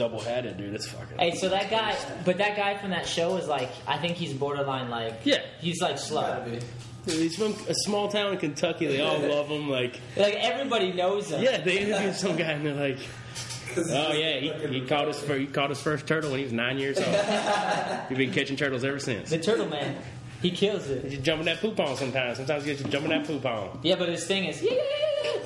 double headed, dude. It's fucking. Hey, so that guy, but that guy from that show is like, I think he's borderline like, Yeah. he's like slow. Dude, he's from a small town in Kentucky. They all love him. Like, Like everybody knows him. yeah, they interviewed some guy and they're like, "Oh yeah, he, he caught his fir- he caught his first turtle when he was nine years old. He's been catching turtles ever since. The Turtle Man, he kills it. You jump in that poop on sometimes. Sometimes you get you jumping that poop on. Yeah, but his thing is,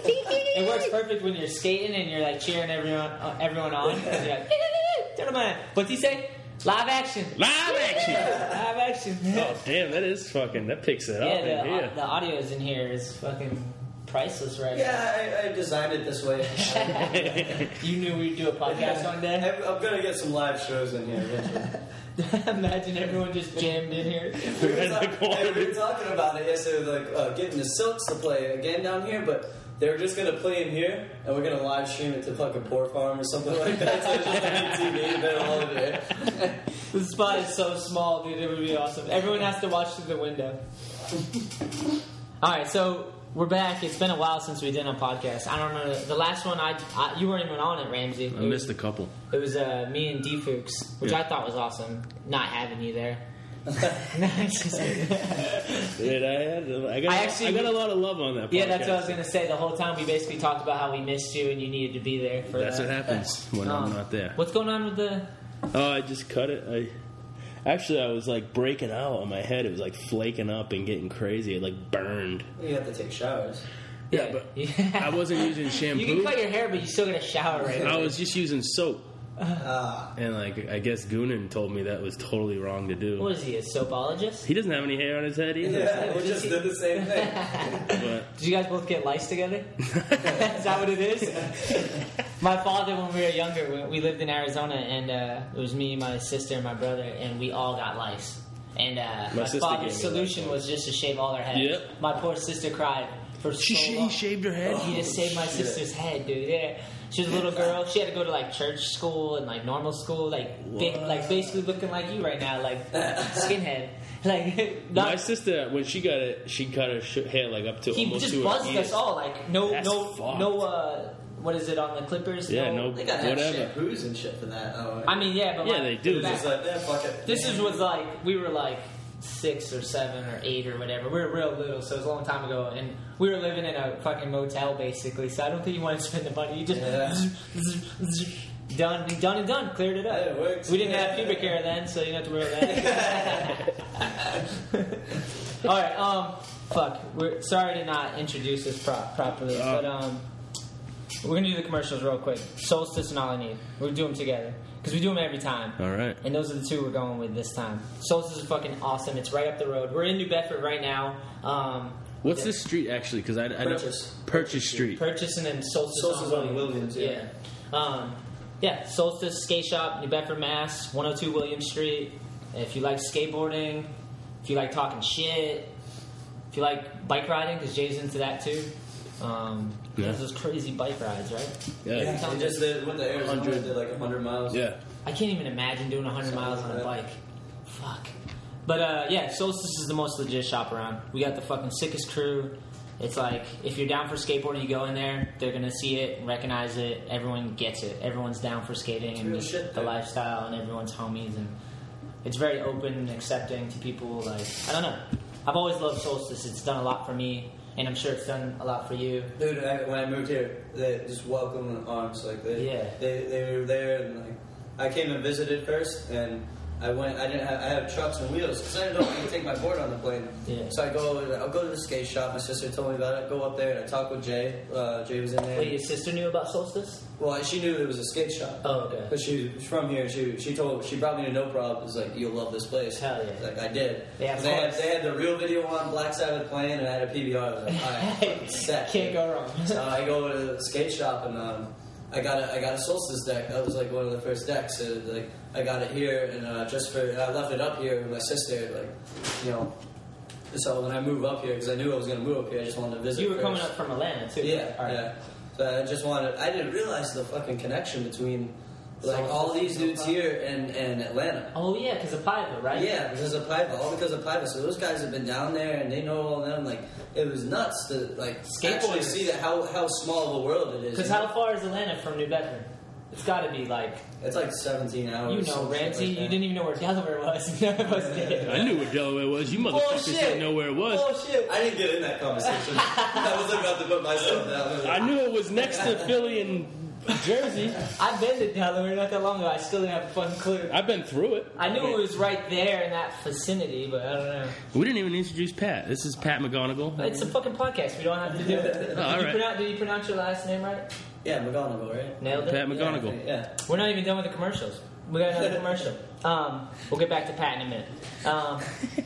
it works perfect when you're skating and you're like cheering everyone uh, everyone on because you're like, Turtle What's he say? Live action. Live action. Live action. Oh damn, that is fucking. That picks it up Yeah, in the, here. the audio is in here is fucking priceless right Yeah, I, I designed it this way. You knew we'd do a podcast one day. I'm, I'm gonna get some live shows in here eventually. Imagine everyone just jammed in here. we, were Right in the talk- we were talking about it yesterday, like uh, getting the Silks to play again down here, but they're just gonna play in here, and we're gonna live stream it to fucking Pour Farm or something like that. So it's just like TV, they're all over there. The spot is so small, dude. It would be awesome. Everyone has to watch through the window. All right, so we're back. It's been a while since we did a podcast. I don't know the last one. I, I you weren't even on it, Ramsey. I It missed a couple. It was uh, me and D Fuchs, which Yeah. I thought was awesome. Not having you there. Dude, I had I got I actually- I got a lot of love on that. yeah, that's what I was gonna say. The whole time we basically talked about how we missed you and you needed to be there. For That's that. what happens when Um, I'm not there. What's going on with the? Oh, I just cut it. I actually I was like breaking out on my head. It was like flaking up and getting crazy. It like burned. You have to take showers. Yeah, but I wasn't using shampoo. You can cut your hair, but you still get a shower right I was just using soap, Ah, and like I guess Goonan told me that was totally wrong to do. What is he, a soapologist? He doesn't have any hair on his head either. yeah, we just did the same thing. But Did you guys both get lice together? is that what it is? my father, when we were younger, we- we lived in Arizona, and uh, it was me, my sister, and my brother, and we all got lice. And uh, My my, father's solution was just to shave all their heads. Yep. My poor sister cried for she, so she long. shaved her head. He just saved my shit. sister's head, dude. Yeah, she was a little girl. She had to go to like church school and like normal school, like ba- like basically looking like you right now, like skinhead. Like not, My sister, when she got it, she cut her sh- hair like up to he almost just to her buzzed ears. us all. Like no, That's no, fucked. no. Uh, what is it on the Clippers? Yeah, no- They gotta Whatever. shampoos and shit for that. Oh, I mean, yeah, but Yeah, like, they do. It's back- just like, yeah, fuck it. this is was like we were like six or seven or eight or whatever. We were real little, so it was a long time ago, and we were living in a fucking motel basically. So I don't think you want to spend the money. You just done, done and done. Cleared it up. It. We didn't have pubic hair then, so you don't have to worry about that. All right, um, fuck. We're sorry to not introduce this pro- properly, Uh. but um, we're gonna do the commercials real quick. Solstice and all I need. We'll do them together because we do them every time. All right. And those are the two we're going with this time. Solstice is fucking awesome. It's right up the road. We're in New Bedford right now. Um, What's this street actually? Because I, I don't- Purchase. Purchase Street. Purchase and then Solstice, Solstice on on Williams. Williams, yeah. Yeah. Um, yeah, Solstice Skate Shop, New Bedford, Mass. 102 William Street. If you like skateboarding, if you like talking shit, if you like bike riding, because Jay's into that too. Um, Yeah. Those crazy bike rides, right? Yeah. Yeah, they just did with the Arizona, 100. did like 100 miles. Yeah. I can't even imagine doing 100 Something miles on a bike. Fuck. But uh, yeah, Solstice is the most legit shop around. We got the fucking sickest crew. It's like if you're down for skateboarding, you go in there. They're gonna see it, recognize it. Everyone gets it. Everyone's down for skating and just shit, the dude. lifestyle, and everyone's homies, and it's very open and accepting to people. Like I don't know. I've always loved Solstice. It's done a lot for me, and I'm sure it's done a lot for you. Dude, uh, I, when I moved here, they just welcomed arms. Like they, Yeah. they, they were there, and like I came and visited first, and I went. I didn't have. I have trucks and wheels because I didn't know I could take my board on the plane. Yeah. So I go. I'll go to the skate shop. My sister told me about it. Go up there and I talk with Jay. Uh, Jay was in there. Wait, your sister knew about Solstice? Well, she knew it was a skate shop. Oh, okay. But she was from here. She she told she brought me to No Problem. It's like you'll love this place. Hell yeah. Like I did. Yeah, they had they had the real video on Black Sabbath playing, and I had a PBR. I was like, all right, set. Can't go wrong. So I go to the skate shop and um, I got a I got a Solstice deck. That was like one of the first decks. So, like I got it here and uh, just for and I left it up here with my sister. Like you know. So when I move up here, because I knew I was going to move up here, I just wanted to visit. You were first. coming up from Atlanta too. Yeah, right. yeah. So I just wanted. I didn't realize the fucking connection between like all these and dudes here and and Atlanta. Oh yeah, because of Piva, right? Yeah, because of Piva, all because of Piva. So those guys have been down there and they know all them. Like it was nuts to like actually Skateboarders. see that how how small of a world it is. Because how far is Atlanta from New Bedford? It's got to be like It's like 17 hours. you know some shit Ramsey. like you didn't even know where Delaware was. None of us did. I knew where Delaware was. You motherfuckers Bullshit. didn't know where it was. Bullshit. I didn't get in that conversation. I was about to put myself down. I knew it was next to Philly and Jersey. I've been to Delaware not that long ago. I still didn't have a fucking clue. I've been through it. I knew it was right there in that vicinity, but I don't know. We didn't even introduce Pat. This is Pat McGonigal. It's a fucking podcast. We don't have to do it. Did, Oh, all you, right. pronounce, did you pronounce your last name right? Yeah, McGonagall, right? Nailed it. Pat McGonigal. Yeah. We're not even done with the commercials. We got another commercial. Um, we'll get back to Pat in a minute. Um,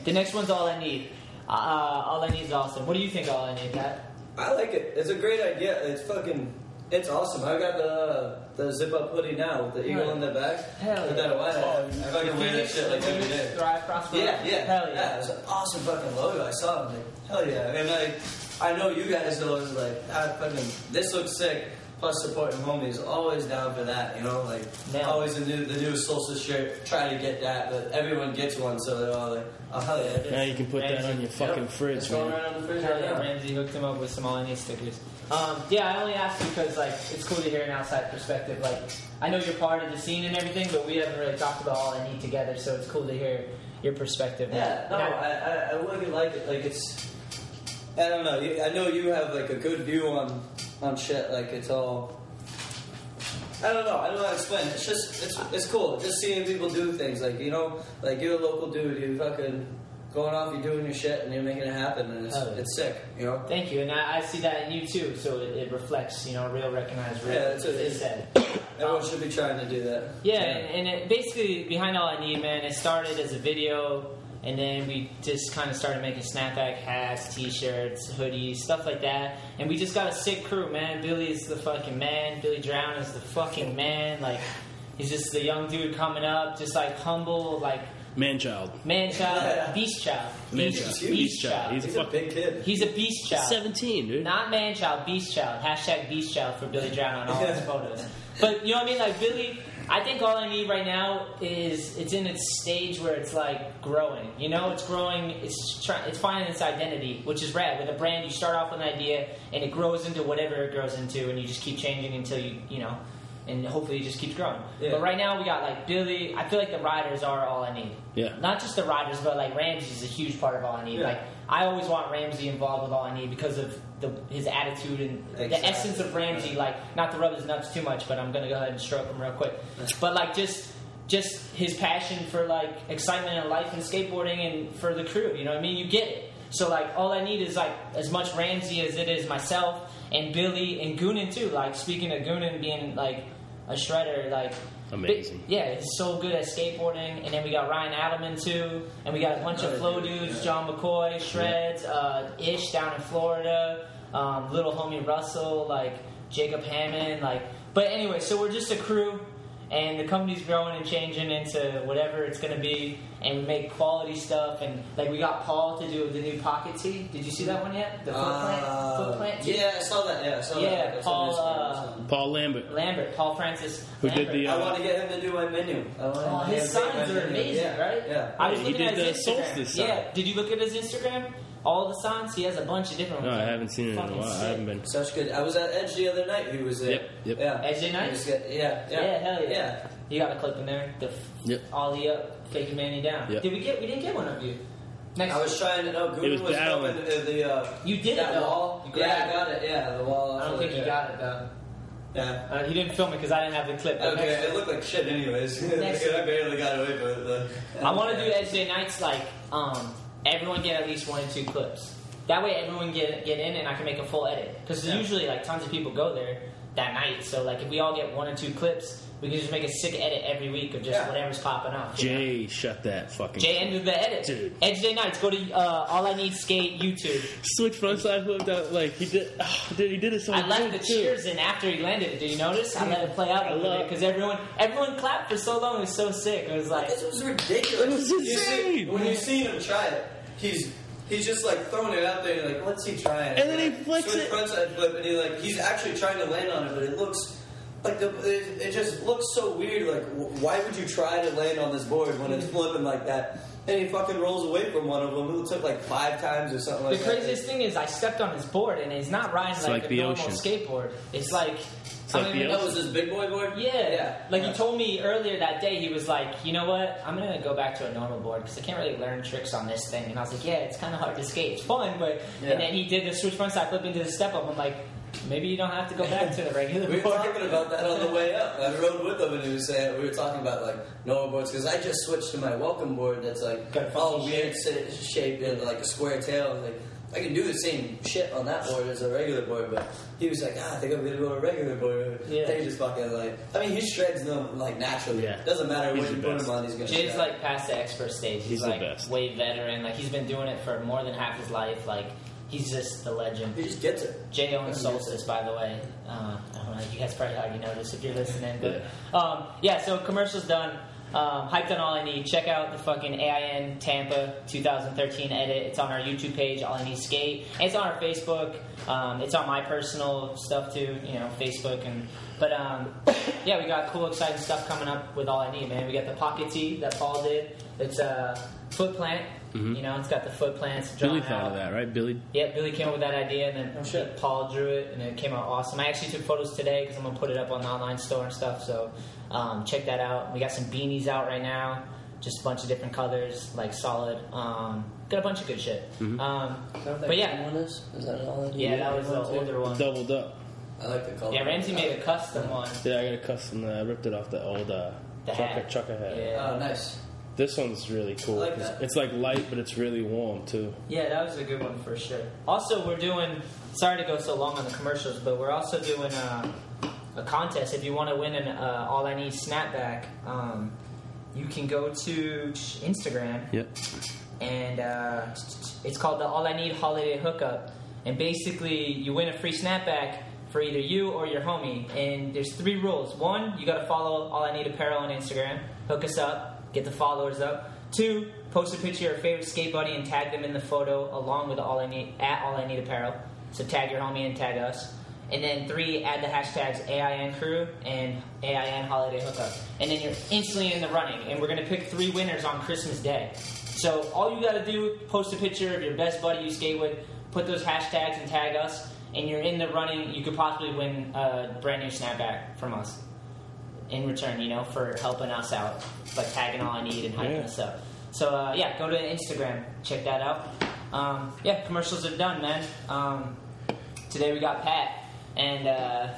the next one's all I need. Uh, all I need is awesome. What do you think? All I need, Pat? I like it. It's a great idea. It's fucking. It's awesome. I got the the zip up hoodie now with the eagle Right. in the back. Hell With yeah. that white. I, I fucking wear that shit like every day. Thrive, prosper. Yeah, yeah, Hell yeah. yeah. It was an awesome fucking logo. I saw it. I'm like, hell yeah. And like, I know you guys know it's like, ah, fucking, this looks sick. Plus supporting homies, always down for that. You know, like Now- always the new the new solstice shirt. Try to get that, but everyone gets one, so they're all like, oh hell yeah. Now you can put that on your fucking Yep. fridge, It's going right on the fridge Hell yeah. Ramsey hooked him up with some all I stickers. Um, yeah, I only asked because like it's cool to hear an outside perspective. Like I know you're part of the scene and everything, but we haven't really talked about all I need together, so it's cool to hear your perspective. Yeah, no, I, I, I really like it. Like it's, I don't know. you- I know you have like a good view on on shit. Like it's all. I don't know. I don't know how to explain. it. It's just it's it's cool. Just seeing people do things like you know, like you're a local dude. You fucking going off. You're doing your shit and you're making it happen, and it's yeah. it's sick. You know. Thank you, and I, I see that in you too. So it, it reflects, you know, real, recognized, real. Yeah, it's a- as said. Everyone should be trying to do that. Yeah, and, and it, basically behind all I need, man, it started as a video, and then we just kind of started making snapback hats, t-shirts, hoodies, stuff like that. And we just got a sick crew, man. Billy is the fucking man. Billy Drown is the fucking man. Like he's just the young dude coming up, just like humble, like Man child. man child, beast child, Man beast, child. beast Beast child. child. He's He's a a fuck- big kid. He's a beast child. 17, dude. Not man child, beast child. Hashtag beast child for Billy Drown on all his photos. But you know what I mean? Like Billy, I think all I need right now is it's in its stage where it's like growing. You know, it's growing. It's try, it's finding its identity, which is rad. With a brand, you start off with an idea and it grows into whatever it grows into, and you just keep changing until you you know. And hopefully it just keeps growing. Yeah. But right now we got like Billy. I feel like the riders are all I need. Yeah. Not just the riders, but like Ramsey is a huge part of all I need. Yeah. Like I always want Ramsey involved with all I need because of the, his attitude and the essence of Ramsey. Like not to rub his nuts too much, but I'm gonna go ahead and stroke him real quick. But like just just his passion for like excitement and life and skateboarding and for the crew. You know what I mean? You get it. So like all I need is like as much Ramsey as it is myself and Billy and Goonan too. Like speaking of Goonan being like a shredder, like Amazing. yeah, he's so good at skateboarding. And then we got Ryan Adelman too, and we got a bunch of flow dude, dudes: yeah. John McCoy, Shreds, uh, Ish down in Florida, um, little homie Russell, like Jacob Hammond, like. But anyway, so we're just a crew, and the company's growing and changing into whatever it's gonna be, and we make quality stuff. And like we got Paul to do the new pocket tee. Did you see that one yet? The footplant, Uh, footplant tee. yeah, I saw that. Yeah, I saw Yeah, that. Paul, uh. Paul Lambert. Lambert, Paul Francis. Who did Lambert. the, I uh, want to get him to do my menu. I Oh, his signs are amazing, yeah. right? Yeah. I was Yeah, he looking at did his the Instagram. Solstice sign. Yeah. Did you look at his Instagram? All the signs. He has a bunch of different No, ones. I haven't seen it in a Fucking while. I sick. haven't been. Such good. I was at Edge the other night. He was there. Yep, yep. Yeah. Edge He night? was good. Yeah, yeah. Yeah, hell yeah. Yeah. You got a clip in there. The f- Yep. ollie up, faking manny down. Yep. Did we get? We didn't get one of you. Next. I was trying to know. Google was was, battling. helping uh, the uh, You did that it though. wall. You grabbed Yeah, I it. got it. Yeah, the wall. I don't think you got it though. Yeah. Uh, he didn't film it because I didn't have the clip. But Okay, next- it looked like shit anyways. Next- I barely got away with it. but- I want to do Edge Day nights like um, everyone get at least one or two clips. That way everyone get get in and I can make a full edit because Yeah. usually like tons of people go there that night. So like if we all get one or two clips, we can just make a sick edit every week of just Yeah. whatever's popping up. you know? Jay, shut that fucking. Jay ended the edit. Dude. Edge Day nights. Go to uh, All I Need Skate YouTube. Switch frontside flipped out like he did. Oh, dude, he did it so I left the too. cheers in after he landed it. Did you notice? I let it play out a little bit because everyone everyone clapped for so long. It was so sick. It was like This was ridiculous. It was You see- insane. when you seen him try it, he's he's just like throwing it out there. Like, what's he trying? And then he Like, flicks switch it. frontside flip, and he like he's actually trying to land on it, but it looks like the, it, it just looks so weird. Like, why would you try to land on this board when it's flipping like that? And he fucking rolls away from one of them. It took like five times or something The like that. craziest thing is I stepped on his board and he's not riding like, like a the normal ocean. skateboard. It's like It's I like don't the even That was his big boy board. Yeah. yeah. Like Yeah. he told me earlier that day, he was like, you know what? I'm gonna go back to a normal board because I can't really learn tricks on this thing. And I was like, yeah, it's kind of hard to skate. It's fun, but Yeah. and then he did the switch front side flip into the step up. I'm like, maybe you don't have to go back to the regular We were board. talking about that on the way up. I rode with him, and he was saying we were talking about like normal boards because I just switched to my welcome board that's like Got a funky all weird si- shape and like a square tail. and, Like I can do the same shit on that board as a regular board, but he was like, ah, I think I'm gonna go a regular board. Yeah. And he just fucking like, I mean, he shreds them like naturally. Yeah. Doesn't matter He's what you the put him on, he's gonna. Jay's shred. like past the expert stage. He's, He's the like best. way veteran. Like he's been doing it for more than half his life. Like he's just the legend. he just gets it. Jay owns Yeah. Solstice, by the way. Uh, I don't know. You guys probably already noticed if you're listening, but um, yeah. So commercials done. Um, hyped on all I need. Check out the fucking AIN Tampa 2013 edit. It's on our YouTube page, All I Need Skate. And it's on our Facebook. Um, it's on my personal stuff too. You know, Facebook and. But um, yeah, we got cool, exciting stuff coming up with All I Need, man. We got the pocket tee that Paul did. It's a foot plant. You know, it's got the foot plants. Mm-hmm. Billy thought out. of that, right? Billy. Yeah, Billy came up with that idea, and then Oh, shit. Paul drew it, and it came out awesome. I actually took photos today because I'm gonna put it up on the online store and stuff. So um, check that out. We got some beanies out right now, just a bunch of different colors, like solid. Um, got a bunch of good shit. Mm-hmm. Um, Is that what that But yeah. one is? Is that all I yeah, that was the older one. Doubled up. I like the color. Yeah, Ramsey made a custom one. Yeah, I got a custom. Uh, I ripped it off the old uh, The trucker, hat. trucker hat. Yeah. Oh, nice. This one's really cool. I like 'cause that. It's like light, but it's really warm too. Yeah, that was a good one for sure. Also, we're doing. Sorry to go so long on the commercials, but we're also doing a, a contest. If you want to win an uh, All I Need snapback, um, you can go to Instagram Yep. and uh, it's called the All I Need Holiday Hookup. And basically, you win a free snapback for either you or your homie. And there's three rules. One, you got to follow All I Need Apparel on Instagram. Hook us up, get the followers up. Two, post a picture of your favorite skate buddy and tag them in the photo along with All I Need at All I Need Apparel. So tag your homie and tag us. And then three, add the hashtags AIN Crew and AIN Holiday Hookup. And then you're instantly in the running. And we're to pick three winners on Christmas Day. So all you got to do, post a picture of your best buddy you skate with, put those hashtags and tag us, and you're in the running. You could possibly win a brand new snapback from us in return, you know, for helping us out, by tagging all I need and hyping Yeah. us up. So uh, yeah, go to Instagram, check that out. Um, yeah, commercials are done, man. Um, today we got Pat, and uh,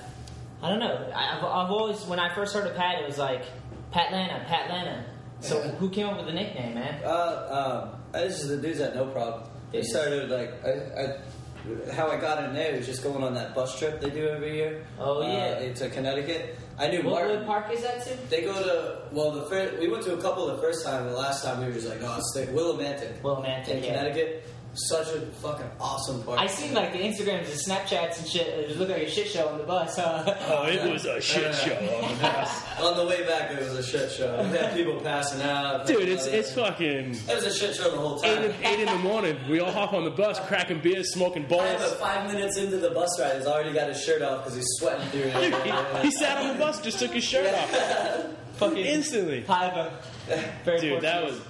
I don't know. I- I've, I've always, when I first heard of Pat, it was like Pat Lana, Pat Lana. So Yeah. who came up with the nickname, man? Uh, um, this is the dudes at No Problem. They started like I, I, how I got in there was just going on that bus trip they do every year. Oh, yeah. uh, to Connecticut. I knew What, Martin. what park is that to? They go to well the first we went to a couple the first time. And the last time we were just like oh, it's like Willimantic Willimantic, in yeah. Connecticut. Such a fucking awesome park. I seen like the Instagrams and Snapchats and shit. It just looked like a shit show on the bus. Huh? Oh, it was a shit show on the bus. on the way back. It was a shit show. We had people passing out. Dude, it's it's fucking It was a shit show the whole eight time. in, eight in the morning. We all hop on the bus, cracking beers, smoking Five, balls. five minutes into the bus ride, he's already got his shirt off because he's sweating through Dude, it. he, he sat on the bus, just took his shirt off, Fucking instantly. Five of very Dude, that was.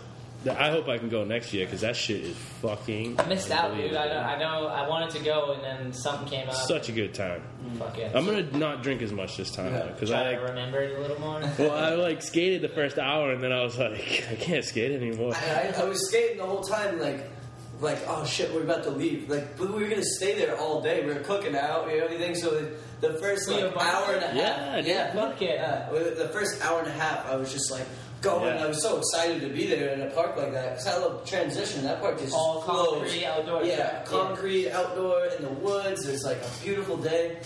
I hope I can go next year because that shit is fucking. I missed out, dude. I know, unbelievable. I know. I wanted to go, and then something came up. Such a good time. Mm. Fuck it. I'm gonna not drink as much this time because Try I like. remember it a little more. Well, I like skated the first hour and then I was like, I can't skate anymore. I, I, I was skating the whole time, like, like oh shit, we're about to leave. Like, but we were gonna stay there all day. We were cooking out, you know, everything. So the, the first like hour and a half, Yeah, yeah, Fuck it. yeah. With The first hour and a half, I was just like going. Yeah. I was so excited to be there in a park like that because I love transition. That park is All concrete, outdoor. Yeah, concrete, outdoor, in the woods. It's like a beautiful day.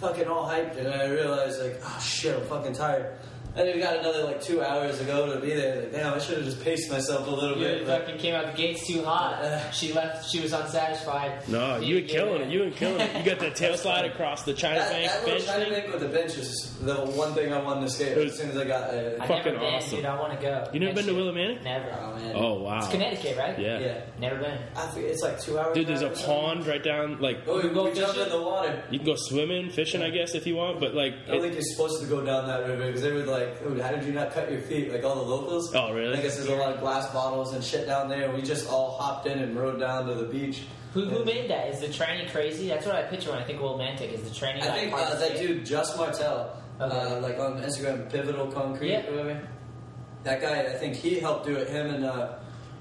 Fucking all hyped, and I realized like, oh shit, I'm fucking tired. And then we got another like two hours ago to be there. Like, damn, I should have just paced myself a little You bit. but- fucking came out the gates too hot. She left. She was unsatisfied. No, you were killing it. You were killing it. You got that tail slide across the China That, Bank that little bench China thing. bank with the bench is the one thing I wanted to skate It was- as soon as I got there. I've Fucking never been, awesome. dude. I want to go. You never been to year. Willimantic? Never. Oh man. Oh wow. It's Connecticut, right? Yeah. Yeah. Never been. I think it's like two hours. Dude, there's a drive or something. pond right down. Like Oh, we, You go we jumped fishing? in the water. you can go swimming, fishing, I guess, if you want. But like, I don't it- think you're supposed to go down that river because they were like, "Dude, how did you not cut your feet?" Like all the locals. Oh, really? I guess there's a lot of glass bottles and shit down there. We just all hopped in and rode down to the beach. Who, who made that? Is the tranny crazy? That's what I picture when I think of Romantic. Is the tranny I like think uh, that dude, Just Martel, Okay. uh, like on Instagram, Pivotal Concrete, Yeah. or whatever. That guy, I think he helped do it. Him and uh,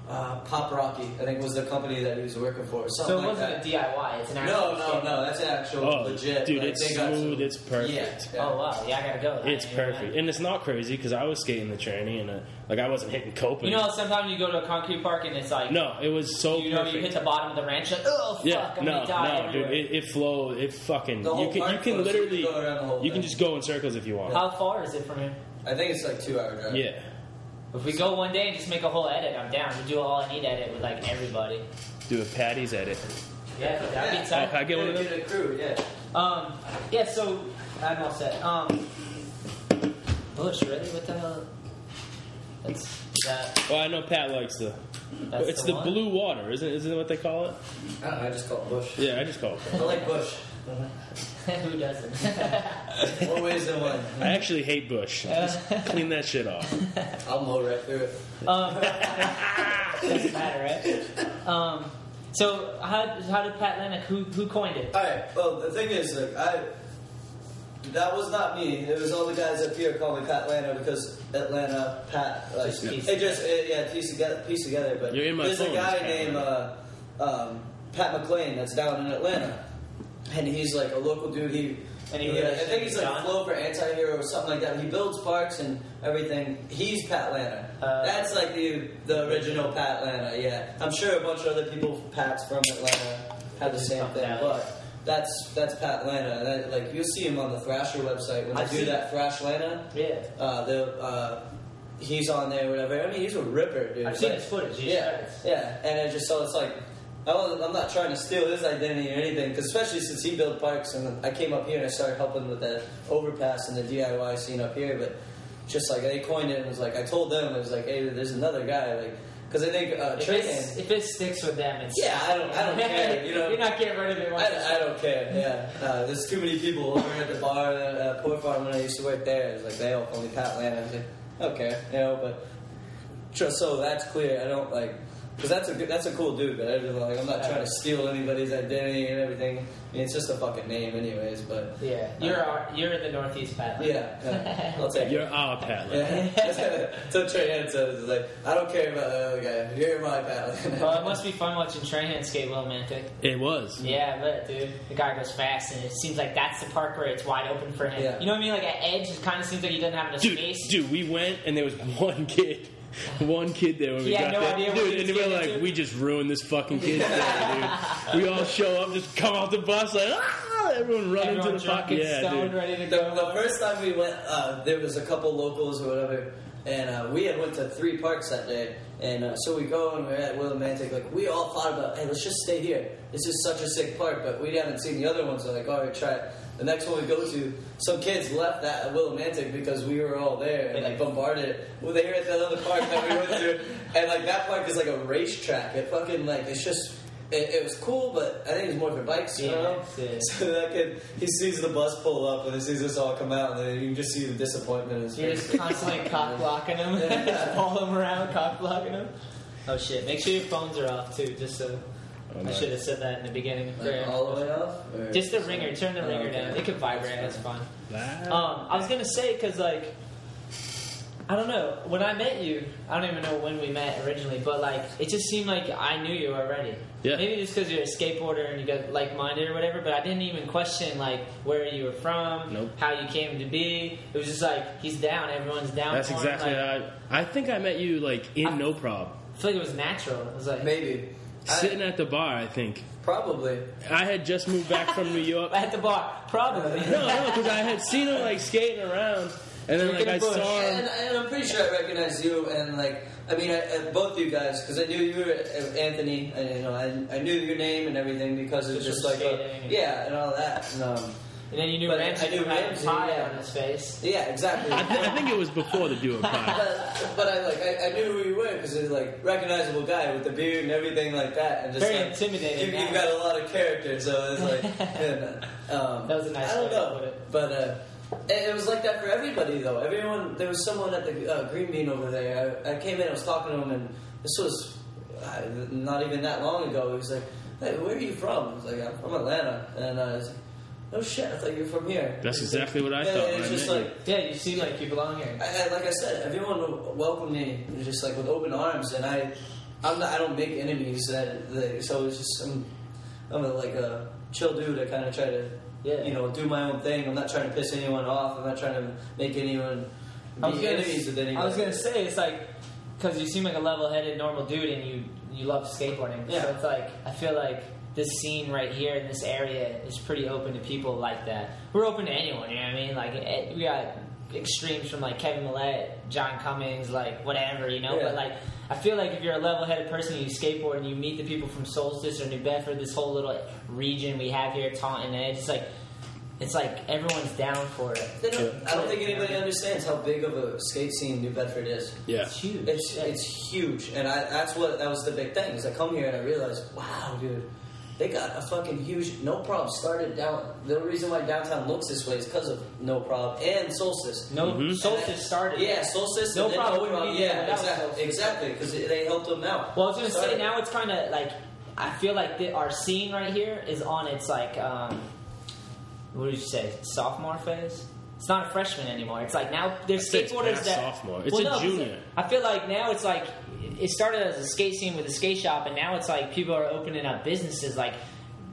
uh, Pop Rocky, I think was the company that he was working for. Something So it like wasn't that. a DIY. It's an actual. No, no, skate. no. That's an actual Oh, legit. dude, like, it's smooth, some- it's perfect. Yeah, yeah. Oh wow, yeah, I gotta go. it's You know, perfect, and it's not crazy because I was skating the tranny and uh, like I wasn't hitting coping. You know, sometimes you go to a concrete park and it's like, no, it was so you know, perfect. you hit the bottom of the ranch, like, oh fuck, yeah, I'm no, gonna die no, dude, it, it flows. It fucking. The whole you can, you park can flows, so you can literally, go around the whole you can just go in circles if you want. How far is it from here? I think it's like two hour drive. Yeah, If we go one day and just make a whole edit, I'm down. We do all I need edit with like everybody. do a Patty's edit. Yeah, that'd Yeah. be tight. Oh, I get one of Get them. a crew, yeah. Um, yeah, so I'm all set. Um, Bush, really? What the hell? That's that. Well, I know Pat likes the. That's it's the the, one? blue water, isn't isn't it what they call it? I don't know, I just call it Bush. Yeah, I just call it. I like Bush. Who doesn't? More ways than one. I actually hate Bush. Just clean that shit off. I'll mow right through it. um, doesn't matter, right? Um, so how, how did Pat Lana? Who who coined it? Alright, well, the thing is, like, I. That was not me. It was all the guys up here calling me Pat Atlanta because Atlanta, Pat. Like, Just piece it just, it, yeah, piece together, piece together. But You're in my there's a guy named uh, um, Pat McLean that's down in Atlanta. And he's like a local dude. He, And he I think he's like flow for anti-hero or something like that. He builds parks and everything. He's Pat Lana. Uh, That's like the the original Pat Lana. Yeah, I'm sure a bunch of other people, Pats from Atlanta, have the same thing, but that's that's Pat Lana. That, like you'll see him on the Thrasher website when they do that Thrash Lana. Yeah. Uh, the uh, he's on there, whatever. I mean, he's a ripper, dude. I've seen Like, his footage. Yeah, yeah, and I just so it's like I I'm not trying to steal his identity or anything, because especially since he built parks and I came up here and I started helping with the overpass and the DIY scene up here. But just like they coined it and was like I told them it was like, hey, there's another guy, like because I think uh, If, it's, if it sticks with them, it's Yeah, I don't- I don't care, you know. You're not getting rid of it. I, I don't care. Yeah, uh, there's too many people over at the bar at uh, Pour Farm when I used to work there. It's like they all call me Pat Lana. I was like, okay, you know, but just so that's clear, I don't like because that's a good, that's a cool dude, but I just, like I'm not trying to steal anybody's identity and everything. I mean, it's just a fucking name, anyways. But Yeah, you're our, you're the Northeast Pat. yeah, yeah I'll take You're it. our Pat. Lana. Yeah, that's what Trey says. It's like I don't care about the other guy. You're my Pat. Lana. Well, it must be fun watching Trahan skate Willimantic. It was. Yeah, but dude. The guy goes fast, and it seems like that's the park where it's wide open for him. Yeah. You know what I mean? Like at Edge, it kind of seems like he doesn't have enough Dude, space. dude, we went and there was one kid. One kid there when He we had got no there. idea what dude, he was and we were getting like, into? we just ruined this fucking kid's day, dude. We all show up, just come off the bus, like, ah! Everyone run Everyone into the drunk pocket. and Yeah, stoned, dude. ready to The, go. the first time we went, uh, there was a couple locals or whatever, and uh, we had went to three parks that day. And uh, so we go and we're at Willimantic. Like we all thought about, hey, let's just stay here. This is such a sick park, but we haven't seen the other ones. So like, all right, try it. The next one we go to, some kids left that at Willimantic because we were all there and like bombarded it. Well, they were at that other park that we went to, and like that park is like a racetrack. It fucking like it's just. It, it was cool, but I think it was more for bikes. You Yeah, know? yeah. So that kid, he sees the bus pull up and he sees us all come out, and then you can just see the disappointment in his You're face. just constantly cock blocking him, just follow him around, cock blocking him. Oh shit! Make sure your phones are off too. Just so Oh, I nice. should have said that in the beginning. Like, all the way off? Just the ringer. Turn the Oh, ringer okay. down. It could vibrate. That's fun. That- Um, I was gonna say because like I don't know when I met you. I don't even know when we met originally, but like it just seemed like I knew you already. Yeah. Maybe just because you're a skateboarder and you got like minded or whatever. But I didn't even question like where you were from, Nope. how you came to be. It was just like he's down. Everyone's down. That's for him. exactly Like, I, I think I met you like in I- No Prob. I feel like it was natural. It was like Maybe. I- Sitting at the bar, I think. probably. I had just moved back from New York. at the bar, probably. No, no, because I had seen him like skating around, And then like I push. saw him. And, and I'm pretty sure I recognized you, and like, I mean, I, uh, both of you guys, because I knew you were uh, Anthony, and you know, I, I knew your name and everything because of Just just like, skating and- yeah, and all that. And, um, And then you knew But Ramsey I knew had a Ramsey, pie yeah. on his face. yeah, exactly. I, th- I think it was before the duo pie. but, but I like I, I knew who he was because you're like recognizable guy with the beard and everything like that, and just Very like, intimidating You, you've got a lot of character, so it's like and, um, That was a nice I don't know, it. but uh, it, it was like that for everybody though. Everyone there was someone at the uh, Green Bean over there. I, I came in, I was talking to him, and this was uh, not even that long ago. He was like, "Hey, where are you from?" I was like, "I'm from Atlanta," and uh, I was like, "No shit, I thought you were from here." That's He's exactly what I yeah, thought It's when just met you. like. Yeah, you seem like you belong here. I, I, like I said, everyone welcomed me just like with open arms, and I, I'm not, I don't make enemies. That, that so it's just I'm, I'm a, like a chill dude. I kind of try to, Yeah. you know, do my own thing. I'm not trying to piss anyone off. I'm not trying to make anyone I was be gonna, enemies with anyone. I was gonna say it's like because you seem like a level-headed, normal dude, and you you love skateboarding. Yeah. So it's like I feel like this scene right here in this area is pretty open to people like that. We're open to anyone. You know what I mean? Like eh, we got extremes from like Kevin Millett, John Cummings, like whatever. You know, Yeah. but like. I feel like if you're a level-headed person, and you skateboard and you meet the people from Solstice or New Bedford, this whole little region we have here, Taunton Edge, it's like, it's like everyone's down for it. They don't, I don't think anybody understands how big of a skate scene New Bedford is. Yeah. It's huge. It's Yeah. it's huge, and I, that's what that was the big thing. Is I come here and I realized, wow, dude, they got a fucking huge no problem started down. The reason why downtown looks this way is because of no problem and Solstice. No, Mhm. Solstice started. Yeah, Solstice. No and then Problem wouldn't be there Yeah, exactly, Solstice. exactly, because they helped them out. Well, I was gonna say now it's kind of like I feel like the, our scene right here is on its like um, what did you say sophomore phase. It's not a freshman anymore. It's like now there's skateboarders that sophomore. It's Well, a no, junior. I feel like now it's like it started as a skate scene with a skate shop, and now it's like people are opening up businesses like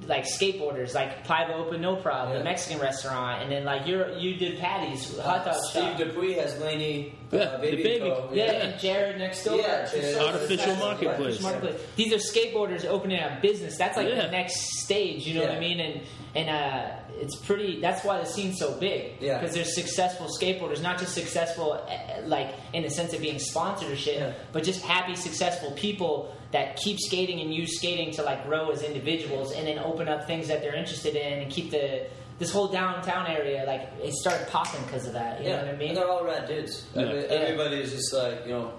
like skateboarders, like Piva Open No Problem, Yeah. the Mexican restaurant, and then like you are you did Patty's hot dog Steve shop. Dupuy has Laney, Yeah, uh, the baby, baby. Co. Yeah, and Jared next door. Yeah, Jared. Artificial Yeah. marketplace. Marketplace. These are skateboarders opening a business. That's like Yeah. the next stage. You know what I mean? And and uh, it's pretty. That's why the scene's so big. Yeah. Because there's successful skateboarders, not just successful uh, like in the sense of being sponsored or shit, Yeah. but just happy, successful people that keep skating and use skating to like grow as individuals, and then open up things that they're interested in, and keep the this whole downtown area like it started popping because of that. You yeah, know what I mean? and they're all rad dudes. Yeah. Every, Yeah. Everybody's just like, you know,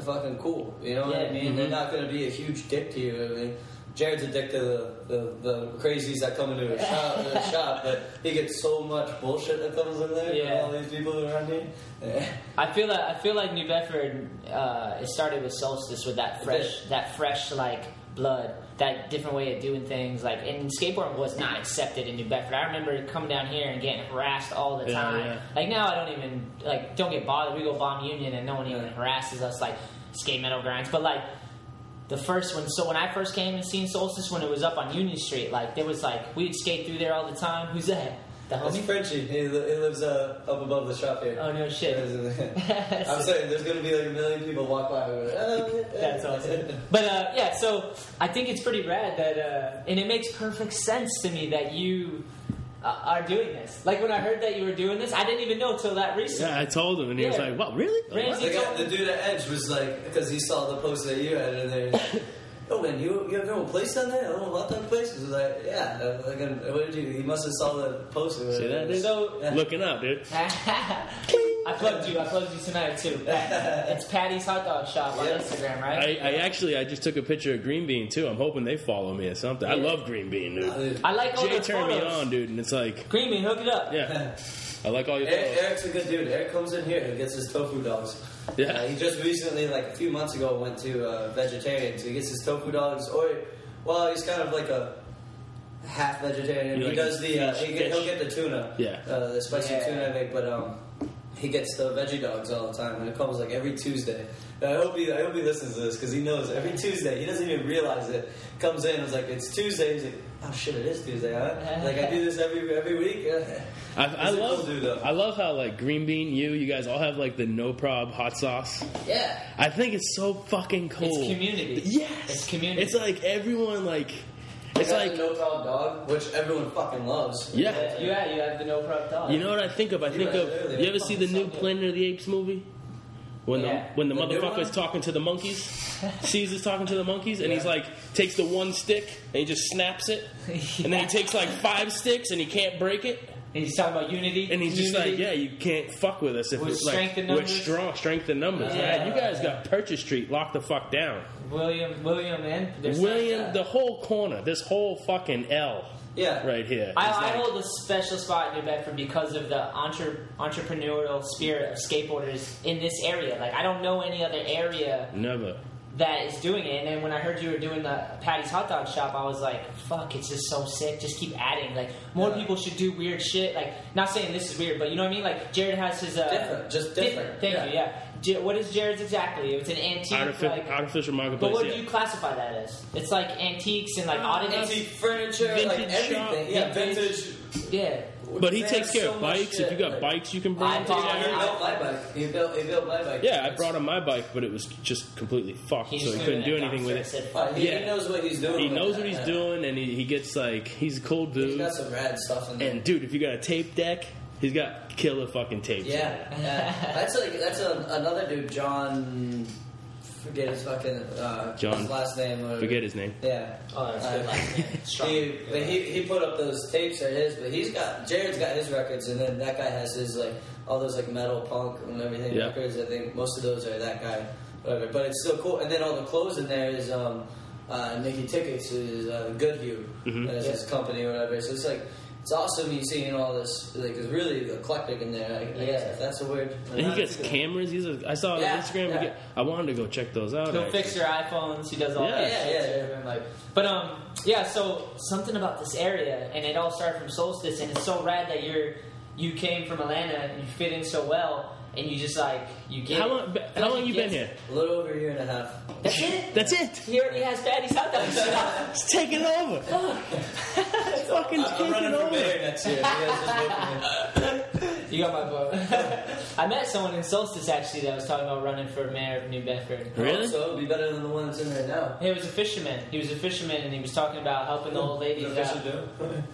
fucking cool. You know what I Yeah. mean? They're mm-hmm. not going to be a huge dick to you. I mean, Jared's a dick to the, the, the crazies that come into his shop, his shop, but he gets so much bullshit that comes in there Yeah. from all these people around here. Yeah. I feel that I feel like New Bedford. Uh, it started with Solstice with that fresh, that fresh like blood, that different way of doing things. Like, and skateboarding was not accepted in New Bedford. I remember coming down here and getting harassed all the Yeah, time. yeah. Like now, I don't even like don't get bothered. We go bomb Union and no one even harasses us like skate metal grinds. But like the first one, so when I first came and seen Solstice when it was up on Union Street, like there was like we'd skate through there all the time. Who's that? The That's homie? Frenchie. He, li- he lives uh, up above the shop here. Oh no shit. I'm saying there's going to be like a million people walk by. and go, "Oh, yeah." That's awesome. But uh, yeah, so I think it's pretty rad that, uh, and it makes perfect sense to me that you are doing this. Like when I heard that you were doing this, I didn't even know till that recently. Yeah, I told him, and he was Yeah. like, "What? Really?" Ramsey- The, guy, the dude at Edge was like, because he saw the post that you had in there. Oh man, you you have your own place down there? I A little hot dog place? He was like, yeah. uh, Like, uh, what did you? He must have saw the post. See that, whatever. dude? So Yeah. Looking up, dude. I plugged you. I plugged you tonight too. it's Patty's Hot Dog Shop on Yeah. Instagram, right? I actually I just took a picture of Green Bean too. I'm hoping they follow me or something. I love Green Bean, Uh, dude. dude. I like all Jay the turned me photos. on, dude, and it's like, Green Bean, hook it up. yeah, I like all your Eric, photos. Eric's a good dude. Eric comes in here and gets his tofu dogs. Yeah. Uh, he just recently, like a few months ago, went to uh, vegetarian, so he gets his tofu dogs. Or, well, he's kind of like a half vegetarian. You he like does the, uh, fish- he get, he'll fish? get the tuna, Yeah. uh, the spicy Yeah. tuna I make, but um, he gets the veggie dogs all the time, and it comes like every Tuesday. And I hope he, I hope he listens to this because he knows every Tuesday. He doesn't even realize it. Comes in, it's like it's Tuesday. He's like, oh shit, it is Tuesday, huh? like I do this every every week. I, I He's a cool love. I love how like Green Bean, you, you guys all have like the no prob hot sauce. yeah. I think it's so fucking cool. It's community. Yes, It's community. It's like everyone like. It's like the no problem dog, which everyone fucking loves. yeah. Yeah, you have, you have the no prep dog. You know what I think of? I think right of. You ever see the new Planet of the Apes movie? When Yeah. the when the, The new motherfucker's one? talking to the monkeys, Caesar's talking to the monkeys, and he's like takes the one stick and he just snaps it, and then he takes like five sticks and he can't break it, And he's talking about unity. and he's just like, yeah, you can't fuck with us if With it's like we're numbers? strong, strength in numbers. Yeah. Man, you guys got Purchase Street locked the fuck down. William, William, and William, the whole corner, this whole fucking L Yeah. right here. I, I like- hold a special spot in New Bedford because of the entre, entrepreneurial spirit of skateboarders in this area. Like I don't know any other area never. That is doing it. And then when I heard you were doing the Patty's Hot Dog Shop, I was like, "Fuck, it's just so sick. Just keep adding. Like more Yeah. people should do weird shit. Like not saying this is weird, but you know what I mean. Like Jared has his uh, Different, just different. Thank Yeah. you. Yeah. Ja- what is Jared's exactly? It's an antique. Artific- like, artificial but marketplace. what yeah. do you classify that as? It's like antiques and like oddities. Antique furniture, like everything. shop. Yeah, Vintage. vintage. Yeah. But he takes care so of bikes. shit, If you got like- bikes, you can bring I to bought- Yeah, he built my bike. He built, he built my bike. Yeah, I brought him my bike, but it was just completely fucked, so he couldn't do anything with said, it. He, Yeah. he knows what he's doing. He knows that, what he's yeah. doing, and he, he gets like he's a cool He's dude. got some rad stuff in there. And dude, if you got a tape deck, he's got killer fucking tapes. yeah, yeah. that's like that's a, another dude, John. Forget his fucking uh, John. his last name. Or, Forget his name. Yeah. Oh, that's good. Uh, last name. He, but he, he put up those tapes are his, but he's got Jared's got his records, and then that guy has his like all those like metal punk and everything Yeah. records. I think most of those are that guy, whatever. But it's still cool. And then all the clothes in there is um, uh, Nicky Tickets is uh, Goodhue, Mhm. that's his company or whatever. So it's like it's awesome you seeing all this. Like it's really eclectic in there. I, I guess Yeah. if that's a word. And he gets cameras. He's a, I saw Yeah, on Instagram. yeah. He get, I wanted to go check those out. He'll actually. fix your iPhones. He does all Yeah. that Yeah, shit. yeah, too, and, Like, but um, yeah. So something about this area, and it all started from Solstice, and it's so rad that you're you came from Atlanta and you fit in so well, and you just like you get. How long? I feel How like long you been here? A little over a year and a half. That's it. That's it. He already has Patty's hot dog shop. It's taking over. It's fucking I'm taking running for over. mayor next year. You guys just vote for me. You got my vote. I met someone in Solstice actually that was talking about running for mayor of New Bedford. Really? So it'd be better than the one that's in there now. He was a fisherman. He was a fisherman, and he was talking about helping the old ladies The out.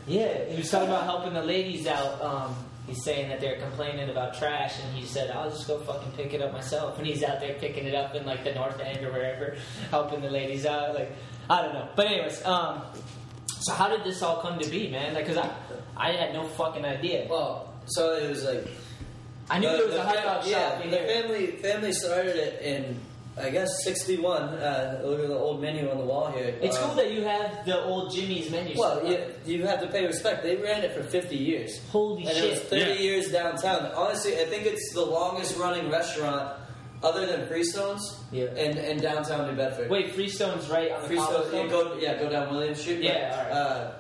Yeah, he was talking about helping the ladies out. Um, he's saying that they're complaining about trash, and he said, "I'll just go fucking pick it up myself." And he's out there picking it up in like the North End or wherever, helping the ladies out. Like, I don't know. But anyways, um, so how did this all come to be, man? Like, cause I, I had no fucking idea. Well, so it was like I knew the- there was the a hot dog yeah, shop in the family family started it in I guess '61. Uh, look at the old menu on the wall here. It's Um, cool that you have the old Jimmy's menu. Well, you, you have to pay respect. They ran it for 50 years. Holy and it was shit! 30 Yeah. years downtown. Honestly, I think it's the longest running restaurant other than Freestones Yeah. in, in downtown New Bedford. Wait, Freestone's right on the Freestone, cobblestone? yeah, go yeah, go down William Street. Yeah, but, alright. uh,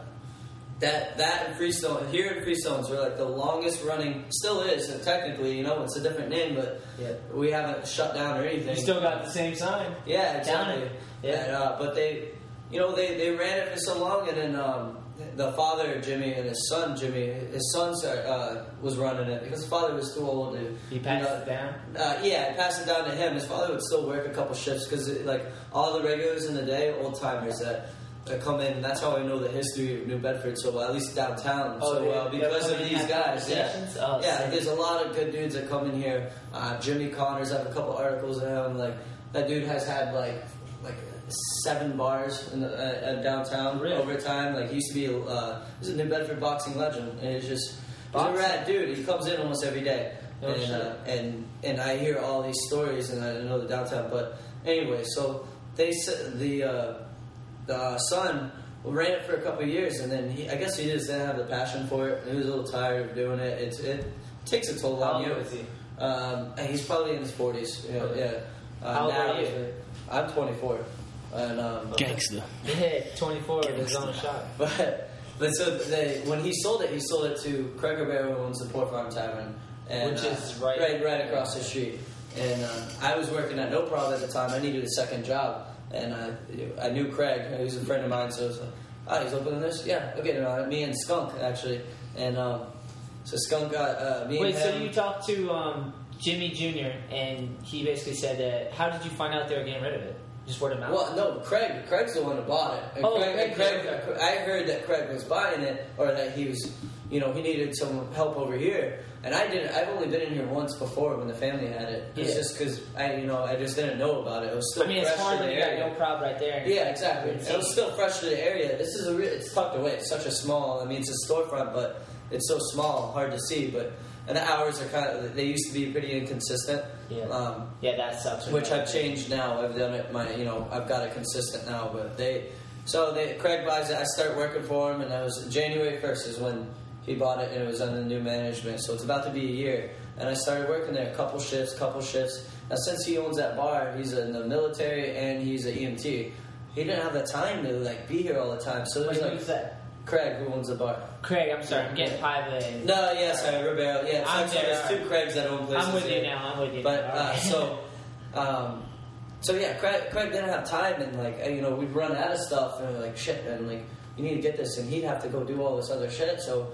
that that and Freestone here in Freestones were like the longest running. Still is, and technically, you know, it's a different name, but Yeah. we haven't shut down or anything. You still got the same sign. yeah, exactly. Yeah. And, uh, but they, you know, they, they ran it for so long, and then um, the father Jimmy and his son Jimmy, his son uh, was running it because his father was too old to. He passed you know, it down. uh, yeah, passed it down to him. His father would still work a couple shifts because, like, all the regulars in the day, old timers that, that come in. And that's how I know the history of New Bedford so well, at least downtown Oh, so well, because of these guys. Yeah. Oh, yeah. sick. There's a lot of good dudes that come in here. Uh, Jimmy Connors, I have a couple articles on him. Like that dude has had like like seven bars in the, uh, downtown Really? over time. Like he used to be, uh, he's a New Bedford boxing legend, and it's just. He's a rad dude. He comes in almost every day Oh, and, uh, and and I hear all these stories, and I know the downtown. But anyway, so they said the uh, the son ran it for a couple of years, and then he, I guess he just didn't have the passion for it. He was a little tired of doing it. It, it takes a toll How on old you. is he? Um, and he's probably in his forties. Yeah, Okay. yeah. Uh, How old now are you? I'm 24, and um, Gangster. Yeah, 24 with his own shop. but but so they, when he sold it, he sold it to Craig Ribeiro, who owns the Pour Farm Tavern, and, Which uh, is right- right right across the street. And uh, I was working at No Problem at the time. I needed a second job, and uh, I knew Craig. He was a friend of mine, so I was like, "Ah, he's opening this? Yeah, okay." Uh, me and Skunk actually, and um, so Skunk got uh, me Wait, and so you talked to um, Jimmy Jr. and he basically said that. How did you find out they were getting rid of it? Just word of mouth. Well, no, Craig. Craig's the one who bought it. And Oh, Craig, and Craig. I heard that Craig was buying it, or that he was, you know, he needed some help over here. And I didn't. I've only been in here once before when the family had it. It's Yeah. just because I, you know, I just didn't know about it. It was still I mean, it's hard when you got no crowd right there. Yeah, exactly. It's It was still fresh to the area. This is a real. It's tucked away. It's such a small. I mean, it's a storefront, but it's so small, hard to see. But and the hours are kind of. They used to be pretty inconsistent. Yeah. Um, Yeah, that sucks. which I've changed now. I've done it. My, you know, I've got it consistent now. But they, so they, Craig buys it. I start working for him, and that was January first is when he bought it, and it was under new management. So it's about to be a year, and I started working there. A couple shifts, couple shifts. Now since he owns that bar, he's in the military and he's an EMT. He didn't have the time to like be here all the time. So there's who's like that? Craig who owns the bar. Craig, I'm sorry, I'm getting private. And No, yes, I Ribeiro. Yeah, I'm there's two Craigs that own places. I'm with you here. now. I'm with you. But now. uh, so, um, so yeah, Craig, Craig didn't have time, and like you know, we'd run out of stuff, and like shit, and like you need to get this, and he'd have to go do all this other shit. So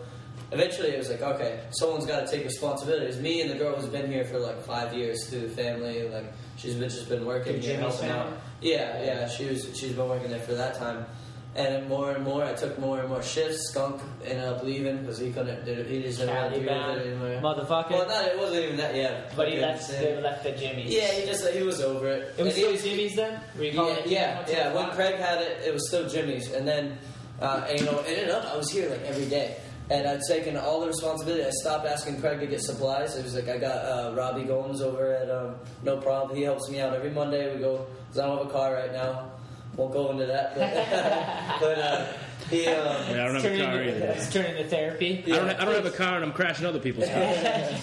eventually, it was like, okay, someone's got to take responsibility. It was me and the girl who's been here for like five years through the family. Like she's been just been working here, helping out. Yeah, yeah, she was she's been working there for that time. And more and more, I took more and more shifts. Skunk ended up leaving because he couldn't. He just didn't want to with it anymore. motherfucker. Well, not it wasn't even that. Yeah, but he left, they left the Jimmy's. Yeah, he just he was over it. It was And still Jimmy's then? Yeah, it yeah, yeah. When Craig had it, it was still Jimmy's, and then uh, and, you know, it ended up I was here like every day, and I'd taken all the responsibility. I stopped asking Craig to get supplies. It was like I got uh, Robbie Gomes over at um, No Problem. He helps me out every Monday. We go because I don't have a car right now. Won't go into that, but, but uh, he. Um, Yeah, I don't have a turning car into- either. It's turning into therapy. I, don't, I don't have a car and I'm crashing other people's cars.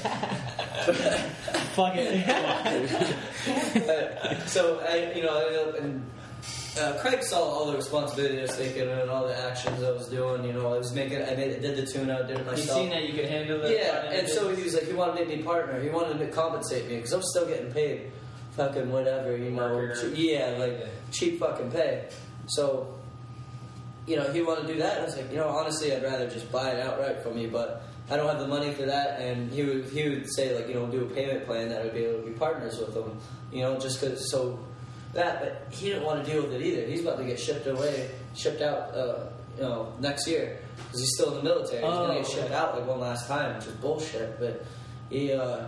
Fuck it. So I, you know, I and uh, Craig saw all the responsibility I was taking and all the actions I was doing. You know, I was making, I made, did the tune out, did it you myself. seen that you could handle it? Yeah, and so he was like, he wanted to make me partner. He wanted to compensate me because I was still getting paid, fucking whatever, you know. Yeah, like cheap fucking pay. So, you know, he wanted to do that. I was like, you know, honestly, I'd rather just buy it outright from you, but I don't have the money for that. And he would he would say like, you know, do a payment plan that I'd be able to be partners with him, you know, just because so that. But he didn't want to deal with it either. He's about to get shipped away, shipped out, uh, you know, next year because he's still in the military. He's gonna get Oh, shipped okay. out like one last time, which is bullshit. But he, uh,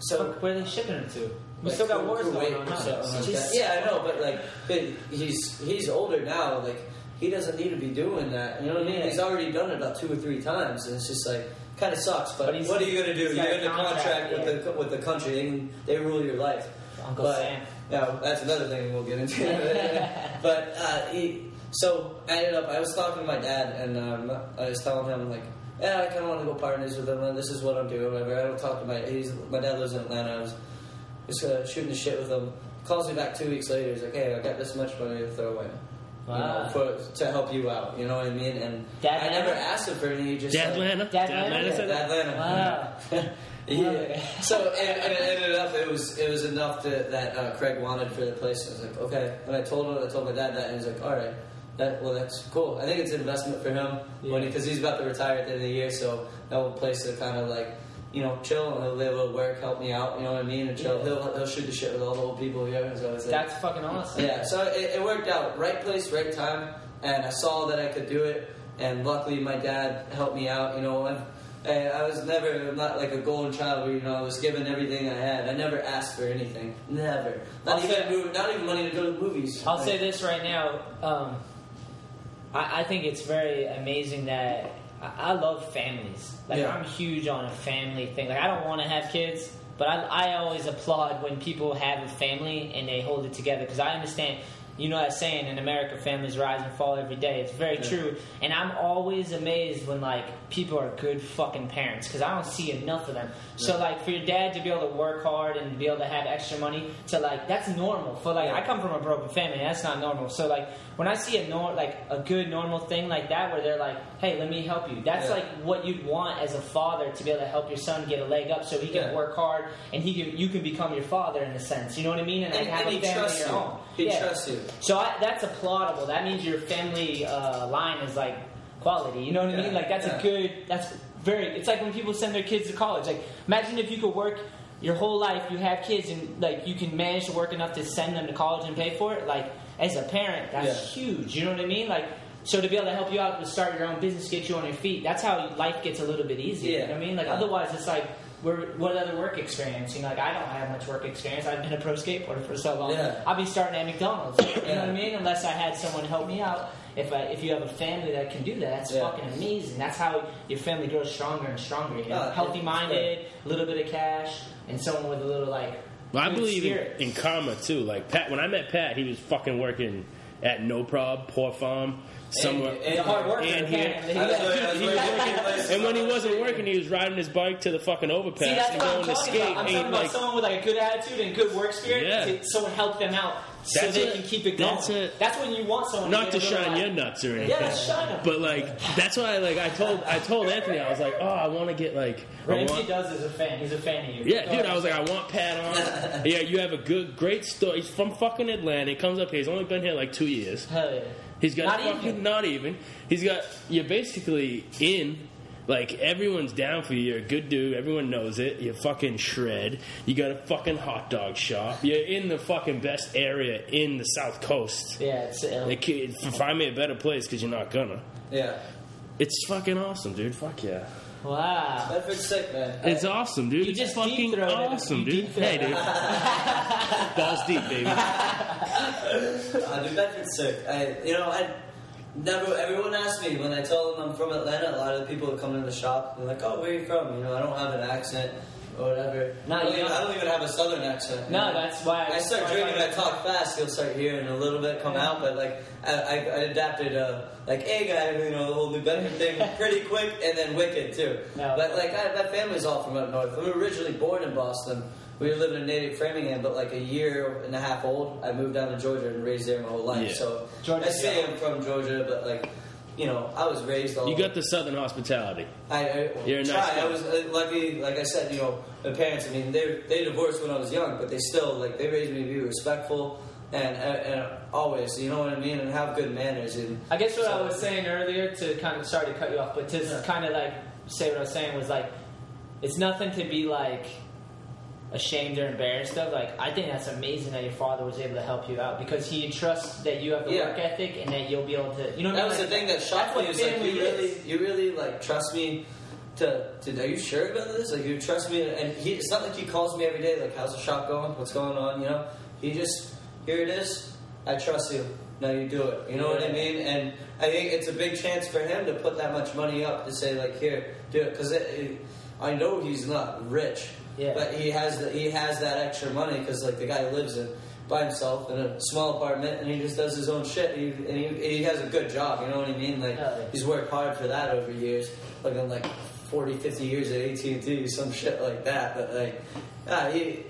so where are they shipping it to? We like, still got wars going on. something like Yeah, I know, but like, but he's he's older now. Like, he doesn't need to be doing that. You know what I mean? He's already done it about two or three times, and it's just like kind of sucks. But, But what are you gonna do? You're in a contract, contract, with yeah. the with the country. They they rule your life. Uncle but, Sam. Yeah, that's another thing we'll get into. but uh, he, so I ended up. I was talking to my dad, and um, I was telling him like, yeah, I kind of want to go partners with him. And this is what I'm doing. Whatever. I don't talk to my. He's my dad lives in Atlanta. I was just uh, shooting the shit with him. Calls me back two weeks later. He's like, hey, I got this much money to throw away. You Wow. know, for to help you out. You know what I mean? And Dad I never asked him for anything. He just Dad like, Atlanta? Dad Dad Atlanta? said? Atlanta. Wow. Yeah. So and, and it ended up it was it was enough to, that uh, Craig wanted for the place. I was like, okay. And I told him, I told my dad that, and he's like, all right. That, well, that's cool. I think it's an investment for him Yeah. because he's about to retire at the end of the year. So that will place to kind of like, you know, chill and he'll be able to work, help me out. You know what I mean? And chill. Yeah. He'll he'll shoot the shit with all the old people here. So it's like, That's fucking awesome. yeah, so it, it worked out. Right place, right time, and I saw that I could do it. And luckily, my dad helped me out. You know, and, and I was never I'm not like a golden child where you know I was given everything I had. I never asked for anything. Never. Not I'll even say- not even money to go to the movies. I'll Like, say this right now. Um, I, I think it's very amazing that I, I love families. Like Yeah. I'm huge on a family thing. Like I don't want to have kids, but I, I always applaud when people have a family and they hold it together because I understand. You know that saying in America, families rise and fall every day. It's very Yeah. true, and I'm always amazed when like people are good fucking parents because I don't see enough of them. So like for your dad to be able to work hard and be able to have extra money to like that's normal. For like Yeah. I come from a broken family, that's not normal. So like when I see a nor- like a good normal thing like that where they're like, hey, let me help you. That's Yeah. like what you'd want as a father to be able to help your son get a leg up so he can Yeah. work hard and he can you can become your father in a sense. You know what I mean? And, And, have and a family of you. your own. He Yeah. trusts you. So I, that's applaudable. That means your family uh, line is like quality. You know what I mean? Like that's a good. That's very. It's like when people send their kids to college. Like imagine if you could work your whole life you have kids and like you can manage to work enough to send them to college and pay for it. Like as a parent, that's Yeah. huge. You know what I mean? Like. So to be able to help you out to start your own business, get you on your feet, that's how life gets a little bit easier. You know what I mean? Like Yeah. otherwise, it's like, we're, what other work experience? You know, like I don't have much work experience. I've been a pro skateboarder for so long. Yeah. I'll be starting at McDonald's. You know what I mean? Unless I had someone help me out. If I, if you have a family that can do that, that's Yeah. fucking amazing. That's how your family grows stronger and stronger. You know? Oh, healthy minded, a little bit of cash, and someone with a little like. Well, I believe in, in karma too. Like Pat, when I met Pat, he was fucking working at No Prob, Pour Farm, somewhere. And- He's a hard. And he- I He was working working- in places and when he wasn't working, he was riding his bike to the fucking overpass See, that's and going to skate. about. I'm and talking about like, someone with like a good attitude and good work spirit. Yeah. To someone help them out so That's they it. can keep it going. That's it. That's when you want someone. not to little, shine your nuts or anything. Yeah, shine 'em. But like that's why like I told I told Anthony I was like oh I want to get like I Ramsey want, does is a fan. He's a fan of you. yeah Go dude ahead. I was like I want Pat on yeah you have a good great story he's from fucking Atlanta he comes up here he's only been here like two years Hell yeah. He's got Not fucking even. not even. He's got you're basically in. Like everyone's down for you. You're a good dude. Everyone knows it. You fucking shred. You got a fucking hot dog shop. You're in the fucking best area in the South Coast. Yeah, it's um, They can't- find me a better place because you're not gonna. Yeah. It's fucking awesome, dude. Fuck yeah. Wow. Bedford's sick, man. It's awesome, dude. You it's just fucking deep-throated awesome, dude. deep-throated Hey, dude. Balls deep, baby. Uh, New Bedford's sick. I, you know, I never. Everyone asks me when I tell them I'm from Atlanta. A lot of the people that come in the shop, they're like, "Oh, where are you from?" You know, I don't have an accent or whatever. No, I, don't you even, don't. I don't even have a southern accent. No, know? that's why I start drinking. I talk fast. You'll start hearing a little bit come out, but like I, I, I adapted, uh, like a guy, you know, the whole New Bedford thing pretty quick, and then wicked too. No. But like I, my family's all from up north. I'm originally born in Boston. We were living in native Framingham, but like a year and a half old, I moved down to Georgia and raised there my whole life. Yeah. So Georgia, I say yeah. I'm from Georgia, but like, you know, I was raised all. You got the southern hospitality. I, I You're a nice guy. I was uh, lucky, like I said, you know, my parents. I mean, they they divorced when I was young, but they still like they raised me to be respectful and and, and always, you know what I mean, and have good manners. And I guess what I was saying earlier to kind of sorry to cut you off, but to Yeah. kind of like say what I was saying was like it's nothing to be like ashamed or embarrassed of. Like I think that's amazing that your father was able to help you out because he trusts that you have the Yeah. work ethic and that you'll be able to. You know, what That mean? was the thing that shocked me. Is like you really, is. you really like trust me to, to. Are you sure about this? Like you trust me, and he. It's not like he calls me every day. Like, how's the shop going? What's going on? You know, he just here it is. I trust you. Now you do it. You know what I mean? And I think it's a big chance for him to put that much money up to say like, here, do it, because I know he's not rich, Yeah. but he has the, he has that extra money because like the guy lives in by himself in a small apartment and he just does his own shit he, and he, he has a good job you know what I mean like Oh, yeah. he's worked hard for that over years like in like 40 50 years at AT&T some shit like that but like ah, he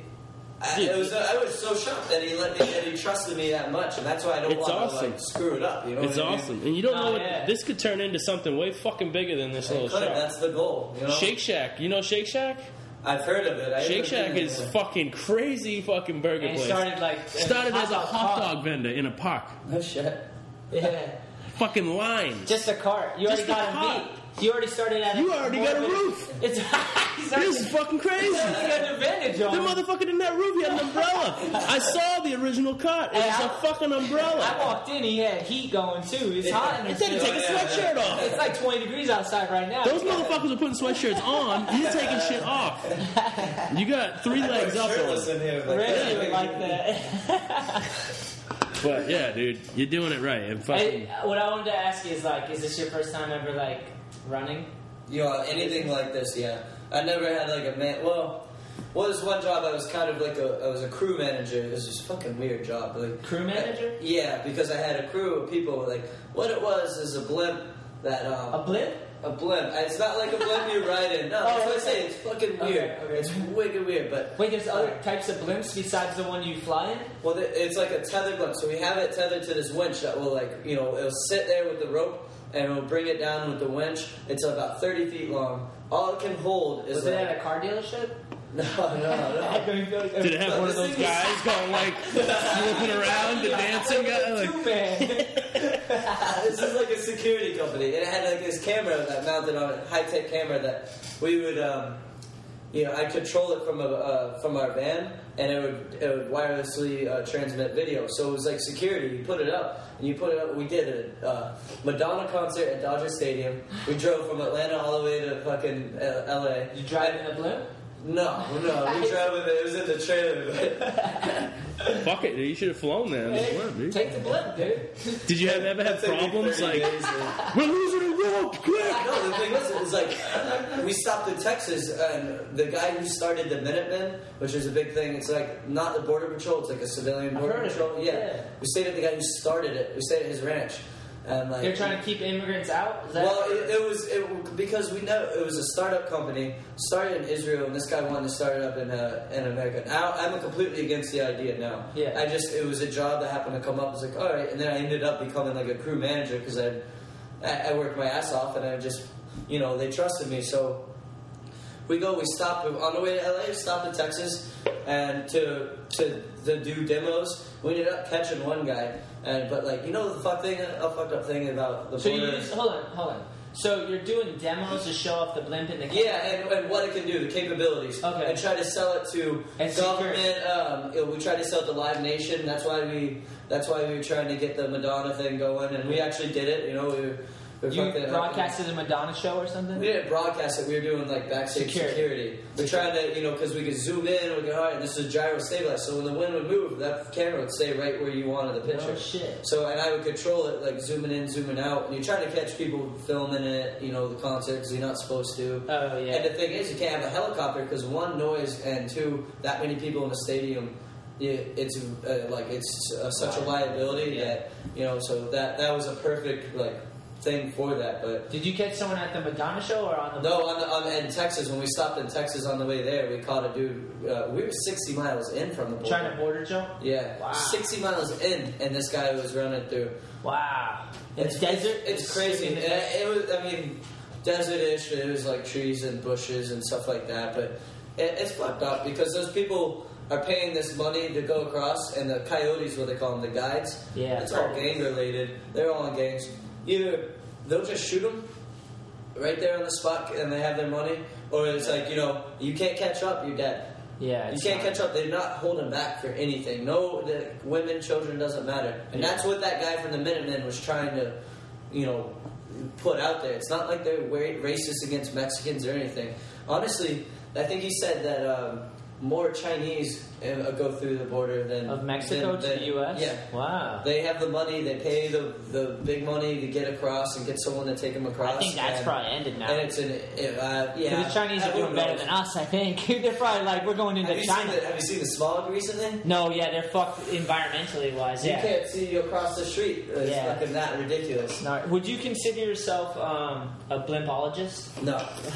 Dude, it was, I was so shocked that he let me, that he trusted me that much, and that's why I don't It's want awesome. to like screw it up. You know, It's I mean? awesome, and you don't Oh, know what yeah. this could turn into something way fucking bigger than this It little could, shop. that's the goal. You know, Shake Shack, you know Shake Shack? I've heard of it. I Shake Shack is fucking crazy fucking burger And place. started like Started as a hot dog vendor in a park. no shit. Yeah, Fucking lines. just a cart. You Just already a got him beat. You already started at. You already got a roof. It's This is fucking crazy. he's already got an advantage on. The him. motherfucker didn't have roof, he had an umbrella. I saw the original cut. It was Hey, a I- fucking umbrella. I walked in, he had heat going too. It's hot in It there. didn't take a sweatshirt off. It's like 20 degrees outside right now. Those motherfuckers are putting sweatshirts on. You're taking shit off. You got three legs up Shirtless on. in here. Like, Really would like that. But yeah, dude, you're doing it right. And fucking, I, what I wanted to ask you is like, is this your first time ever like running? You know, anything like this, yeah. I never had like a man. Well, was one job I was kind of like a I was a crew manager. It was just a fucking weird job. Like Crew manager? Yeah, because I had a crew of people. Like what it was is a blimp that um, A blimp? A blimp. It's not like a blimp you ride in. No, Oh, that's what I say. It's fucking weird. okay. It's wicked weird. But Wait, there's other types of blimps besides the one you fly in? well, it's like a tethered blimp. So we have it tethered to this winch that will like you know it'll sit there with the rope and we'll bring it down with the winch. It's about thirty feet long. All it can hold is Was it like, at a car dealership? no, no, no. did it have one of those guys going like flipping around, the dancing guy? Like, Two man. this is like a security company, and it had like this camera that mounted on it, high tech camera that we would um, you know, I control it from a uh, from our van, and it would it would wirelessly uh, transmit video. So it was like security. You put it up, and you put it up. We did a uh, Madonna concert at Dodger Stadium. We drove from Atlanta all the way to fucking uh, L.A. You drive in a blimp? No, no, we drove with it. It was in the trailer. But Fuck it, dude. You should have flown there. on this dude. Take the blimp, dude. Did you have, ever have Took me problems 30 like days, man. we're losing a rope, quick? No, the thing was, it was like we stopped in Texas, and the guy who started the Minutemen, which is a big thing. It's like not the border patrol; it's like a civilian border heard of patrol. Yeah. yeah. we stayed at the guy who started it. We stayed at his ranch, and like They're trying to keep immigrants out? Is that Well, it, it was it, because we know it was a startup company started in Israel, and this guy wanted to start it up in uh, in America. Now I'm completely against the idea now. Yeah. I just it was a job that happened to come up. I was like, all right, and then I ended up becoming like a crew manager because I I worked my ass off, and I just you know they trusted me so. We go. We stop on the way to LA. Stop in Texas, and to to to do demos. We ended up catching one guy, and but like you know the fuck thing, a fucked up thing about the So you use, hold on, hold on. So you're doing demos to show off the blimp in the Yeah, and, and what it can do, the capabilities. Okay. And try to sell it to And government. Um, know, we try to sell it to Live Nation. That's why we. That's why we were trying to get the Madonna thing going, and we actually did it. You know, we We You broadcasted a Madonna show or something? We didn't broadcast it. We were doing like backstage Security. security. We're trying to, you know, because we could zoom in. We could, all right, this is a gyro stabilized. So when the wind would move, that camera would stay right where you wanted the picture. Oh, shit. So and I would control it, like zooming in, zooming out, and you're trying to catch people filming it, you know, the concert because you're not supposed to. Oh, yeah. And the thing is, you can't have a helicopter because one noise and two that many people in a stadium. Yeah, it's uh, like it's uh, such a liability Yeah. that you know. So that that was a perfect like thing for that, but. Did you catch someone at the Madonna show or on the No, on the, on in Texas, when we stopped in Texas on the way there, we caught a dude. Uh, we were 60 miles in from the border. China border jump? Yeah, Wow. 60 miles in, and this guy was running through. Wow. The desert? It's, crazy. Desert? it was, I mean, desert-ish. It was like trees and bushes and stuff like that. But it, it's fucked up because those people are paying this money to go across, and the coyotes, what they call them, the guides. Yeah. it's all gang related. They're all in gangs. Either they'll just shoot them right there on the spot, and they have their money, or it's like you know, you can't catch up, you're dead. Yeah. You can't not- catch up. They're not holding back for anything. No, the women, children doesn't matter. And that's what that guy from the Minutemen was trying to, you know, put out there. It's not like they're racist against Mexicans or anything. Honestly, I think he said that um, more Chinese uh, go through the border Then Of Mexico than- to the U.S.? Yeah. Wow. They have the money. They pay the the big money to get across and get someone to take them across. I think that's and, probably ended now. And it's an uh, yeah. the Chinese are doing better than us, I think. They're probably like, we're going into Have China. the, have you seen the smog recently? No, yeah, they're fucked environmentally wise. You can't see you across the street. It's Yeah. fucking that ridiculous. No, would you consider yourself um, a blimpologist? No.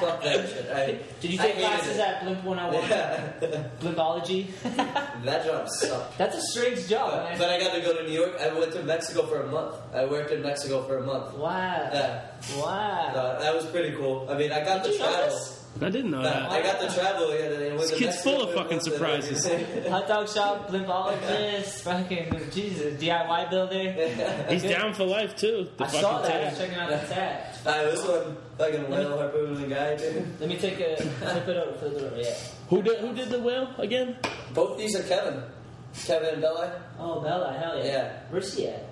Fuck that shit. I, Did you take classes it. at Blimp 101? Yeah. Blimpology? that job sucked. That's a strange job. But, man. but I got to go to New York. I went to Mexico for a month. I worked in Mexico for a month. wow. Yeah. Wow. Uh, that was pretty cool. I mean, I got Did the travel. I didn't know Uh, that. I got the travel. Yeah, I went This kid's Mexico full of fucking surprises. Hot dog shop, blimpologist, fucking Jesus, DIY builder. He's down for life too. The I fucking saw that. I was checking out the tag. I this one fucking whale harpooning guy, dude. Let me take a flip it over, flip it over. Yeah. Who did who did the whale again? Both these are Kevin. Kevin and Bella. Oh, Bella, hell yeah. Yeah. Where's he at?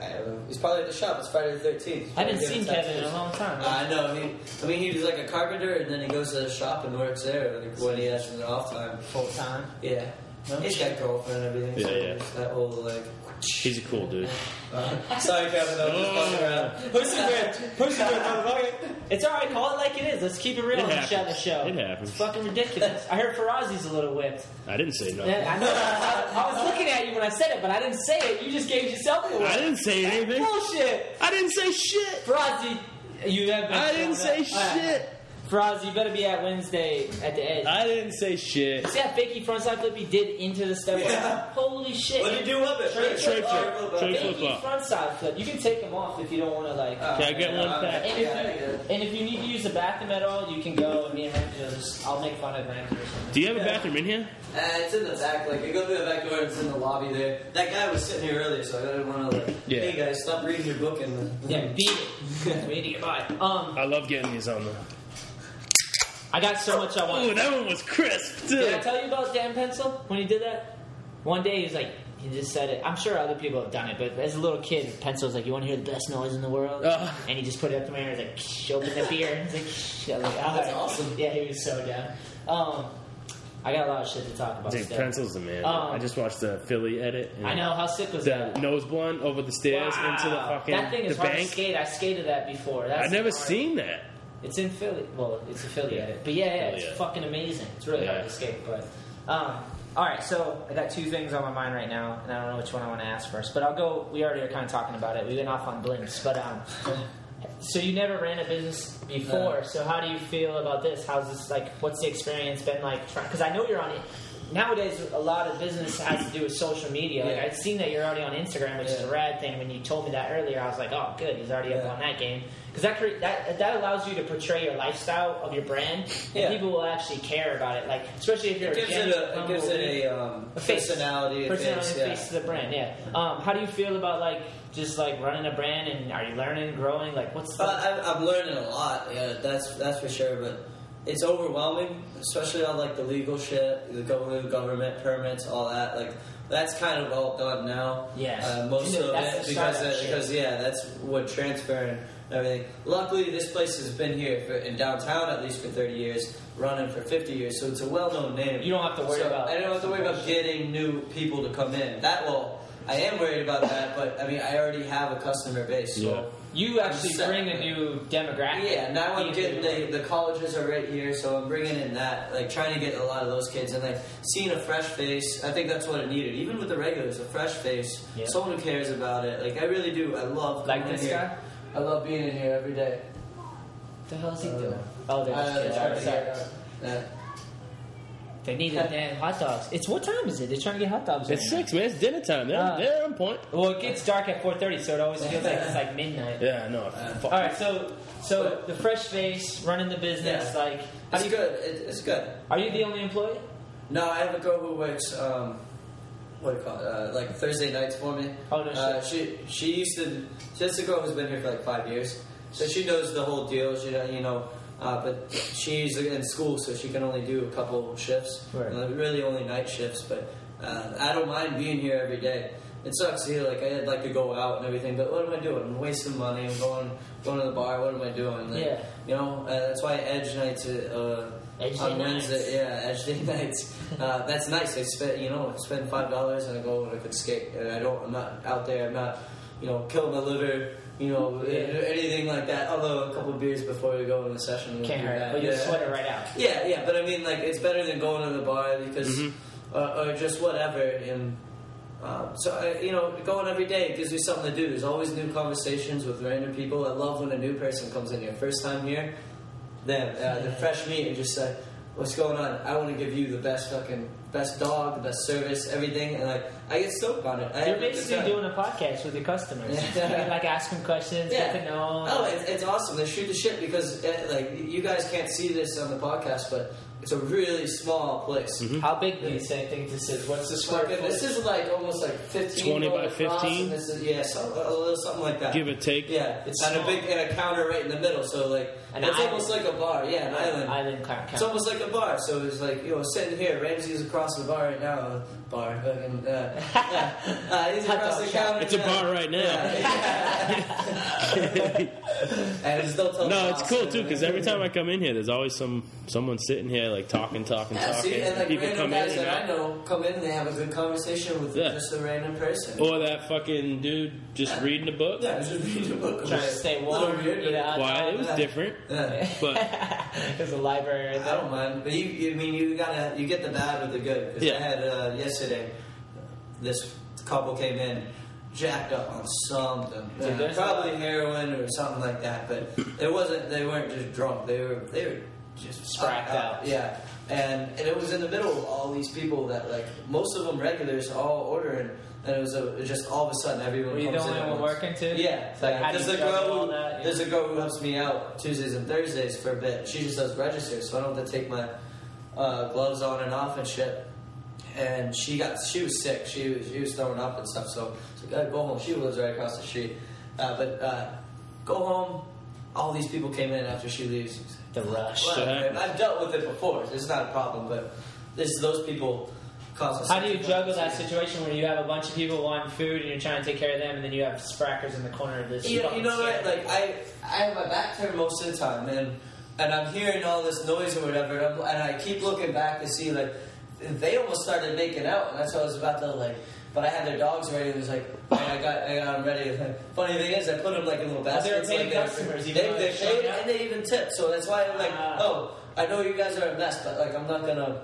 I. He's probably at the shop. It's Friday the 13th. I haven't seen Kevin in a long time. Uh, I know. He, I mean, he was like a carpenter, and then he goes to the shop and works there like, when he has an off time. Full time. Yeah. No He's got girlfriend and everything. Yeah, so yeah. That whole like. He's a cool dude. Sorry, Kevin. I was just fucking around. Pussy bread. Pussy bread, motherfucker. It's alright, call it like it is. Let's keep it real It on the happens. show. The show. It happens. It's fucking ridiculous. I heard Farazi's a little whipped. I didn't say nothing. Yeah, I know. I, I was looking at you when I said it, but I didn't say it. You just gave yourself the I didn't say anything. Bullshit. I didn't say shit. Farazi, you have been. I didn't say up. Shit. Farazi, you better be at Wednesday at the edge. I didn't say shit. See that fakey frontside flip he did into the step? Yeah. Holy shit. What did you do up it? Tray Tray flip. flip. Tray flip Fakey frontside flip. You can take them off if you don't want to like. Uh, Can I get one back? and, if yeah, you, and if you need to use the bathroom at all, you can go and me and Ramsey will just I'll make fun of Ramsey or something. Do you have a bathroom in here? Uh, it's in the back. Like you go through the back door, and it's in the lobby there. That guy was sitting here earlier, so I didn't want to like. Yeah. Hey guys, stop reading your book and. Yeah, beat it. Ready to get by. Um, I love getting these on the. I got so much I want. Ooh, that one was crisp too. Did I tell you about Dan Pencil when he did that? One day he was like, he just said it. I'm sure other people have done it, but as a little kid, Pencil was like, "You want to hear the best noise in the world?" Uh. and he just put it up to my ear. He's like, Shh, "Open the beer." And he's like, Shh. I was like, "All That's right." awesome. Yeah, he was so down. Um, I got a lot of shit to talk about. Dude, still. Pencil's the man. Um, I just watched the Philly edit. I know how sick was The that? nose blunt over the stairs Wow. into the fucking that thing is the hard bank. to skate. I skated that before. That's I've never hard. seen that. It's in Philly. Well, it's affiliated, but yeah, yeah, it's yeah. fucking amazing. It's really hard to escape, but um, all right. So I got two things on my mind right now, and I don't know which one I want to ask first. But I'll go. We already are kind of talking about it. We went off on blimps, but um, so you never ran a business before. No. So how do you feel about this? How's this like? What's the experience been like? Because I know you're on it. Nowadays, a lot of business has to do with social media. Like Yeah. I'd seen that you're already on Instagram, which is a rad thing. When you told me that earlier, I was like, "Oh, good, he's already up on that game." Because that, that that allows you to portray your lifestyle of your brand, and Yeah. people will actually care about it. Like, especially if you're It gives a it a it gives it a, um, A face. personality, personality face, yeah. face to the brand. Yeah. Um, how do you feel about like just like running a brand and are you learning, growing? Like, what's the I'm, I'm learning a lot. Yeah, that's that's for sure. But it's overwhelming, especially all like the legal shit, the government, government permits, all that. Like that's kind of all done now. Yeah, uh, most You know, of it because because yeah, that's what transfer and everything. Luckily, this place has been here for, in downtown at least for 30 years, running for 50 years, so it's a well-known name. You don't have to worry So about- I don't have to worry about getting new people to come in. That will. I am worried about that, but I mean, I already have a customer base, so. Yeah. you actually set. bring a new demographic? Yeah, now I'm being getting the, the colleges are right here, so I'm bringing in that, like trying to get a lot of those kids, and like seeing a fresh face. I think that's what it needed, even with the regulars, a fresh face, Yeah. someone who cares about it. Like I really do. I love Like coming this in here. guy? I love being in here every day. What the hell is he Uh, doing? Oh, they're Uh, just they're trying to get, uh, uh, They need damn hot dogs. It's what time is it? They're trying to get hot dogs. It's right now. six, man. It's dinner time. They're, Ah. they're on point. Well, it gets dark at 4:30, so it always feels like it's like midnight. Yeah, no. fuck. All right, so so the fresh face, running the business, Yeah. like, how it's you, good. It, it's good. are you the only employee? No, I have a girl who works. Um, what do you call it? Uh, like Thursday nights for me. Oh, no uh, She she used to. She's a girl who's been here for like five years, so she knows the whole deal. She you know. Uh, but she's in school, so she can only do a couple shifts. Right. Uh, really, only night shifts. But uh, I don't mind being here every day. It sucks here. Like I'd like to go out and everything, but what am I doing? I'm wasting money. I'm going going to the bar. What am I doing? Like, Yeah. You know, uh, that's why I Edge nights uh, Edge on day Wednesday. Yeah, Edge day nights. Uh, that's nice. I spend, you know, spend five dollars and I go and I could skate. And I don't. I'm not out there. I'm not, you know, killing my liver. You know, Yeah. anything like that. Although a couple of beers before we go in the session Can't hurt, but yeah. sweat it right out. Yeah, yeah, but I mean, like, it's better than going to the bar because, Mhm. uh, or just whatever. And um, so, I, you know, going every day gives me something to do. There's always new conversations with random people. I love when a new person comes in here. First time here, them, uh, the fresh meat, and just say, what's going on? I want to give you the best fucking, best dog, the best service, everything. And like, I get stoked on it. I You're have a good basically doing a podcast with your customers. Yeah. You can like asking questions, Yeah. get to know. Oh, it's, it's awesome. They shoot the shit because, uh, like, you guys can't see this on the podcast, but it's a really small place. How big do you say, think this is? What's the square Fucking- footage? this is like almost like 15 20 by 15? This is, yeah, some, a little something like that. Give or take. Yeah, It's and a big and a counter right in the middle. So like An it's island. almost like a bar. Yeah, an island. Island count. It's almost like a bar. So it's like you know sitting here. Ramsey's across the bar right now. uh, Bar. Fucking, uh, yeah. uh, he's Hot across the shop. counter. It's a bar right now. Yeah. and it's still No, it's cool too because every time I come in here, there's always some someone sitting here like talking, talking, Yeah, talking. see, and like People random come guys in and that I know come in and they have a good conversation with Yeah. just a random person. Or that fucking dude just reading a book. yeah, just read a book. Trying to stay warm. Little weird, eat a hot Why? It was different, Yeah. But There's a library right I don't mind, but you, you I mean you gotta you get the bad with the good. 'Cause Yeah. I had uh, yesterday, this couple came in, jacked up on something, Dude, there's probably heroin or something like that. But it wasn't. They weren't just drunk. They were they were just Spracked out. Yeah, and and it was in the middle of all these people that like most of them regulars all ordering, and it was a, just all of a sudden everyone Were you the comes in only at one working too? Yeah, It's like, yeah. there's a girl. Who, that? Yeah. There's a girl who helps me out Tuesdays and Thursdays for a bit. She just does register, so I don't have to take my uh, gloves on and off and shit. And she got she was sick. She was she was throwing up and stuff. So so gotta go home. She lives right across the street. Uh, but uh, go home, all these people came in after she leaves. The rush. Well. I've dealt with it before. It's not a problem, but this those people cause. How do you juggle that situation where you have a bunch of people wanting food and you're trying to take care of them, and then you have sprackers in the corner of this? You, you know what? Like I, I have my back turned most of the time, and and I'm hearing all this noise or whatever, and, I'm, and I keep looking back to see like they almost started making out, and that's what I was about to like. But I had their dogs ready, and it was like I got I got them ready. Funny thing is, I put them like in little they were baskets. paying like customers, They, they they're paid and they even tipped, so that's why I'm like, Ah. oh, I know you guys are a mess, but like I'm not gonna.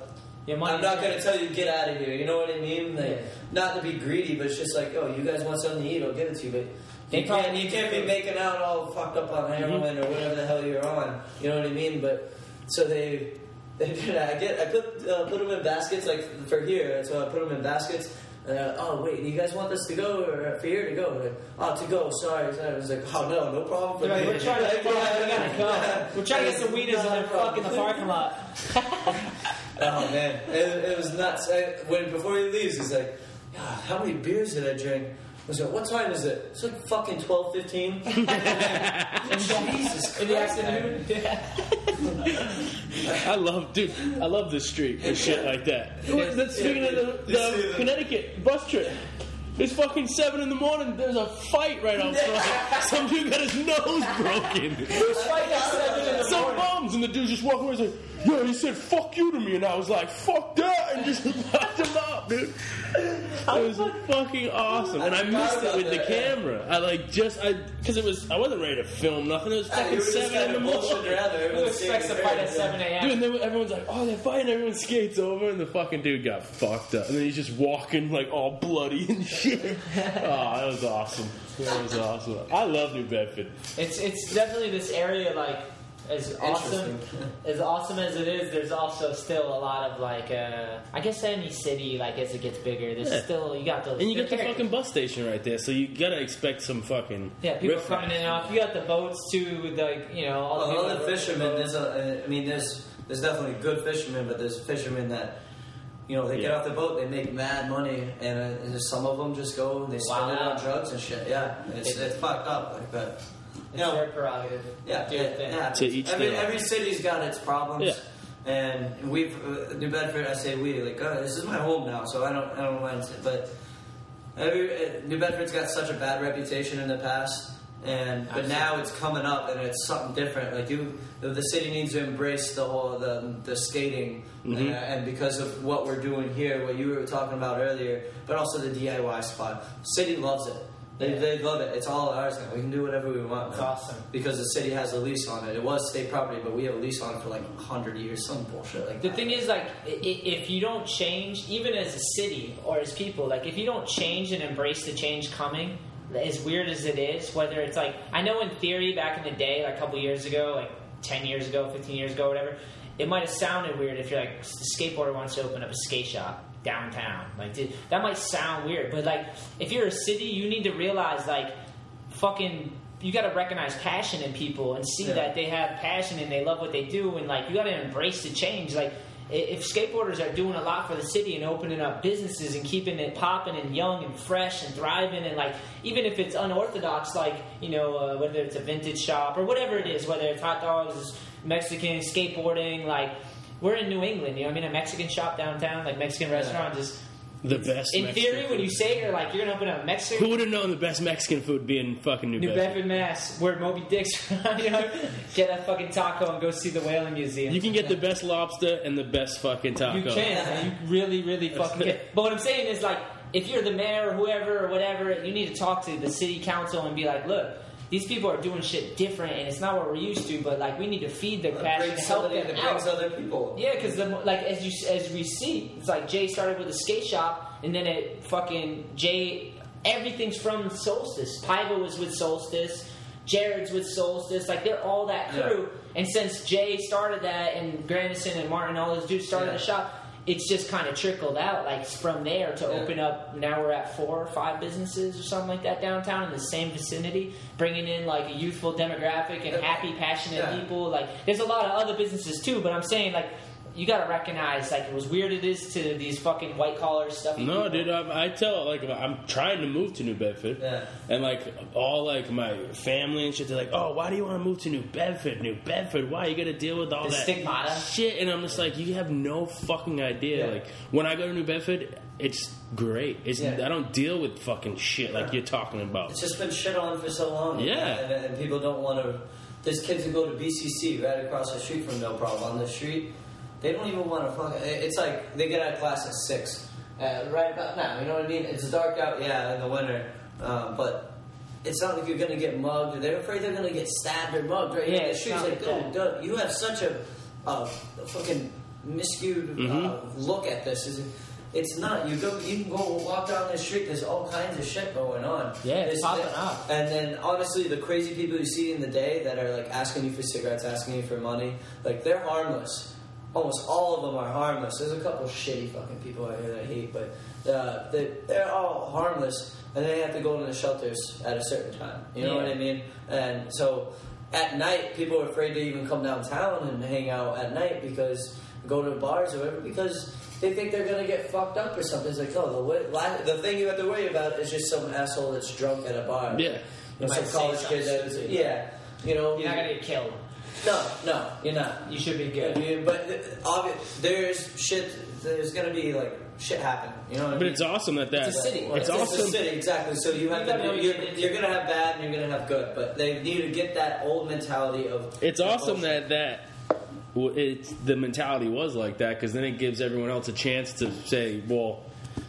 I'm not gonna tell you get out of here. You know what I mean? Like, Yeah. not to be greedy, but it's just like, oh, you guys want something to eat? I'll give it to you. But you can't, you can't be making out all fucked up on heroin or whatever the hell you're on. You know what I mean? But so they, they did. I get. I put uh, put them in baskets like for here. So I put them in baskets. And oh wait, do you guys want this to go or for here to go? Like, oh, to go. Sorry. sorry. I was like, oh no, no problem. me. we're trying to, we gotta go. We're trying to get some weeders Not and a then fuck in the problem. parking lot. Oh man, it, it was nuts. I, when before he leaves, he's like, "God, "How many beers did I drink?" I was like, "What time is it?" It's like fucking twelve fifteen. Jesus Christ! In the man. afternoon. I love, dude. I love this street and shit like that. Yeah. That's speaking of the, the Connecticut bus trip. It's fucking seven in the morning. There's a fight right out front. Some dude got his nose broken. Fight at seven in the Some morning. bums, and the dude just walked away. He's like, "Yo," he said, "Fuck you" to me, and I was like, "Fuck that," and just locked him up, dude. It was fucking awesome, and I missed it with the camera. I like just I because it was I wasn't ready to film nothing. It was fucking you seven in the bullshitting morning. around there. Who Everyone's expects to fight at it's 7 a.m.? Dude, and then everyone's like, "Oh, they're fighting!" Everyone skates over, and the fucking dude got fucked up. And then he's just walking like all bloody and shit. oh, that was awesome. That was awesome. I love New Bedford. It's it's definitely this area like as awesome as awesome as it is. There's also still a lot of like uh, I guess any city like as it gets bigger, there's Yeah. still you got those And you the got the fucking bus station right there, so you gotta expect some fucking yeah people riff coming in and off. You got the boats too, like you know all the Well, people other that work fishermen, there's a, I mean, there's there's definitely good fishermen, but there's fishermen that, you know, they get off the boat, they make mad money, and, uh, some of them just go and they spend it on drugs and shit. Yeah, it's It- it's fucked up like that. It's You know, their prerogative. yeah, Do yeah, your thing. yeah. To each every their own. every city's got its problems. Yeah. And we've uh, New Bedford. I say we like uh, this is my home now, so I don't I don't mind. it, But every, uh, New Bedford's got such a bad reputation in the past, and but now it's coming up and it's something different. Like you, the, the city needs to embrace the whole the the skating, Mhm. uh, and because of what we're doing here, what you were talking about earlier, but also the DIY spot. City loves it. They, Yeah. they love it. It's all ours now. We can do whatever we want. It's awesome. Because the city has a lease on it. It was state property, but we have a lease on it for like hundred years. Some bullshit like The that. thing is, like, if you don't change, even as a city or as people, like, if you don't change and embrace the change coming, as weird as it is, whether it's like, I know in theory back in the day, like a couple years ago, like 10 years ago, 15 years ago, whatever, it might have sounded weird if you're like, the skateboarder wants to open up a skate shop downtown. Like, dude, that might sound weird, but like, if you're a city, you need to realize, like, fucking you got to recognize passion in people and see Yeah. that they have passion and they love what they do and like you got to embrace the change like if skateboarders are doing a lot for the city and opening up businesses and keeping it popping and young and fresh and thriving and like even if it's unorthodox like you know uh, whether it's a vintage shop or whatever it is whether it's hot dogs mexican skateboarding like we're in new england you know what i mean a mexican shop downtown like mexican restaurant just The best. in Mexican theory when you say you're like you're gonna open up a mexican who would have known the best Mexican food being fucking New, New Bedford? Bedford, Mass, where Moby Dick's from. You know, get that fucking taco and go see the whaling museum. You can get the best lobster and the best fucking taco. You can. You really, really fucking can. But what I'm saying is, like, if you're the mayor or whoever or whatever, you need to talk to the city council and be like, look. These people are doing shit different, and it's not what we're used to. But like, we need to feed their passion, and help them that out. brings other people. Yeah, because like as you as we see, it's like Jay started with a skate shop, and then it fucking Jay. Everything's from Solstice. Piva was with Solstice. Jared's with Solstice. Like they're all that crew. And since Jay started that, and Grandison and Martin, all those dudes started Yeah. the shop. It's just kind of trickled out, like from there to Yeah. open up. Now we're at four or five businesses or something like that downtown in the same vicinity, bringing in like a youthful demographic and happy, passionate Yeah. people. Like there's a lot of other businesses too, but I'm saying like you gotta recognize like it was weird it is to these fucking white collar stuff. No, dude, I, I tell like I'm trying to move to New Bedford, Yeah. and like all like my family and shit, they're like, "Oh, why do you want to move to New Bedford? New Bedford? Why you got to deal with all The that stigmata. shit?" And I'm just like, "You have no fucking idea." Yeah. Like when I go to New Bedford, it's great. It's Yeah. I don't deal with fucking shit like you're talking about. It's just been shit on for so long. Yeah. And, and people don't want to. There's kids who go to BCC right across the street from No Problem on the street. They don't even want to fuck. It's like they get out of class at six, uh, right about now. You know what I mean? It's dark out, yeah, in the winter, um, but it's not like you're gonna get mugged. They're afraid they're gonna get stabbed or mugged right Yeah, in the it's streets. Like, dude, you have such a, uh, fucking miscued uh, Mm-hmm. look at this. Is it's not. You go. You can go walk down the street. There's all kinds of shit going on. Yeah, it's popping up. And then honestly, the crazy people you see in the day that are like asking you for cigarettes, asking you for money, like they're harmless. Almost all of them are harmless. There's a couple shitty fucking people out here that I hate, but uh, they, they're all harmless, and they have to go to the shelters at a certain time. You know Yeah. what I mean? And so at night, people are afraid to even come downtown and hang out at night because go to bars or whatever because they think they're gonna get fucked up or something. It's like, oh, the, the thing you have to worry about is just some asshole that's drunk at a bar. Yeah. You know, some college kid that is, yeah, you know, You're not gonna get killed. No, no, you're not. You should be I good. mean, but obvi- there's shit. There's gonna be like shit happen. You know what I But mean? it's awesome that that It's a city. It's It's awesome. a city, exactly. So you have to. gotta know You're, you're you're gonna have bad and you're gonna have good, but they need to get that old mentality of. It's awesome bullshit. that that well, it's the mentality was like that because then it gives everyone else a chance to say, well,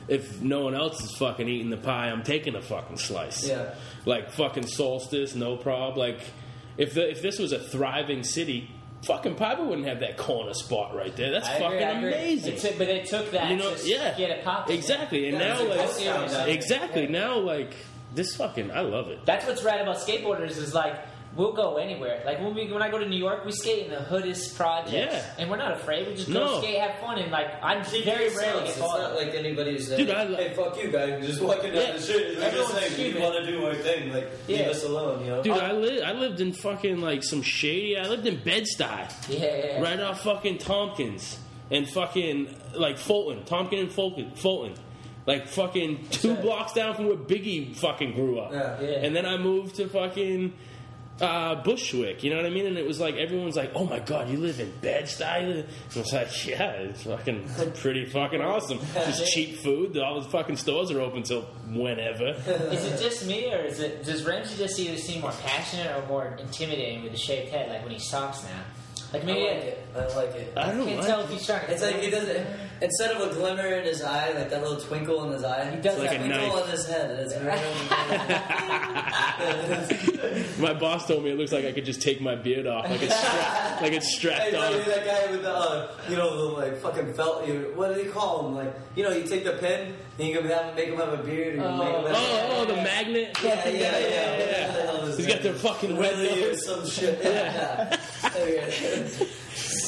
if no one else is fucking eating the pie, I'm taking a fucking slice. Yeah. Like fucking solstice, no prob. Like if the, if this was a thriving city, fucking Piper wouldn't have that corner spot right there. That's I fucking agree. amazing. It took- but they took that you know, to yeah, get it popping. exactly. And now, like, exactly now, like this fucking, I love it. That's what's rad about skateboarders is like we'll go anywhere. Like when we when I go to New York, we skate in the hoodest projects, Yeah. and we're not afraid. We just No. go skate, have fun, and like I'm Think very for rarely yourselves. get It's caught. not like anybody's like, Dude, I lo- hey, fuck you, guy. Just walking down Yeah. the street. We're Everyone's just saying, we want to do our thing. Like, leave us alone, you know? Dude, I li- I lived in fucking like some shady. I lived in Bed Stuy. Yeah, yeah, yeah. right off fucking Tompkins and fucking like Fulton, Tompkins and Fulton, Fulton, like fucking two blocks down from where Biggie fucking grew up. Yeah. Yeah. And then I moved to fucking uh, Bushwick, you know what I mean? And it was like everyone's like, "Oh my god, you live in Bed Stuy?" I was like, "Yeah, it's fucking pretty fucking awesome. Just cheap food. All the fucking stores are open till whenever." Is it just me, or is it does Ramsey just either seem more passionate or more intimidating with the shaved head, like when he talks now? Like I maybe like it. I like it. I I don't can't like tell it. if he's trying. It's like he does it instead of a glimmer in his eye, like that little twinkle in his eye. He does it's like a twinkle knife. on his head. It's very My boss told me it looks like I could just take my beard off, like it's stra- like it's strapped like, on. that guy with the, uh, you know, the like fucking felt. You, what do they call him? Like, you know, you take the pen and you can have make him have a beard. You Oh. make him have Oh, oh, the magnet. Yeah, yeah, yeah. yeah. Hell is He's that? got the fucking red Willie or nose. some shit. Yeah. yeah.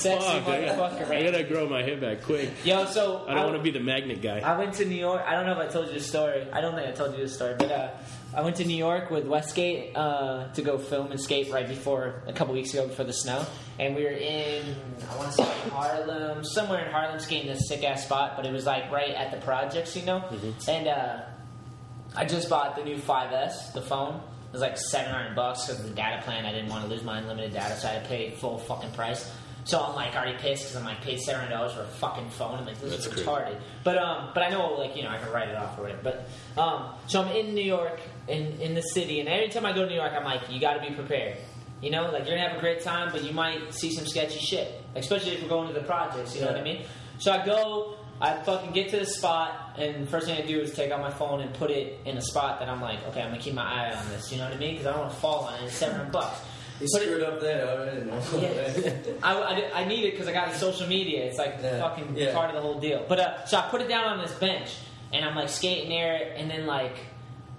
sexy Fuck, I gotta, I gotta grow my hair back quick. Yo, so I don't want to be the magnet guy. I went to New York. I don't know if I told you the story. I don't think I told you the story, but uh, I went to New York with Westgate uh, to go film and skate right before a couple weeks ago before the snow, and we were in I want to say Harlem, somewhere in Harlem, skating this sick ass spot, but it was like right at the projects, you know. And uh, I just bought the new 5S, the phone. It was like 700 bucks because of the data plan. I didn't want to lose my unlimited data, so I had to pay full fucking price. So I'm like already pissed because I'm like paid seven hundred dollars for a fucking phone. I'm like this That's is crazy. retarded. But um, but I know like you know I can write it off or whatever. But um, so I'm in New York in in the city, and every time I go to New York, I'm like you got to be prepared. You know, like you're gonna have a great time, but you might see some sketchy shit, especially if you're going to the projects. You know what I mean? So I go, I fucking get to the spot, and first thing I do is take out my phone and put it in a spot that I'm like, okay, I'm gonna keep my eye on this. You know what I mean? Because I don't want to fall on it. It's 700 bucks. It- screwed up there. I yeah. I, I, I need it because I got social media. It's like Yeah. fucking Yeah. part of the whole deal. But uh, so I put it down on this bench, and I'm like skating there, and then like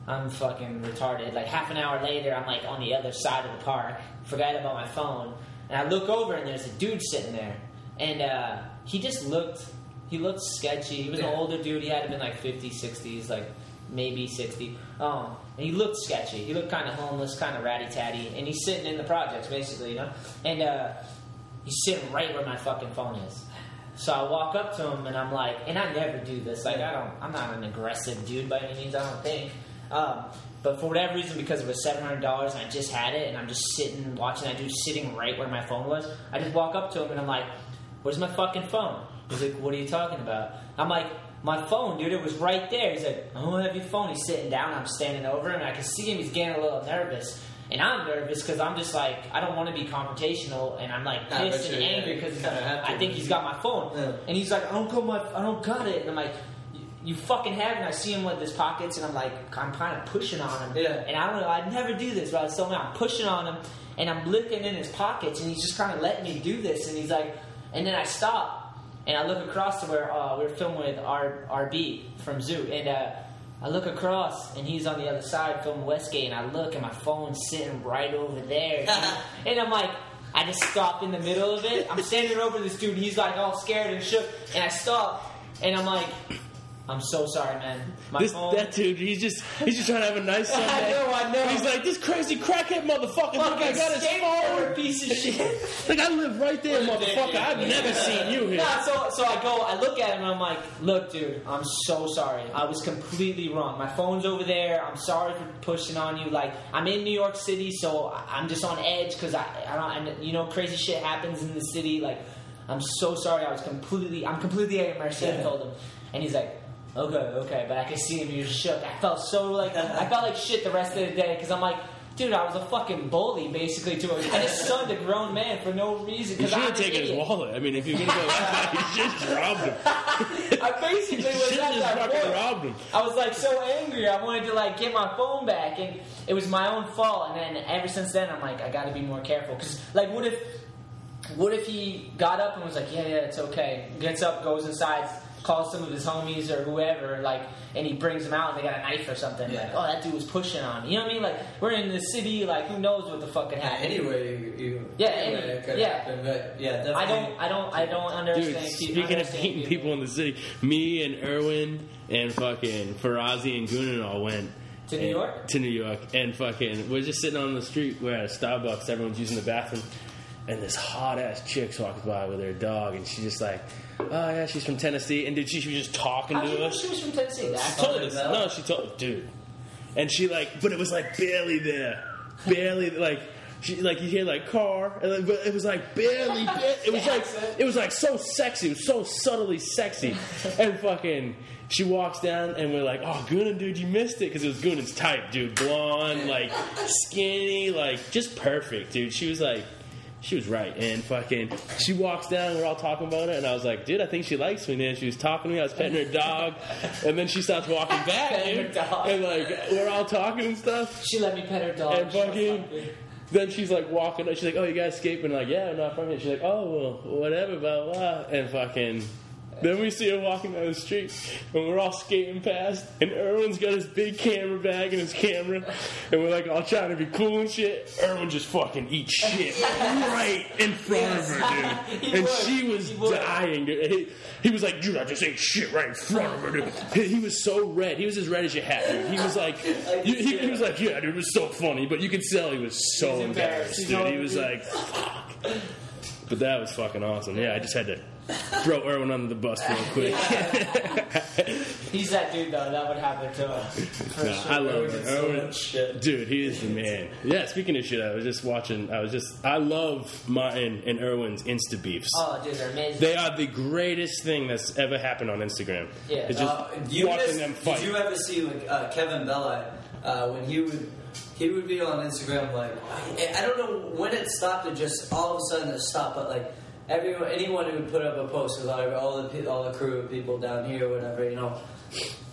I'm fucking retarded. Like half an hour later, I'm like on the other side of the park, forgot about my phone, and I look over, and there's a dude sitting there, and uh, he just looked. He looked sketchy. He was an older dude. He had to been like 50s, 60s, like maybe 60. Um, and he looked sketchy. He looked kind of homeless, kind of ratty tatty, and he's sitting in the projects basically, you know. And uh, he's sitting right where my fucking phone is. So I walk up to him and I'm like, and I never do this. Like I don't, I'm not an aggressive dude by any means. I don't think. Um, but for whatever reason, because it was seven hundred dollars I just had it, and I'm just sitting watching that dude sitting right where my phone was. I just walk up to him and I'm like, "Where's my fucking phone?" He's like, "What are you talking about?" I'm like, "My phone, dude. It was right there." He's like, "I don't have your phone." He's sitting down. I'm standing over him. And I can see him. He's getting a little nervous. And I'm nervous because I'm just like I don't want to be confrontational, and I'm like pissed and angry because you kinda have to. I think he's got my phone, Yeah. and he's like I don't got my I don't got it, and I'm like "You- fucking have it. And I see him with his pockets, and I'm like I'm kind of pushing on him, Yeah. and I don't know I'd never do this, but I was telling him I'm pushing on him, and I'm looking in his pockets, and he's just kind of letting me do this, and he's like, and then I stop. And I look across to where uh, we are filming with R- RB from Zoo, and uh, I look across, and he's on the other side filming Westgate, and I look, and my phone's sitting right over there, and I'm like, I just stop in the middle of it. I'm standing over this dude, and he's like all scared and shook, and I stop, and I'm like, I'm so sorry, man. My This phone. that dude, he's just he's just trying to have a nice Sunday. I know, I know. He's like this crazy crackhead motherfucker. Look, I got his phone. piece of shit. Like I live right there, motherfucker. I've never seen you here. Nah, so so I go, I look at him, and I'm like, look, dude, I'm so sorry. I was completely wrong. My phone's over there. I'm sorry for pushing on you. Like, I'm in New York City, so I- I'm just on edge because I, I don't, and, you know, crazy shit happens in the city. Like, I'm so sorry. I was completely, I'm completely at your mercy. I told him, and he's like. Okay, okay, but I could see him. He was shook. I felt so like I felt like shit the rest of the day because I'm like, dude, I was a fucking bully basically to him. I just sunned a grown man for no reason. You should have taken his wallet. I mean, if you're gonna go you just robbed him. I basically was at just that point. robbed him. I was like so angry. I wanted to like get my phone back, and it was my own fault. And then ever since then, I'm like, I got to be more careful. Because like, what if, what if he got up and was like, yeah, yeah, it's okay. Gets up, goes inside, calls some of his homies or whoever, like, and he brings them out, and they got a knife or something. Yeah. Like, oh, that dude was pushing on me. You know what I mean? Like, we're in the city. Like, who knows what the fuck could happen? Anyway, you, you Yeah, anyway, any- it could yeah. happen, but yeah, definitely. I don't, I don't, I don't understand. Dude, people- speaking of understand beating people in the city, me and Erwin and fucking Farazi and Goonan all went To New and- York? To New York, and fucking we're just sitting on the street. We're at a Starbucks. Everyone's using the bathroom, and this hot ass chick walks by with her dog, and she's just like, "Oh yeah, she's from Tennessee." And dude, she, she was just talking How to do you know us. she was from Tennessee? She told us. No, she told us dude. And she like, but it was like barely there, barely like. She, like you hear like car, and like, but it was like barely. ba- It was like it was like so sexy. It was so subtly sexy, and fucking. She walks down, and we're like, "Oh, Goonan, dude, you missed it because it was Goonan's type, dude. Blonde, like skinny, like just perfect, dude." She was like, she was right. And fucking, she walks down, we're all talking about it, and I was like, dude, I think she likes me. And then she was talking to me, I was petting her dog, and then she starts walking back, Petting her dude. dog. And like, we're all talking and stuff. She let me pet her dog. And fucking, then she's like walking, she's like, oh, you guys escaping? And like, yeah, I'm not from here. She's like, oh, well, whatever, blah, blah. And fucking, then we see her walking down the street, and we're all skating past, and Erwin's got his big camera bag and his camera, and we're like all trying to be cool and shit. Erwin just fucking eats shit right in front of her, dude. And would. she was dying, dude. He, he was like, dude, I just ate shit right in front of her, dude. He, he was so red. He was as red as your hat, dude. He was like, he, he, he was like, yeah, dude, it was so funny, but you could tell he was so He's embarrassed, embarrassed. Dude. He was like, fuck. But that was fucking awesome. Yeah, I just had to throw Erwin under the bus real quick. He's that dude though. That would happen to. For No, sure. I love Erwin it. so shit. dude, he is the man. Yeah, speaking of shit, I was just watching. I was just. I love Martin and Erwin's Insta beefs. Oh, dude, they're amazing. They are the greatest thing that's ever happened on Instagram. Yeah. It's just Uh, you watching them fight. Did you ever see like uh, Kevin Bella uh, when he would he would be on Instagram like I, I don't know when it stopped. It just all of a sudden it stopped. But like everyone, anyone who would put up a post with like all the all the crew of people down here, or whatever, you know,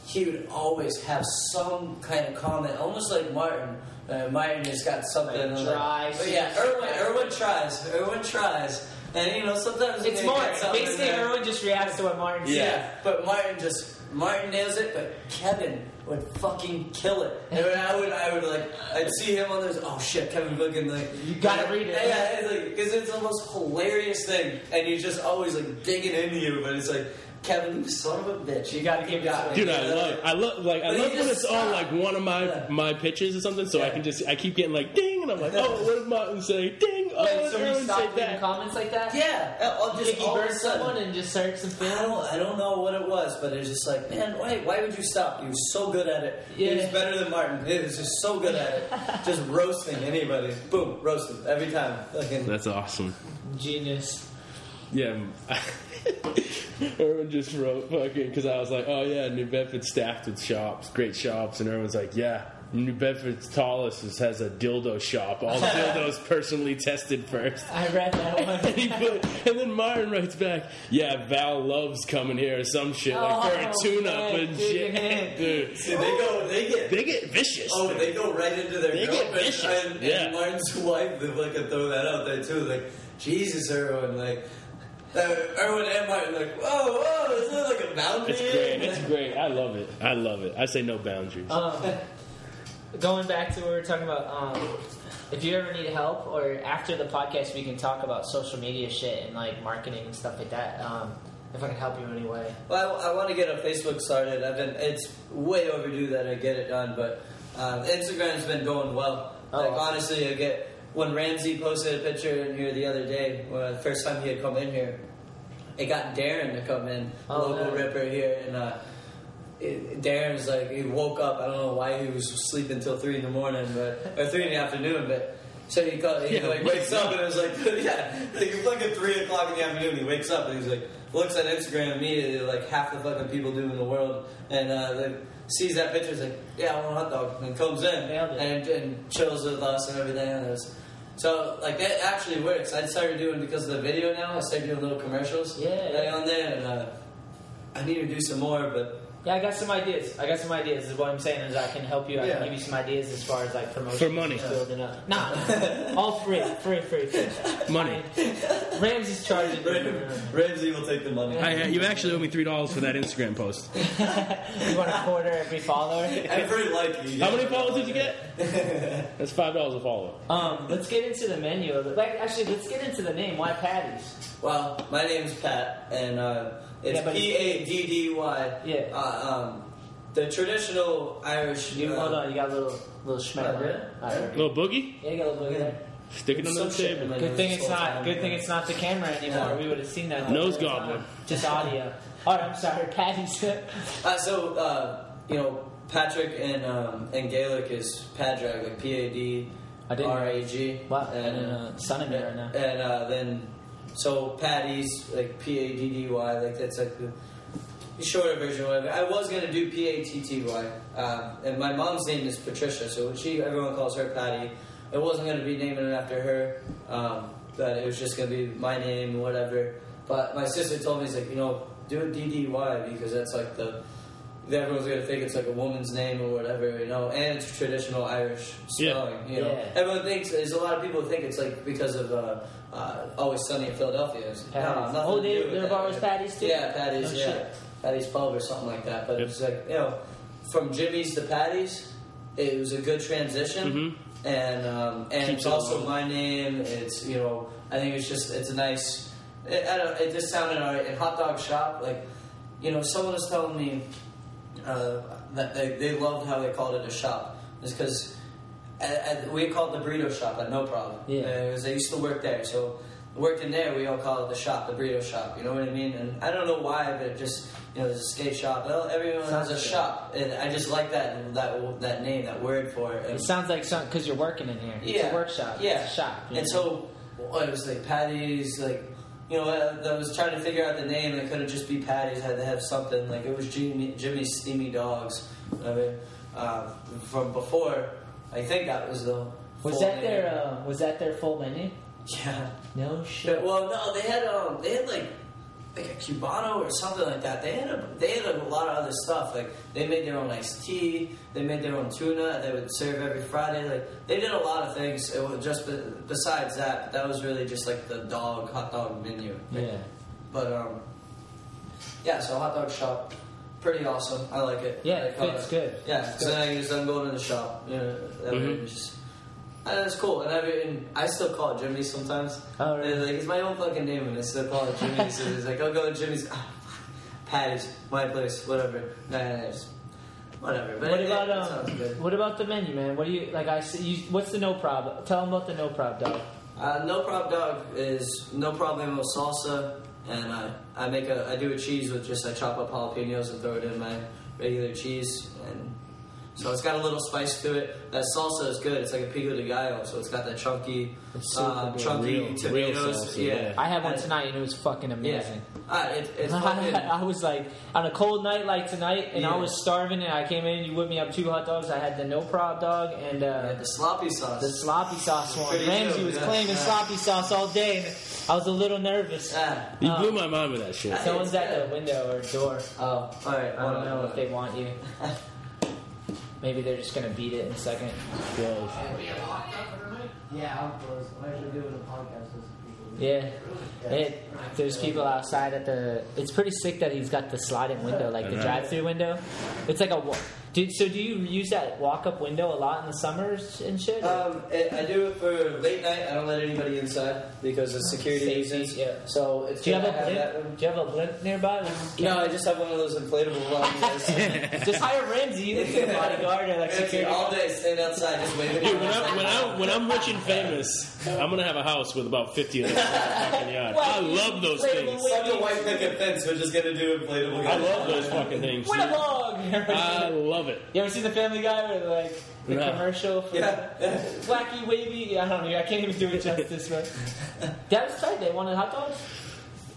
he would always have some kind of comment, almost like Martin. Uh, Martin has got something Like like- dry, but yeah, sweet, Erwin, Erwin tries. Erwin tries, and you know sometimes it's may Martin. Basically, there. everyone just reacts to what Martin says. Yeah, but Martin just Martin nails it, but Kevin would fucking kill it. And I would, I would like, I'd see him on this. Oh shit, Kevin fucking like. You gotta read it. Yeah, yeah, it's like because it's the most hilarious thing, and he's just always like digging into you. But it's like, Kevin, you son of a bitch, You gotta give it to him. Dude, I love, I love, like, I But he love when just it's on like one of my Yeah. my pitches or something, so I can just, I keep getting like ding, and I'm like, oh, what did Martin say? Ding, Oh, Wait, so everyone we stopped said leaving comments like that? Yeah, I'll just you all burn someone and just search some I don't, I don't know what it was, but it's just like, man, why, why would you stop? He was so good at it. He was better than Martin. He was just so good at it. just roasting anybody. Boom, roasting every time. Fucking- That's awesome. Genius. Yeah. Erwin just wrote fucking because I was like, oh yeah, New Bedford's stacked with shops, great shops, and everyone's like, yeah, New Bedford's tallest is, has a dildo shop. All dildos personally tested first. I read that and, one. he put, and then Martin writes back, yeah, Val loves coming here or some shit like for a Oh, tune-up man, and dude, shit, man. dude. See, they go, they get. They get vicious. Oh, they go right into their They get vicious. And, Yeah. and Martin's wife, they fucking throw that out there too. Like, Jesus, Erwin, like, Erwin and Martin, like, whoa, whoa, is there like a boundary? It's great. It's great. I love it. I love it. I say no boundaries. Um, going back to what we were talking about, um, if you ever need help or after the podcast, we can talk about social media shit and like marketing and stuff like that. Um, if I can help you in any way. Well, I, I want to get a Facebook started. I've been, it's way overdue that I get it done, but um, Instagram's been going well. Oh, like, awesome. honestly, I get, when Ramsey posted a picture in here the other day, when the first time he had come in here, it got Darren to come in, Oh, local yeah. ripper here, and uh, it, Darren's like he woke up. I don't know why he was sleeping till three in the morning, but or three in the afternoon. But so he called, he Yeah, like wakes up and it was like yeah, like at three o'clock in the afternoon. He wakes up and he's like looks at Instagram immediately, like half the fucking people do in the world, and uh, like, sees that picture. Is like yeah, I want a hot dog, and comes in and, and chills with us and everything. And was, so like that actually works. I started doing because of the video now. I started doing little commercials Yeah, yeah. on there, and uh, I need to do some more, but. Yeah, I got some ideas. I got some ideas. Is what I'm saying is I can help you. I Yeah. can give you some ideas as far as like promotion For money. building up. Nah, all free, free, free, free. Money. Ramsey's charging. Ramsey will take the money. I, you actually owe me three dollars for that Instagram post. you want a quarter every follower? Every like you How many followers did you get? That's five dollars a follow. Um, let's get into the menu. Like, actually, let's get into the name. Why patties? Well, my name's Pat, and uh, it's Yeah, P A D D Y. Yeah. Uh, um, the traditional Irish. You uh, hold on. You got a little little schmeck Oh, on it. All right. Little boogie, Yeah, you got a little boogie there. stick it It's the some shit in table. Good nose thing it's not. time. Good thing it's not the camera anymore. Yeah. We would have seen that. Nose whole time. gobbler. Just audio. All right, I'm sorry, Paddy's. Uh, so, uh, you know, Patrick and um, and Gaelic is Padraig, like P A D I didn't- R A G. Wow, And, and uh, son of me right now. And uh, then, so Paddy's like P A D D Y, like that's like the the shorter version. Of whatever. I was gonna do P A T T Y, uh, and my mom's name is Patricia, so she everyone calls her Patty. It wasn't gonna be naming it after her, um, but it was just gonna be my name, whatever. But my sister told me, "It's like you know, do it D D Y because that's like the." Everyone's gonna think it's like a woman's name or whatever, you know, and it's traditional Irish Yeah. spelling. You know, Yeah. everyone thinks there's a lot of people think it's like because of uh, uh, Always Sunny in Philadelphia. It's, no, nothing Oh, to do with their that. bar was Paddy's, too? Yeah, Paddy's. Oh, yeah, shit. Paddy's Pub or something like that. But Yep. it's like you know, from Jimmy's to Paddy's, it was a good transition, and um, and Keeps it's it also alive. my name. It's you know, I think it's just it's a nice. It, I don't. It just sounded alright. And hot dog shop, like you know, someone was telling me uh, that they, they loved how they called it a shop. It's because we called the burrito shop at No Problem. Yeah. Uh, 'cause I used to work there, so working there, we all call it the shop, the burrito shop. You know what I mean? And I don't know why, but it just you know, there's a skate shop. Everyone Sounds has a good. shop, and I just like that that that name, that word for it. It sounds like something because you're working in here. It's Yeah. a workshop. Yeah. It's a shop. and know? so well, it was like Paddy's, like you know, I, I was trying to figure out the name. It couldn't just be Paddy's; had to have something. Like it was Jimmy, Jimmy's Steamy Dogs. I mean, uh, from before. I think that was the. was that name. their uh, was that their full menu? Yeah. No shit. But, well, no, they had um, they had like like a cubano or something like that. They had a they had a lot of other stuff. Like they made their own iced tea. They made their own tuna. And they would serve every Friday. Like they did a lot of things. It was just besides that, that was really just like the dog hot dog menu. Yeah. But um, yeah. So hot dog shop, pretty awesome. I like it. Yeah, I call it's it- good. Yeah. It's so then I I'm going to the shop. You know, Mhm. just. And it's cool, and I still call it Jimmy's sometimes. Oh, really? And, like it's my own fucking name, and I still call it Jimmy's. so it's like I'll go to Jimmy's, ah, Paddy's, my place, whatever. Nah, nah, nah, whatever. But What it, about it um? good. What about the menu, man? What do you like? I see. You, what's the no prob? Tell them about the no prob dog. Uh, no prob dog is no problemo salsa, and I I make a I do a cheese with just I chop up jalapenos and throw it in my regular cheese, and so it's got a little spice to it. That salsa is good. It's like a pico de gallo, so it's got that chunky, It's uh, chunky Real- real tomatoes. salsa, yeah. I had one tonight and it was fucking Yeah, amazing. uh, it, it's fucking. I was like on a cold night like tonight, and I was starving, and I came in. You whipped me up two hot dogs. I had the no prob dog and uh, Yeah, the sloppy sauce. the sloppy sauce one. Pretty Ramsey good, was yeah. claiming Yeah. sloppy sauce all day, and I was a little nervous. You Um, blew my mind with that shit. Someone's at the window or door. Oh, all right. I don't know if they want you. Maybe they're just gonna beat it in a second. Yeah, close. I'm actually doing a podcast with some people. Yeah. It, there's people outside at the. It's pretty sick that he's got the sliding window, like the drive-through window. It's like a. wa- Do, so do you use that walk-up window a lot in the summers and shit? Um, I do it for late night. I don't let anybody inside because of security Safety, reasons. yeah. So it's do you have a blimp? Do you have a blimp nearby? No, I just have one of those inflatable ones. just hire Ramsey. You look like a bodyguard or like security. all day stand outside just waving. Dude, when, I, when, I, when I'm rich and famous, I'm gonna have a house with about 50 of those in my fucking yard. I love those things. Such a white picket fence. We're just gonna do inflatable. I love those fucking things. Win a log. I love it. you ever seen the Family Guy where like the No. commercial for Yeah. wacky wavy? I don't know. I can't even do it justice, but that was tight. They wanted hot dogs.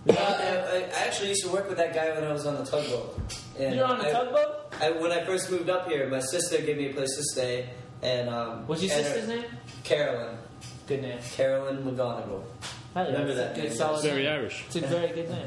Uh, I, I actually used to work with that guy when I was on the tugboat. And You're on a I- tugboat. I, when I first moved up here, my sister gave me a place to stay, and um, What's your and her- sister's name? Carolyn. Good name. Carolyn McGonigal. Hell yeah, Remember that Good name. solid. Very name. Irish. It's a very good name.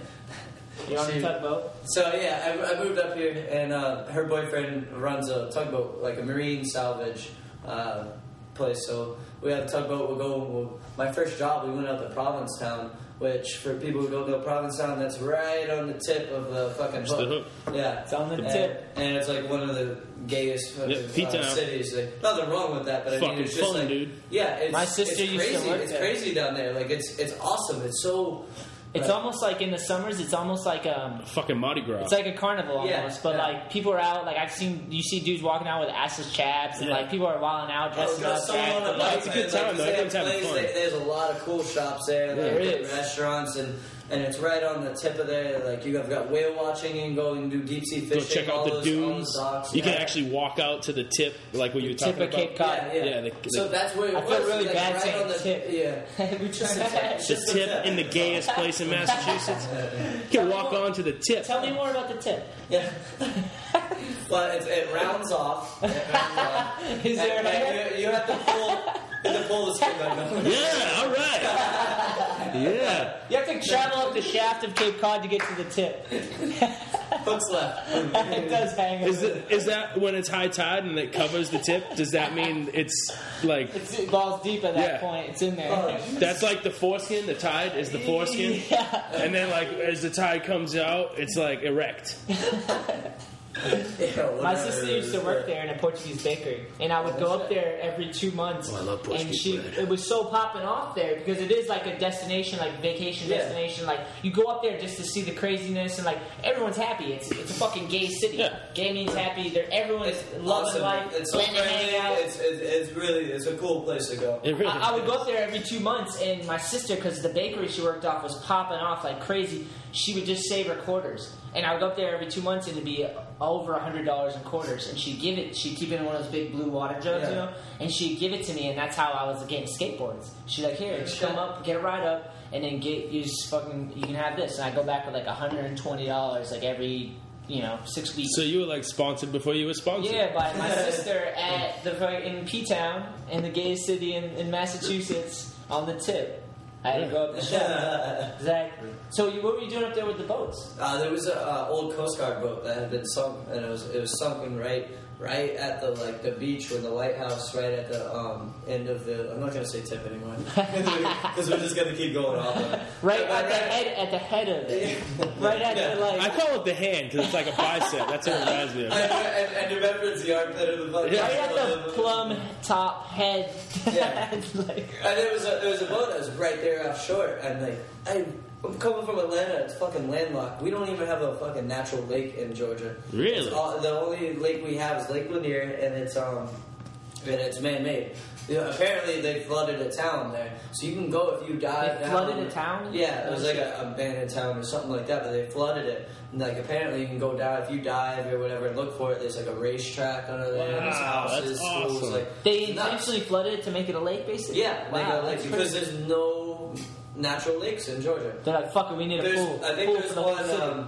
You're on a She- tugboat. So yeah, I, I moved up here, and uh, her boyfriend runs a tugboat, like a marine salvage uh, place. So we have a tugboat. We'll go. We'll, my first job, we went out to Provincetown, which for people who don't know Provincetown, that's right on the tip of the fucking hook. Yeah, It's on the and, tip. and it's like one of the gayest fucking, Yeah, uh, cities. Like, nothing wrong with that, but I Fucking mean, it's just fun, like, dude. Yeah, it's, My sister it's used to crazy. work It's there. crazy down there. Like it's it's awesome. It's so. It's like, almost like in the summers. It's almost like um. Fucking Mardi Gras. It's like a carnival Yeah, almost, but yeah. like people are out. Like I've seen, you see dudes walking out with assless chaps, and Yeah. like people are wilding out, Oh, dressing got up. someone on drag- a it's a good time, Like, though. they have Everyone's having places- fun. There's a lot of cool shops there, like There good is. restaurants, and and it's right on the tip of there. Like you have got whale watching and go and do deep sea fishing. Go check out all the those, all dunes. docks. You can actually walk out to the tip, like what you were Tip talking of about. Cape Cod. Yeah, yeah. Yeah, the- so that's where it I was. feel really like, bad right saying on the tip. Yeah, We Just try- The tip in the gayest place in Massachusetts. You can walk on to the tip. Tell me more about the tip. Yeah. but it, it rounds off. It rounds off. Is there And, a and you, you have to pull. You have to pull the string. on Yeah, all right. Yeah. You have to travel up the shaft of Cape Cod to get to the tip. Hooks left. it does hang. Is, it, is that when it's high tide and it covers the tip? Does that mean it's like It's, it balls deep at that Yeah. point. It's in there. Oh, that's like the foreskin? The tide is the foreskin, yeah. and then like as the tide comes out, it's like erect. Yeah, My sister used to work there in a Portuguese bakery, and I would go up there every two months. Oh, I love and she, bread. it was so popping off there because it is like a destination, like vacation Yeah. destination. Like you go up there just to see the craziness, and like everyone's happy. It's it's a fucking gay city. Yeah. Gay means happy. They're everyone's It's loving awesome. life, It's so letting you hang friendly. out. It's, it's, it's really it's a cool place to go. It really I, I would go up there every two months, and my sister, because the bakery she worked off was popping off like crazy, she would just save her quarters. And I would go up there every two months, and it'd be over a hundred dollars in quarters. And she'd give it, she'd keep it in one of those big blue water jugs, Yeah. you know, and she'd give it to me, and that's how I was getting skateboards. She's like, "Here, just come up, get a ride up, and then get use fucking, you can have this." And I go back with like hundred and twenty dollars, like every, you know, six weeks. So you were like sponsored before you were sponsored. Yeah, by my sister at the in P Town in the gayest city in, in Massachusetts on the tip. I had to go up the shaft. exactly. So you, what were you doing up there with the boats? Uh, there was an uh, old Coast Guard boat that had been sunk, and it was it was sunken right right at the like the beach with the lighthouse, right at the um, end of the. I'm not gonna say tip anymore because we're just gonna keep going off. Of it. Right But at the head at the head of it. Right at Yeah. the like. I call it the hand because it's like a bicep. That's what it reminds me And, of. and, and remember it's the armpit of the boat. Right at the plum top head. Yeah. like, And there was a there was a boat that was right there offshore, and like I. I'm coming from Atlanta. It's fucking landlocked. We don't even have a fucking natural lake in Georgia. Really? All, the only lake we have is Lake Lanier, and it's um, and it's man-made. You know, apparently, they flooded a town there, so you can go if you dive. They down- flooded a town? Yeah, it was like a abandoned town or something like that, but they flooded it. And like apparently, you can go down if you dive or whatever and look for it. There's like a racetrack under there. there's Wow, houses, that's schools, awesome. like They it's intentionally flooded it to make it a lake, basically. Yeah, like wow, a lake because crazy. there's no natural lakes in Georgia. They're like, fuck it, we need a pool. I think pool there's the one. Um,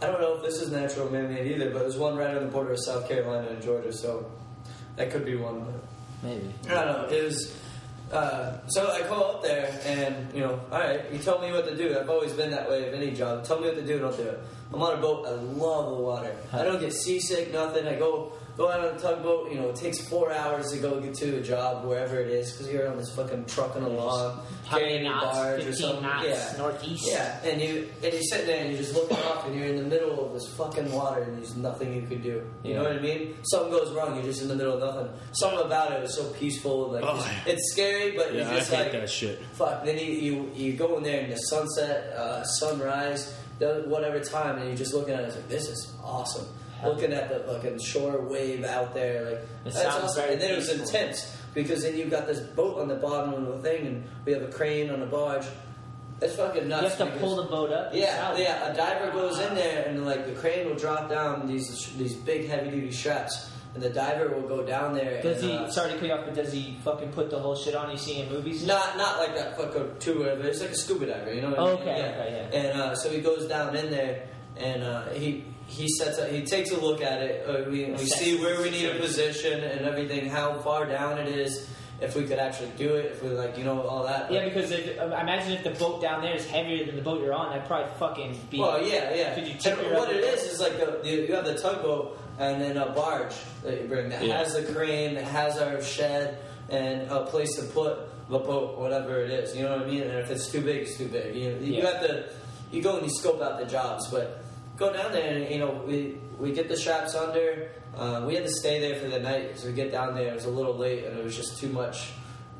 I don't know if this is natural man-made either, but there's one right on the border of South Carolina and Georgia, so that could be one. But Maybe. I don't know. It was. Uh, so I go up there, and you know, all right. You tell me what to do. I've always been that way of any job. Tell me what to do, and I'll do it. I'm on a boat. I love the water. I don't get seasick. Nothing. I go go out on a tugboat. You know, it takes four hours to go get to a job wherever it is because you're on this fucking trucking along, carrying a barge or 15 something. knots Yeah. northeast. Yeah, and you and you're sitting there and you're just looking off and you're in the middle of this fucking water and there's nothing you could do. You know what I mean? Something goes wrong, you're just in the middle of nothing. Something about it was so peaceful, like Oh, just- yeah. it's scary, but Yeah, you I just hate like that shit. fuck. Then you, you you go in there and the sunset, uh, sunrise, the- whatever time, and you're just looking at it it's like this is awesome. Looking at the fucking shore wave out there, like It that's sounds awesome. And then it was intense because then you've got this boat on the bottom of the thing, and we have a crane on a barge. That's fucking nuts. You have to because- pull the boat up. yeah, yeah. A diver goes in there and like the crane will drop down these these big heavy duty straps, and the diver will go down there. Does and, he? uh, sorry to cut you off, but does he fucking put the whole shit on you see in movies? Not not like that fucking two whatever. It's like a scuba diver, you know. What I mean? Okay, okay, yeah. And uh, so he goes down in there, and uh, he he sets up, he takes a look at it. Uh, we, we see where we need a position and everything, how far down it is, if we could actually do it, if we like you know all that. Yeah, because if, um, imagine if the boat down there is heavier than the boat you're on, that'd probably fucking be. Well, yeah, yeah. Could you tip And what it is is like the, you you have the tugboat and then a barge that you bring that Yeah. has the crane, that has our shed, and a place to put the boat, whatever it is. You know what I mean? And if it's too big, it's too big. You, you Yeah. have to you go and you scope out the jobs, but go down there and you know we we get the straps under. Uh, we had to stay there for the night because we get down there. It was a little late and it was just too much.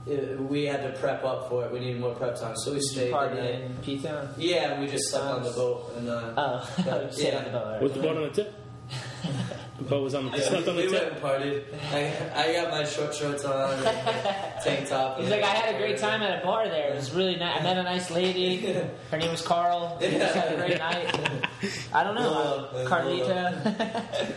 It, we had to prep up for it. We needed more prep time, so we Did you stayed. the party night. in P-Town? Yeah, we just slept on the boat and. Uh, Oh, But, yeah. on the boat. alright. Was the boat on the tip? The boat was on the Yeah, slept we, on the we went and partied. I, I got my short shorts on, and tank top. He's like, I had a great time at a bar there. It was really nice. I met a nice lady. Her name was Carl. We just had a great night. I don't know, Love, uh. Carlita.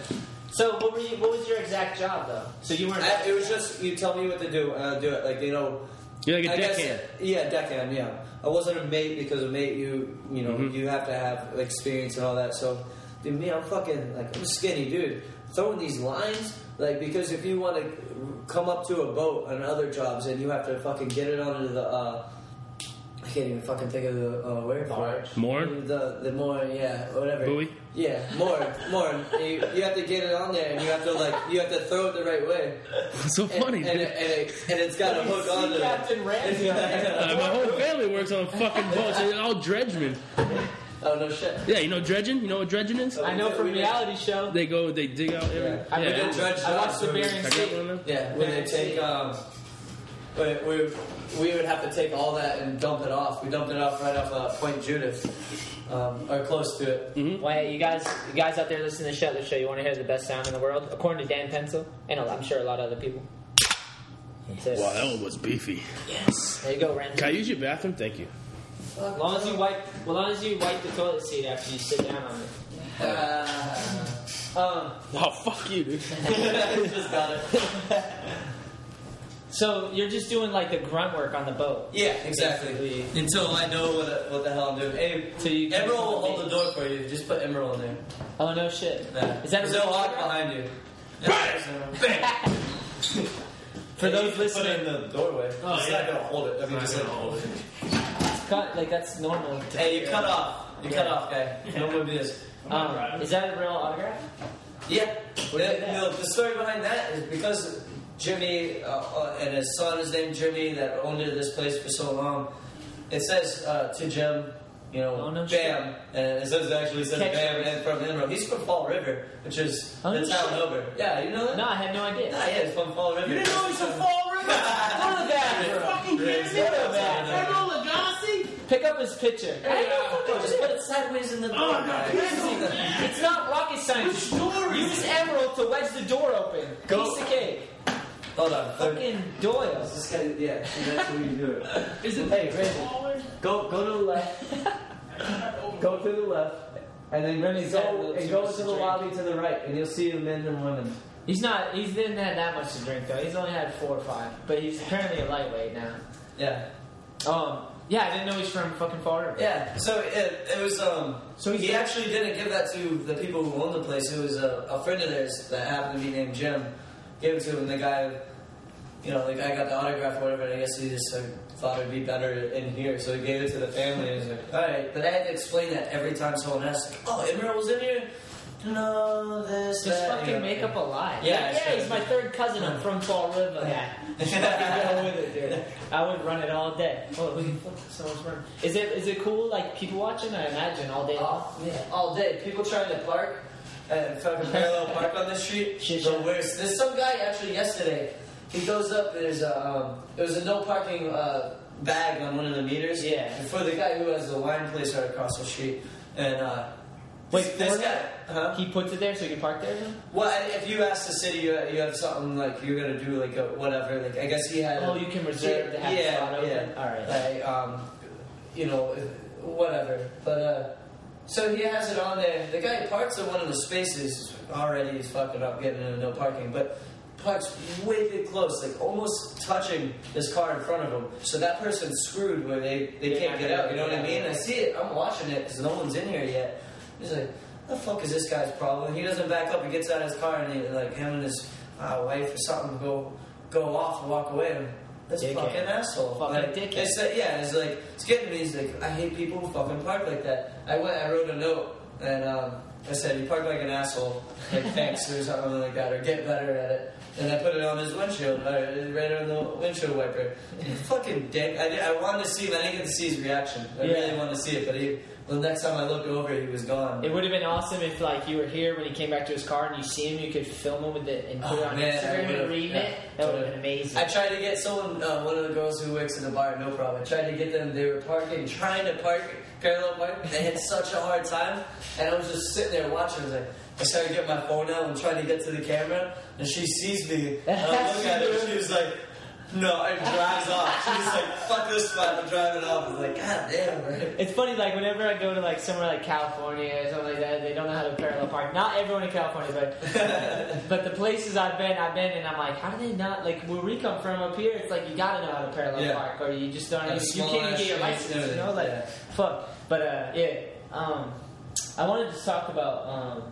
so, what were you? What was your exact job though? So you weren't. I, it was just you tell me what to do and I'll do it. Like you know, You're like a I guess- deckhand. yeah, deckhand. Yeah, I wasn't a mate because a mate you you know Mhm. you have to have experience and all that. So, dude, me, I'm fucking like I'm a skinny dude. Throwing these lines, like because if you want to come up to a boat on other jobs and you have to fucking get it onto the. uh I can't even fucking think of the uh, word for it. More? The the more yeah whatever. Buoy? Yeah, more more. you, you have to get it on there and you have to like you have to throw it the right way. It's so And, funny, and, dude. it, and, it, and it's got a hook onto it. Captain Ramsey. Uh, my whole family works on fucking boats. They're all dredgemen. Oh no shit. Yeah, you know dredging? You know what dredging is? I know from reality show. They go, they dig out every. Yeah. I We Yeah. did dredge I watched the jobs. Bering Sea. one. Yeah, when they take um, we, we we would have to take all that and dump it off. We dumped it off right off uh, Point Judith, um, or close to it. Well, hey, you guys, you guys out there listening to Shut the Show, you want to hear the best sound in the world? According to Dan Pencil, and I'm sure a lot of other people. That's. Wow, that one was beefy. Yes. There you go, Randy. Can I use your bathroom? Thank you. As long as you wipe, as long as you wipe the toilet seat after you sit down on it. Uh, um, Oh, fuck you, dude. just got it. So you're just doing like the grunt work on the boat. Yeah, exactly. Basically. Until I know what the, what the hell I'm doing. Hey, So you can- Emeril will hold the door for you. Just put Emeril in there. Oh no shit. Yeah. Is that a They'll real walk behind you. Bang! For Yeah, those you can put it listening, in the doorway. Oh, it's yeah. not gonna hold it. I mean, just like hold it. Cut like that's normal. Hey, you cut off. You cut off, guy. No more biz. Um, is that a real autograph? Yeah. The, the, the story behind that is because Jimmy uh, uh, and his son is named Jimmy that owned this place for so long. It says uh, to Jim, you know, Oh, no Bam, and it says it actually says Catch Bam and from Emeril. He's from Fall River, which is Oh, the town over. Yeah, you know that? No, I had no idea. Nah, yeah, it's from Fall River. You didn't know he's from Fall River? Go to the bathroom. fucking kidding me? Go to the bathroom. Emeril Lagasse? Pick up his picture. Hey, uh, just put it sideways in the door. Oh, guy. no, It's not rocket science. door is Use Emeril to wedge the door open. Go. Piece of cake. Hold on. Fucking Doyle. This guy, yeah, that's what you do. Is it Hey, Brandon. Go, go to the left. go to the left, and then Remy and said a go and go into to the lobby to the right, and you'll see the men and women. He's not. He's didn't have that much to drink though. He's only had four or five, but he's apparently a lightweight now. Yeah. Um. Yeah, I didn't know he's from fucking Florida. Yeah. So it, it was um. So he actually didn't give that to the people who owned the place. It was a, a friend of theirs that happened to be named Jim. Gave it to him. And the guy, you know, the guy got the autograph or whatever. And I guess he just like, thought it'd be better in here, so he gave it to the family. And he's like, all right. But I had to explain that every time someone asked, like, oh, Emeril was in here. No, this, Just that. fucking know. make up a lie. Yeah, yeah, sure. he's my third cousin. I'm from Fall River. Yeah, go with it, dude. I would run it all day. Oh, look at someone's running. Is it is it cool? Like people watching? I imagine all day long. Oh, yeah, all day. People trying to park and fucking parallel park on the street. Shit, the worst. There's some guy actually yesterday. He goes up. There's a um, there was a no parking uh, bag on one of the meters. Yeah. For the guy who has the wine place right across the street, and uh, Wait, this, guy. Huh? He puts it there so you can park there. Then? Well, if you ask the city, you, you have something like you're gonna do like a whatever. Like I guess he had. Oh, you can reserve to have yeah, spot yeah. All right. Like, um, you know, whatever. But uh, so he has it on there. The guy parks in one of the spaces already. He's fucking up getting into no parking, but parks way too close, like almost touching this car in front of him. So that person's screwed where they they can't get out. You know what I mean? I see it. I'm watching it because no one's in here yet. He's like, "The fuck is this guy's problem?" He doesn't back up. He gets out of his car and he like him and his uh, wife or something go go off and walk away. And this Dickhead. fucking asshole. Fucking like, dickhead. It's like, yeah, it's like it's getting me. He's like, I hate people who fucking park like that. I went, I wrote a note and um, I said, "You park like an asshole." Like thanks or something like that, or get better at it. And I put it on his windshield, or right on the windshield wiper. fucking dick. I, did- I wanted to see. I didn't get to see his reaction. I Yeah. really wanted to see it, but he. The next time I looked over, he was gone. It would have been awesome if like you were here when he came back to his car and you see him, you could film him with it and put Oh, it on man, Instagram and read yeah, it. That would have been amazing. I tried to get someone, uh, one of the girls who works in the bar, no problem. I tried to get them, they were parking, trying to park, parallel park. They had such a hard time, and I was just sitting there watching. I was like, I started getting my phone out and trying to get to the camera, and she sees me, and I look at her, and she was like, no, it drives off. She was like, fuck this spot, I'm driving off. It's like, god damn, right? It's funny, like whenever I go to like somewhere like California or something like that, they don't know how to parallel park. Not everyone in California, but but the places I've been, I've been, and I'm like, how do they not like where we come from up here? It's like you gotta know how to parallel Yeah. park, or you just don't. You, you can't even get your license, you know? Like yeah. fuck. But uh, yeah, um, I wanted to talk about um,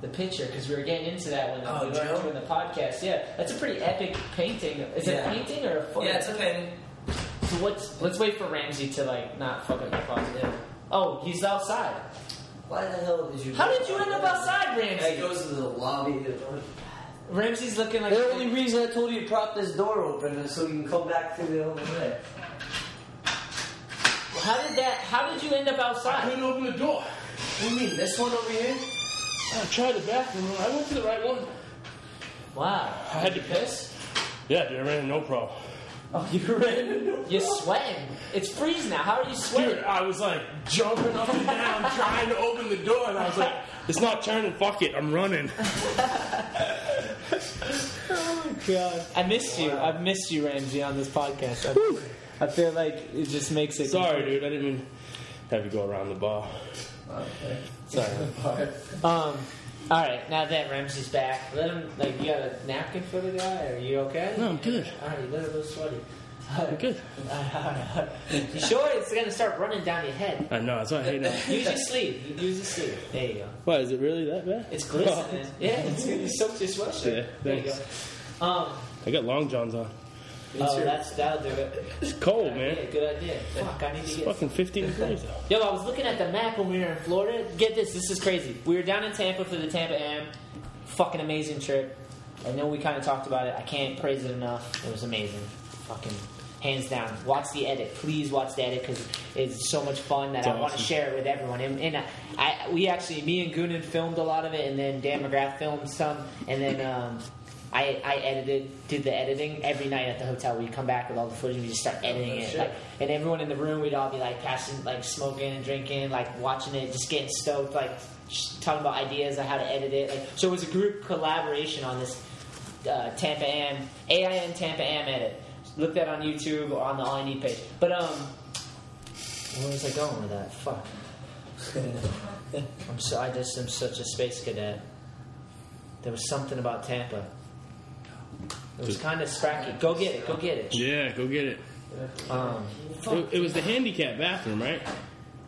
the picture because we were getting into that when Oh, we Joe? were doing the podcast. Yeah, that's a pretty epic painting. Is it a painting or a photo? Yeah, it's a painting. So what's let's wait for Ramsey to like not fuck up the positive. Oh, he's outside. Why the hell did you How did you end up outside, I Ramsey? goes to the lobby. Ramsey's looking like The only reason I told you to prop this door open is so you can come back through the other way. How did that? How did you end up I outside? couldn't open the door. What do you mean? This one over here? I tried the bathroom. I went to the right one. Wow. I had to piss. Yeah, dude, I ran a no pro. Oh, you ready? You're sweating. It's freezing now. How are you sweating? Dude, I was like jumping up and down trying to open the door, and I was like, it's not turning. Fuck it, I'm running. Oh my god. I missed you. I've missed you, Ramsey, on this podcast. I, I feel like it just makes it. Sorry, dude. I didn't mean to have you go around the bar. Okay. Sorry. Um. All right, now that Ramsey's back, let him. Like, you got a napkin for the guy? Are you okay? No, I'm good. All right, you look a little sweaty. I'm good. You sure it's gonna start running down your head? I know. That's why I hate it. Use your sleeve. Use your sleeve. There you go. Why is it really that bad? It's glistening. yeah, it's you soaked your sweatshirt. Yeah, there you go. thanks. Um. I got long johns on. Oh, that's that'll do it. It's cold, Good man. idea, Good idea. Fuck, I need It's to get. fucking 15 degrees though. Yo, I was looking at the map when we were in Florida. Get this, this is crazy. We were down in Tampa for the Tampa Am. Fucking amazing trip. I know we kind of talked about it. I can't praise it enough. It was amazing. Fucking hands down. Watch the edit. Please watch the edit because it's so much fun that It's I want to share it with everyone. And, and I, I, we actually, me and Goonan filmed a lot of it, and then Dan McGrath filmed some, and then um, I, I edited, did the editing every night at the hotel. We'd come back with all the footage and we just start editing it. Like, and everyone in the room, we'd all be like passing, like smoking and drinking, like watching it, just getting stoked, like talking about ideas on how to edit it. Like, so it was a group collaboration on this uh, Tampa Am, AIN Tampa Am edit. Look that on YouTube or on the All I Need page. But um, where was I going with that? Fuck. I'm so I just am such a space cadet. There was something about Tampa. It was kind of spracky. Go get it. Go get it. Yeah, go get it. Um, It, it was the handicap bathroom, right?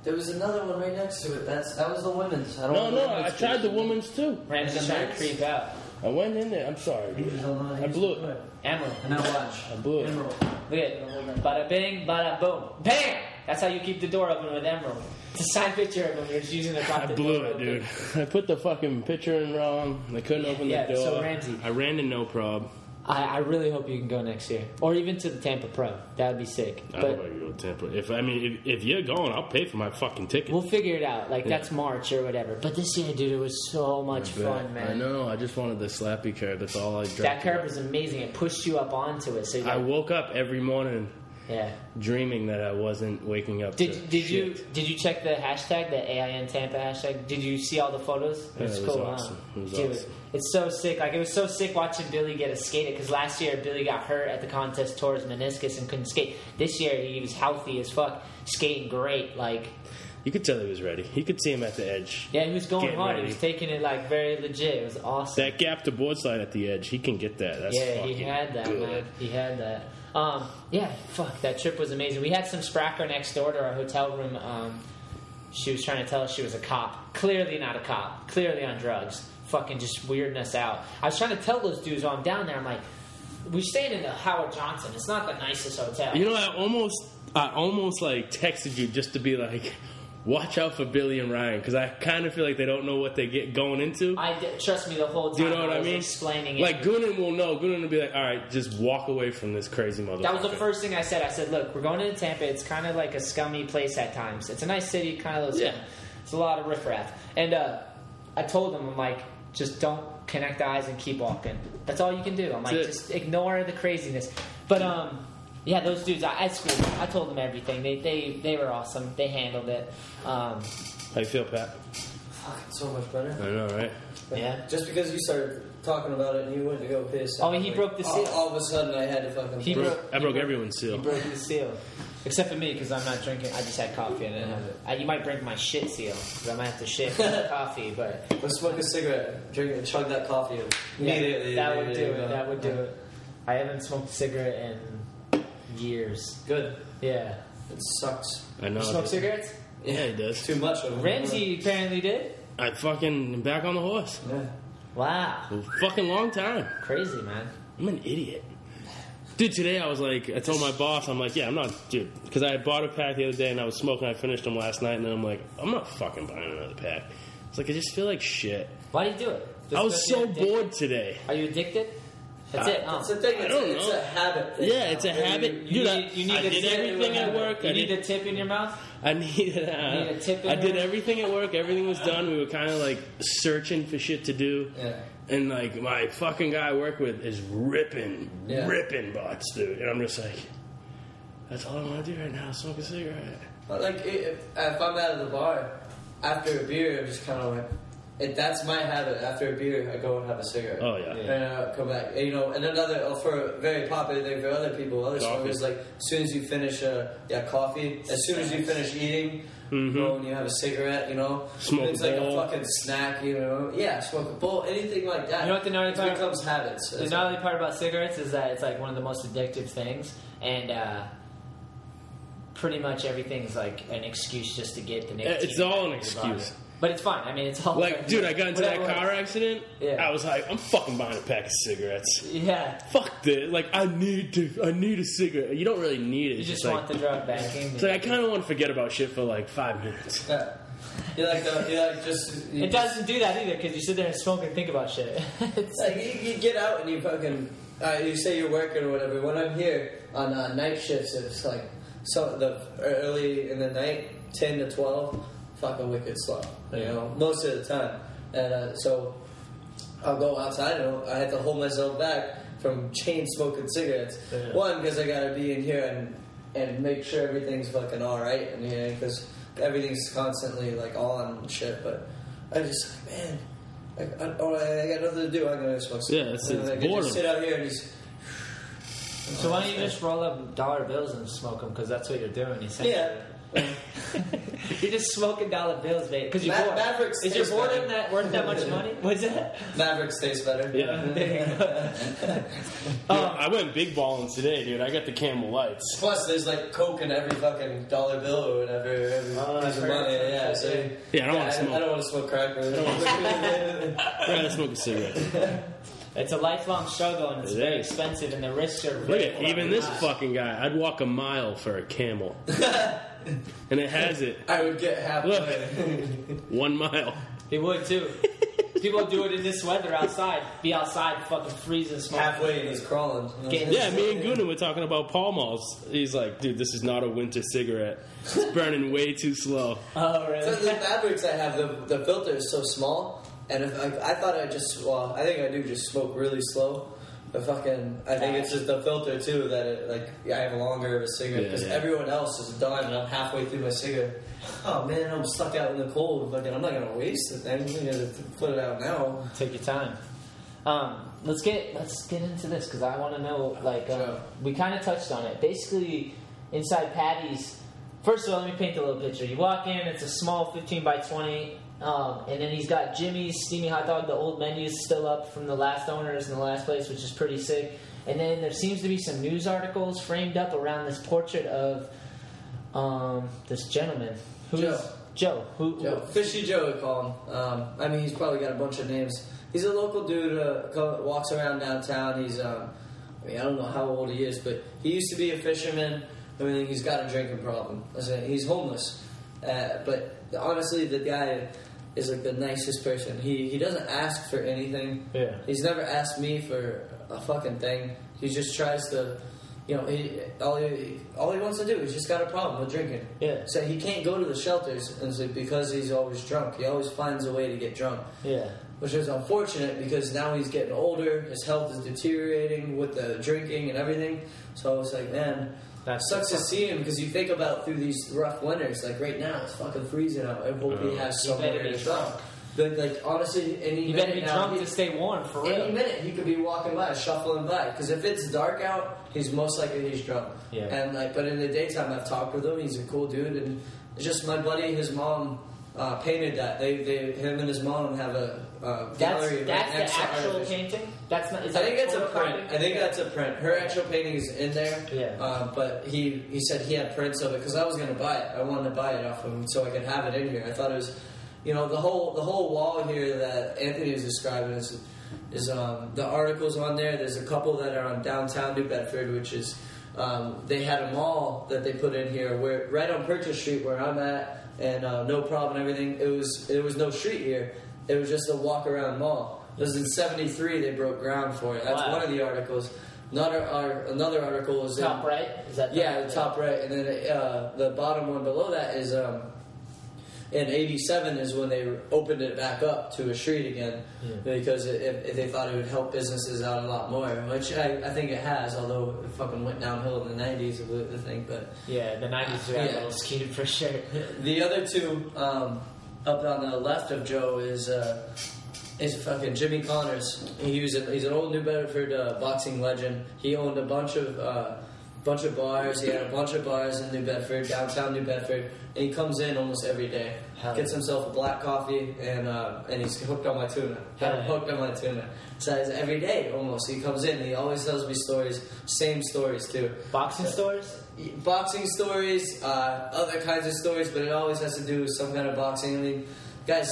There was another one right next to it. That's that was the women's. I don't No, know no, I tried the section. woman's too. Ramsey's trying to creep out. I went in there. I'm sorry, dude. I blew it. Emeril. And now watch. I blew it. Emeril. Look at it. bada bing, bada boom, bam. That's how you keep the door open with Emeril. It's a signed picture of him. You're just using the I blew it, dude. I put the fucking picture in wrong. I couldn't open Yeah, the door. so Ramsey- I ran to no prob. I, I really hope you can go next year, or even to the Tampa Pro. That would be sick. I But hope I can go to Tampa. If I mean, if, if you're going, I'll pay for my fucking ticket. we'll figure it out. Like Yeah. that's March or whatever. But this year, dude, it was so much fun, man. I know. I just wanted the slappy curve. That's all I. That dreamt curve was amazing. It pushed you up onto it. So you I woke up every morning yeah. dreaming that I wasn't waking up. to Did did you did you check the hashtag, the AIN Tampa hashtag? Did you see all the photos? Yeah, it was cool, awesome. huh? It was Dude, awesome. it's so sick. Like it was so sick watching Billy get a skated because last year Billy got hurt at the contest, tore his meniscus, and couldn't skate. This year he was healthy as fuck, skating great. Like You could tell he was ready. You could see him at the edge. yeah, he was going hard. ready. He was taking it like very legit. It was awesome. That gap to board slide at the edge, he can get that. That's yeah, he had that, good. man. He had that. Um, yeah, fuck, that trip was amazing. We had some spracker next door to our hotel room. Um, she was trying to tell us she was a cop. Clearly not a cop. Clearly on drugs. Fucking just weirding us out. I was trying to tell those dudes while I'm down there, I'm like, we're staying in the Howard Johnson. It's not the nicest hotel. You know, I almost, I almost like texted you just to be like, watch out for Billy and Ryan because I kind of feel like they don't know what they get going into. I trust me the whole time. you know what I was mean? Explaining it. Like Goonan will know. Goonan will be like, all right, just walk away from this crazy mother. That was the first thing I said. I said, "Look, we're going into Tampa. It's kind of like a scummy place at times. It's a nice city, kind of. Yeah. It's a lot of riffraff." And uh, I told them, "I'm like, just don't connect eyes and keep walking. That's all you can do. I'm like, just ignore the craziness." But um, yeah, those dudes. I, I schooled them. I told them everything. They they they were awesome. They handled it. Um, How you feel, Pat? Fucking so much better. I know, right? yeah. Just because you started talking about it and you went to go piss. Oh, I was he like, broke the seal. all of a sudden, I had to fucking. He broke- I broke everyone's seal. He broke the seal. Except for me, because I'm not drinking. I just had coffee and I didn't have it. Uh, you might break my shit seal, because I might have to shit coffee, but Let's smoke a cigarette, drink, and chug that coffee in. Yeah, immediately. that would do it. That would do it. I haven't smoked a cigarette in years. Good. Yeah. It sucks. I know. You smoke cigarettes? Yeah, he does. Too much of it. Ramsey apparently did. I fucking back on the horse. Yeah. Wow. A fucking long time. Crazy, man. I'm an idiot. Dude, today I was like, I told my boss, I'm like, yeah, I'm not, dude, because I had bought a pack the other day and I was smoking. I finished them last night, and then I'm like, I'm not fucking buying another pack. It's like I just feel like shit. Why do you do it? Just I was so bored today. Are you addicted? That's Uh, it. huh? It's a thing. It's, I don't it's know. a habit. Thing Yeah, it's a habit. You Dude, need, you need I a did tip. everything at work. You I need did- a tip in your mouth. I needed. Uh, You need a tip in I did there? everything at work. Everything was done. We were kind of like searching for shit to do. Yeah. And like my fucking guy I work with is ripping, Yeah. ripping butts, dude. And I'm just like, that's all I want to do right now: smoke a cigarette. But like, if, if I'm out of the bar after a beer, I'm just kind of like, it, that's my habit. After a beer, I go and have a cigarette. Oh yeah. And uh, come back. And, you know, and another oh, for a very popular thing for other people, other smokers, like as soon as you finish, uh, yeah, coffee. As soon as you finish eating, Mhm. go and you have a cigarette. You know, Smoke it's a like bowl. a fucking snack. You know, yeah, smoke a bowl, anything like that. You know what the gnarly it part- becomes habits. The It's gnarly part about cigarettes is that it's like one of the most addictive things, and uh, pretty much everything's like an excuse just to get the nicotine. It's all an out of excuse. But it's fine. I mean, it's all Like, dude, I got into that car works. accident. Yeah. I was like, I'm fucking buying a pack of cigarettes. Yeah, Fuck this. Like, I need to. I need a cigarette. You don't really need it. you just just want like, the drug back in. it's like I kind of want to forget about shit for like five minutes. Yeah. You like the, you like just. You It doesn't do that either because you sit there and smoke and think about shit. It's- Like you, you get out and you fucking, uh, you say you're working or whatever. When I'm here on uh, night shifts, it's like so the early in the night, ten to twelve, fucking wicked slow. You know, most of the time, and uh, so I'll go outside and I have to hold myself back from chain smoking cigarettes. Yeah. One because I gotta be in here and and make sure everything's fucking all right in here because everything's constantly like on and shit. But I just like man. I, I, oh, I got nothing to do. I'm gonna smoke. some. Yeah, it's- And it's I boredom. just sit out here and he's So why don't you just roll up dollar bills and smoke them? Because that's what you're doing. Essentially. yeah. You're just smoking dollar bills, babe. Because you're Ma- bored. Mavericks Is your taste boredom better. that worth that much money? What's that? Mavericks taste better. Yeah. There. Dude, uh, I went big balling today, dude. I got the Camel Lights. Plus, there's like coke in every fucking dollar bill or whatever. Every Oh, piece of I've money. some Yeah. So, Yeah, I don't wanna I, smoke. I don't want to smoke crack. Or I'd rather smoke a cigarette. It's a lifelong struggle and it's It very is. expensive and the risks are Look very at even this high. fucking guy. I'd walk a mile for a camel, and it has it I would get halfway. one mile. They would too. People do it in this weather outside. Be outside, fucking freezing, smoking. halfway and he's crawling. Getting- Yeah, me and Goonan were talking about Pall Malls. He's like, dude, this is not a winter cigarette. It's burning way too slow. Oh So really? the fabrics I have, the, the filter is so small, and if I, I thought I just, well, I think I do just smoke really slow. But fucking, I think it's just the filter too that it, like I have longer of a cigarette because yeah. everyone else is done and I'm halfway through my cigarette. Oh man, I'm stuck out in the cold. Fucking, I'm not gonna waste the thing. I'm gonna put it out now. Take your time. Um, let's get let's get into this because I want to know. Like um, Sure. we kind of touched on it. Basically, inside Paddy's. First of all, let me paint a little picture. You walk in, it's a small 15 by 20, um, and then he's got Jimmy's steamy hot dog. The old menu's still up from the last owners in the last place, which is pretty sick. And then there seems to be some news articles framed up around this portrait of um, this gentleman. Who's Joe. Joe. Who? Joe, Fishy Joe, we call him. Um, I mean, he's probably got a bunch of names. He's a local dude. Uh, walks around downtown. He's, um, I mean, I don't know how old he is, but he used to be a fisherman. I mean, he's got a drinking problem. I he's homeless. Uh, but honestly, the guy is like the nicest person. He he doesn't ask for anything. Yeah. He's never asked me for a fucking thing. He just tries to, you know, he, all he all he wants to do is just got a problem with drinking. Yeah. So he can't go to the shelters, and so because he's always drunk, he always finds a way to get drunk, Yeah. which is unfortunate because now he's getting older, his health is deteriorating with the drinking and everything. So I was like, man, That's sucks to see him because you think about through these rough winters, like right now it's fucking freezing out. I hope he has You better somewhere be to drunk. But like honestly, any You minute better be now, drunk he- to stay warm, for real. any minute he could be walking by, shuffling by. Because if it's dark out, he's most likely he's drunk. Yeah. And like, but in the daytime, I've talked with him. He's a cool dude, and it's just my buddy. His mom uh, painted that. They, they, him and his mom have a uh, That's, gallery that's the actual painting? That's not, is I think that's a print. I think that's a print. Her actual painting is in there. Yeah. Um, but he he said he had prints of it because I was gonna buy it. I wanted to buy it off him so I could have it in here. I thought it was, you know, the whole the whole wall here that Anthony was describing is is um, the articles on there. There's a couple that are on downtown New Bedford, which is um, they had a mall that they put in here where right on Purchase Street where I'm at, and uh, no problem and everything. It was there was no street here. It was just a walk around mall. It was in '73 they broke ground for it. That's Wow. one of the articles. Another ar- another article is Top in, right? Is that yeah, the top right, and then uh, the bottom one below that is um, in '87 is when they opened it back up to a street again Yeah. because it, if they thought it would help businesses out a lot more, which I, I think it has. Although it fucking went downhill in the '90s, I think. But Yeah, the 90s got Yeah. a little skewed for sure. the other two um, up on the left of Joe is uh, is fucking Jimmy Connors. He was a, he's an old New Bedford uh, boxing legend. He owned a bunch of uh, bunch of bars. He had a bunch of bars in New Bedford, downtown New Bedford, and he comes in almost every day. Hell Gets yeah. himself a black coffee and uh, and he's hooked on my tuna. Got him Hell yeah. hooked on my tuna. So it's every day almost. He comes in. He always tells me stories, same stories too Boxing stores? Boxing stories, uh, other kinds of stories, but it always has to do with some kind of boxing. I mean, guy's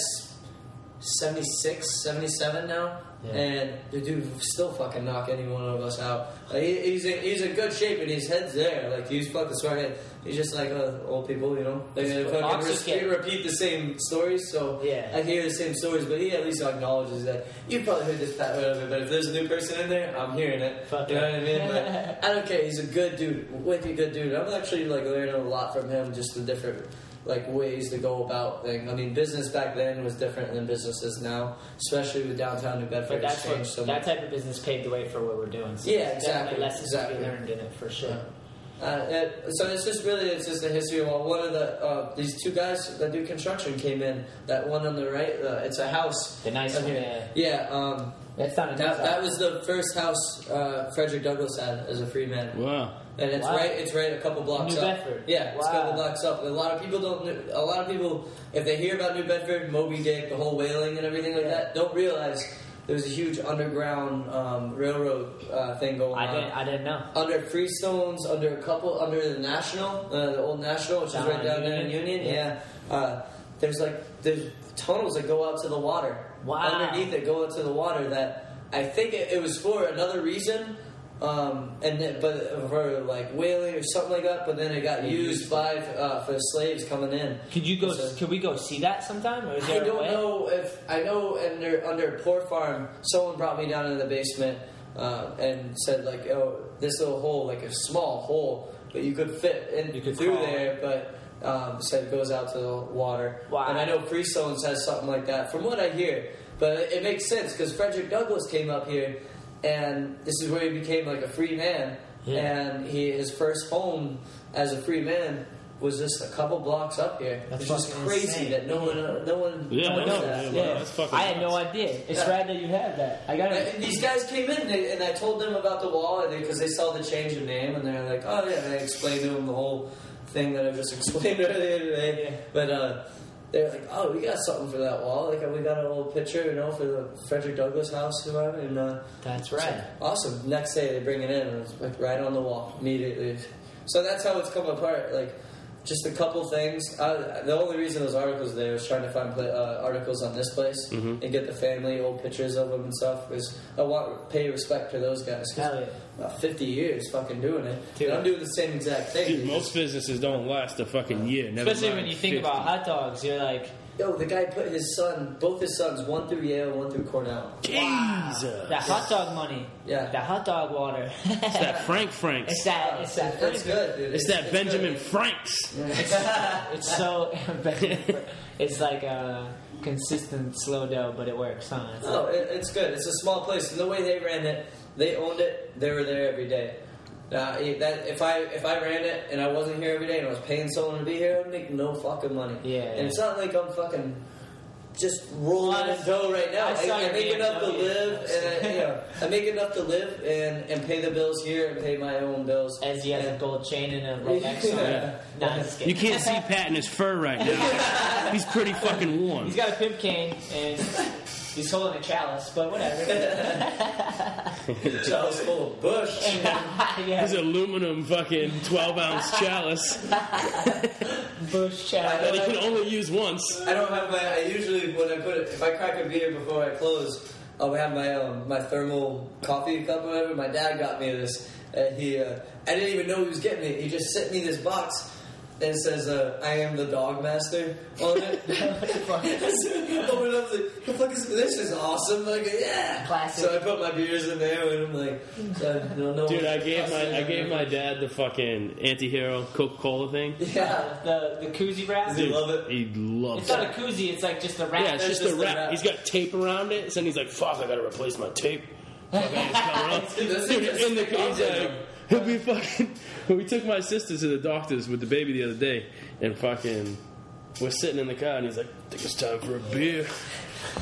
76, 77 now, Yeah. and the dude still fucking knock any one of us out. Like, he, he's in, he's in good shape and his head's there. Like he's fucking smart. He's just like uh, old people, you know. They fucking re- repeat the same stories, so Yeah. I hear the same stories. But he at least acknowledges that you probably heard this, that, whatever. But if there's a new person in there, I'm hearing it. Fuck you know what I mean? But I don't care. He's a good dude, wicked good dude. I'm actually like learning a lot from him, just the different like ways to go about things. I mean, business back then was different than businesses now, especially with downtown New Bedford. But that's what, so that much. type of business paved the way for what we're doing. So Yeah, exactly, lessons to exactly. be learned in it for sure. Yeah. Uh, it, so it's just really it's just the history of well, one of the uh, these two guys that do construction came in. That one on the right, uh, it's a house. The nice one, here. yeah. Yeah, um, That's not a that, that was the first house uh, Frederick Douglass had as a free man. Wow. And it's Wow. right. It's right a couple blocks New up. Bedford. Yeah, it's a couple Wow. blocks up. A lot of people don't. kn- A lot of people, if they hear about New Bedford, Moby Dick, the whole whaling and everything like Yeah. that, don't realize there's a huge underground um, railroad uh, thing going I on. didn't. I didn't know. Under Freestones, under a couple, under the National, uh, the old National, which Down is right down there in Union? Union. Yeah, uh, there's like there's tunnels that go out to the water. Wow. Underneath it, go out to the water. That I think it, it was for another reason, um, and then, but for like whaling or something like that. But then it got used by uh, for slaves coming in. Could you go? So- could we go see that sometime? Or is I don't know if I know under under Pour Farm, someone brought me down into the basement uh, and said like, "Oh, this little hole, like a small hole, but you could fit in You could through crawl. there." But um, said it goes out to the water. Wow. And I know Freestones has something like that, from what I hear. But it, it makes sense because Frederick Douglass came up here, and this is where he became like a free man. Yeah. And he his first home as a free man. Was just a couple blocks up here. That's it's just crazy insane. that no one, uh, no one Yeah, knows no, that. yeah, wow, that's I had no idea. It's Yeah. rad that you have that. I got it. these guys came in they, and I told them about the wall because they, saw the change of name and they're like, oh yeah. And I explained to them the whole thing that I just explained earlier today. Yeah. But uh, they're like, oh, we got something for that wall. Like we got a little picture, you know, for the Frederick Douglass house, whatever. And uh, That's right. like, awesome. Next day they bring it in and it's like right on the wall immediately. So that's how it's come apart. Like. Just a couple things. Uh, the only reason those articles there was trying to find pla uh, articles on this place Mhm. and get the family old pictures of them and stuff. Because I want to pay respect to those guys. 'cause Hell yeah. about 50 years fucking doing it. Dude. And I'm doing the same exact thing. Dude, most businesses don't last a fucking year. Never Especially mind when you think 50. about hot dogs, you're like, Yo, the guy put his son, both his sons, one through Yale, one through Cornell. Jesus. that hot dog money. Yeah. That hot dog water. It's that Frank Franks. It's that. It's that. It's good, dude. It's that Benjamin good. Franks. It's so. it's like a consistent slow dough, but it works, huh? It's No, it, it's good. It's a small place. And the way they ran it, they owned it. They were there every day. It- that if I if I ran it and I wasn't here every day and I was paying someone to be here, I'd make no fucking money. Yeah, And yeah. it's not like I'm fucking just rolling Well, I- in dough right now. I I, saw I, make enough to live, and I, you know, I make enough to live and, and pay the bills here and pay my own bills. As he has a gold chain and a Rolex on. Yeah. Nah, just You can't see Pat in his fur right now. He's pretty fucking warm. He's got a pimp cane and he's holding a chalice, but whatever. Chalice full of bush. yeah, His aluminum fucking 12 ounce chalice bush chalice. that he can only use once. I don't have my. I usually when I put it, if I crack a beer before I close, I'll have my um, my thermal coffee cup or whatever. My dad got me this, and he. Uh, I didn't even know he was getting it. He just sent me this box. And it says, uh, "I am the dog master" on it. Open it up, like, the fuck is this? Is awesome! Like, yeah. Classic. So I put my beers in there, and I'm like, so, you know, Dude, I gave my I gave my dad the fucking anti-hero Coca-Cola thing. Yeah. The the koozie wrap. Does he love it? He loves It's not a koozie. It's like just a wrap. Yeah, it's That's just just a the wrap. wrap. He's got tape around it, so then he's like, "Fuck, I gotta replace my tape." Fuck, I just cover it up. Dude, that's Dude, just in the fucking he's like, he'll be fucking. We took my sister to the doctors with the baby the other day, and fucking, we're sitting in the car, and he's like, "I think it's time for a beer."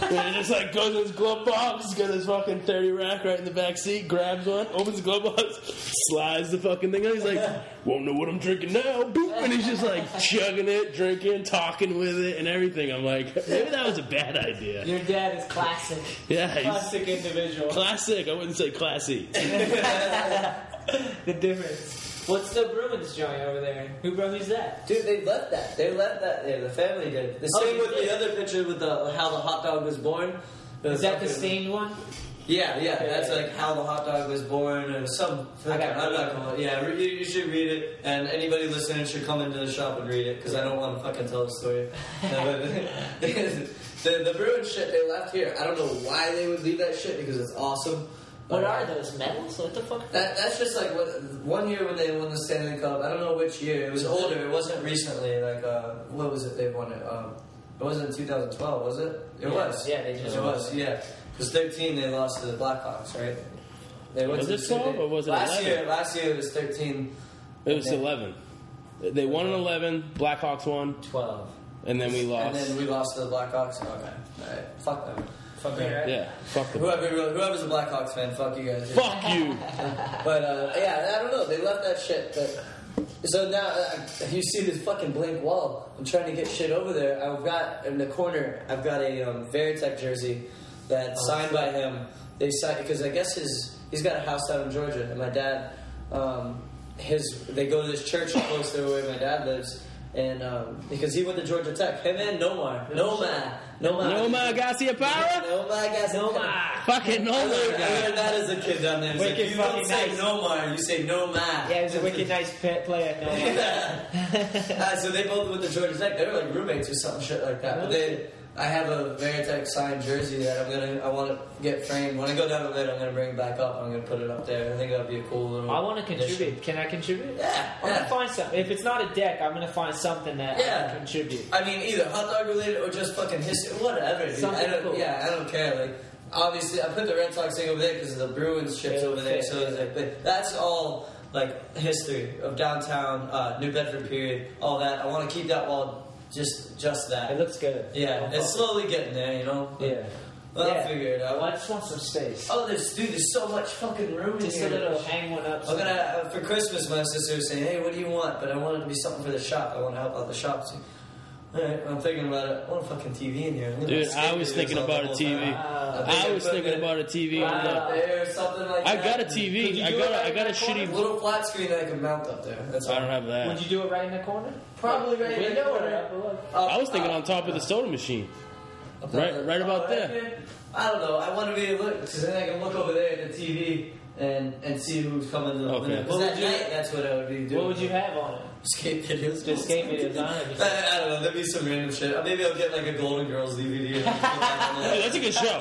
And he just like goes in his glove box, got his fucking 30 rack right in the back seat, grabs one, opens the glove box, slides the fucking thing out. He's like, won't know what I'm drinking now. Boop. And he's just like chugging it, drinking, talking with it, and everything. I'm like, maybe that was a bad idea. Your dad is classic. Yeah, he's Classic individual. classic. I wouldn't say classy. the difference. What's the Bruins joint over there? Who Bruins that? Dude, they left that. They left that. Yeah, the family did. The Oh, same with did? the other picture with the how the hot dog was born. Is that the fucking- stained one? Yeah, yeah. Yeah, That's yeah. like how the hot dog was born, or some. I got I'm not gonna. Yeah, re- you, you should read it, and anybody listening should come into the shop and read it because I don't want to fucking tell the story. The the Bruins shit they left here. I don't know why they would leave that shit because it's awesome. What But, are those medals? What the fuck? That, that's just like what, one year when they won the Stanley Cup. I don't know which year. It was older. It wasn't recently. Like uh, what was it? They won it. Um, it wasn't 2012, was it? It Yeah. was. Yeah, they just it won. was. Yeah, because 13 they lost to the Blackhawks, right? They went Was to it 12 or was it last 11? year? Last year it was 13. It was eleven. They won in eleven. Blackhawks won, Twelve. and then we lost. And then we lost to the Blackhawks. Okay, all right, fuck them. Fuck me, right? yeah, fuck them. Whoever, whoever's a Blackhawks fan, fuck you guys. Fuck you. But uh, yeah, I don't know. They left that shit. But so now uh, you see this fucking blank wall. I'm trying to get shit over there. I've got in the corner. I've got a um, Varitek jersey that's Oh, signed by him. They signed because I guess his he's got a house down in Georgia, and my dad, um, his they go to this church close to where my dad lives. And um, because he went to Georgia Tech, him and Nomar, Nomar, Nomar, Noma Garciaparra. Nomar, guys, Nomar. Fucking I learned, I guy. learned that as a kid down there. It's like, Wicked you don't say nice. Nomar, you say Nomar. Yeah, he was a wicked nice pet player. No, Uh, so they both went to Georgia Tech. They were like roommates or some shit like that. But they, I have a Varitek signed jersey that I'm gonna, I want to get framed. When I go down to bed, I'm gonna bring it back up. I'm gonna put it up there. I think that'd be a cool little. I want to addition. contribute. Can I contribute? Yeah, I'm gonna find something. If it's not a deck, I'm gonna find something that I Yeah. can contribute. I mean, either hot dog related or just fucking history, whatever. Dude. Something I don't, cool. Yeah, I don't care. Like, obviously, I put the Red Sox thing over there because the Bruins ships over there. So it's like, but that's all like history of downtown uh, New Bedford period. All that. I want to keep that wall just just that. It looks good. Yeah, it's slowly getting there, you know. Yeah. Well, yeah. I'll figure it out. Well, I just want some space. Oh, there's dude. There's so much fucking room Just in a little hang one up. I'm gonna uh, for Christmas. My sister was saying, "Hey, what do you want?" But I want it to be something for the shop. I want to help out the shop. So, I'm thinking about it. I want a fucking TV in here. Dude, I was thinking about a TV. Wow. I was thinking it about a TV. Wow. on up there or something like I that. got a TV. I got it a, I got a in that shitty. little flat screen that I can mount up there. That's all. I don't have that. Would you do it right in the corner? Probably right in the corner. up I was thinking up- on top of the soda machine. right- there. right about Oh, there. I don't know. I want to be able to look because then I can look over there at the TV and and see who's coming to the Okay. window. 'Cause What at night, that's what I would be doing. What would you have on it? Skate videos. Just skate videos on it. I, I don't know. There'd be some random shit. Maybe I'll get like a Golden Girls DVD. and put that on Hey, that's a good show.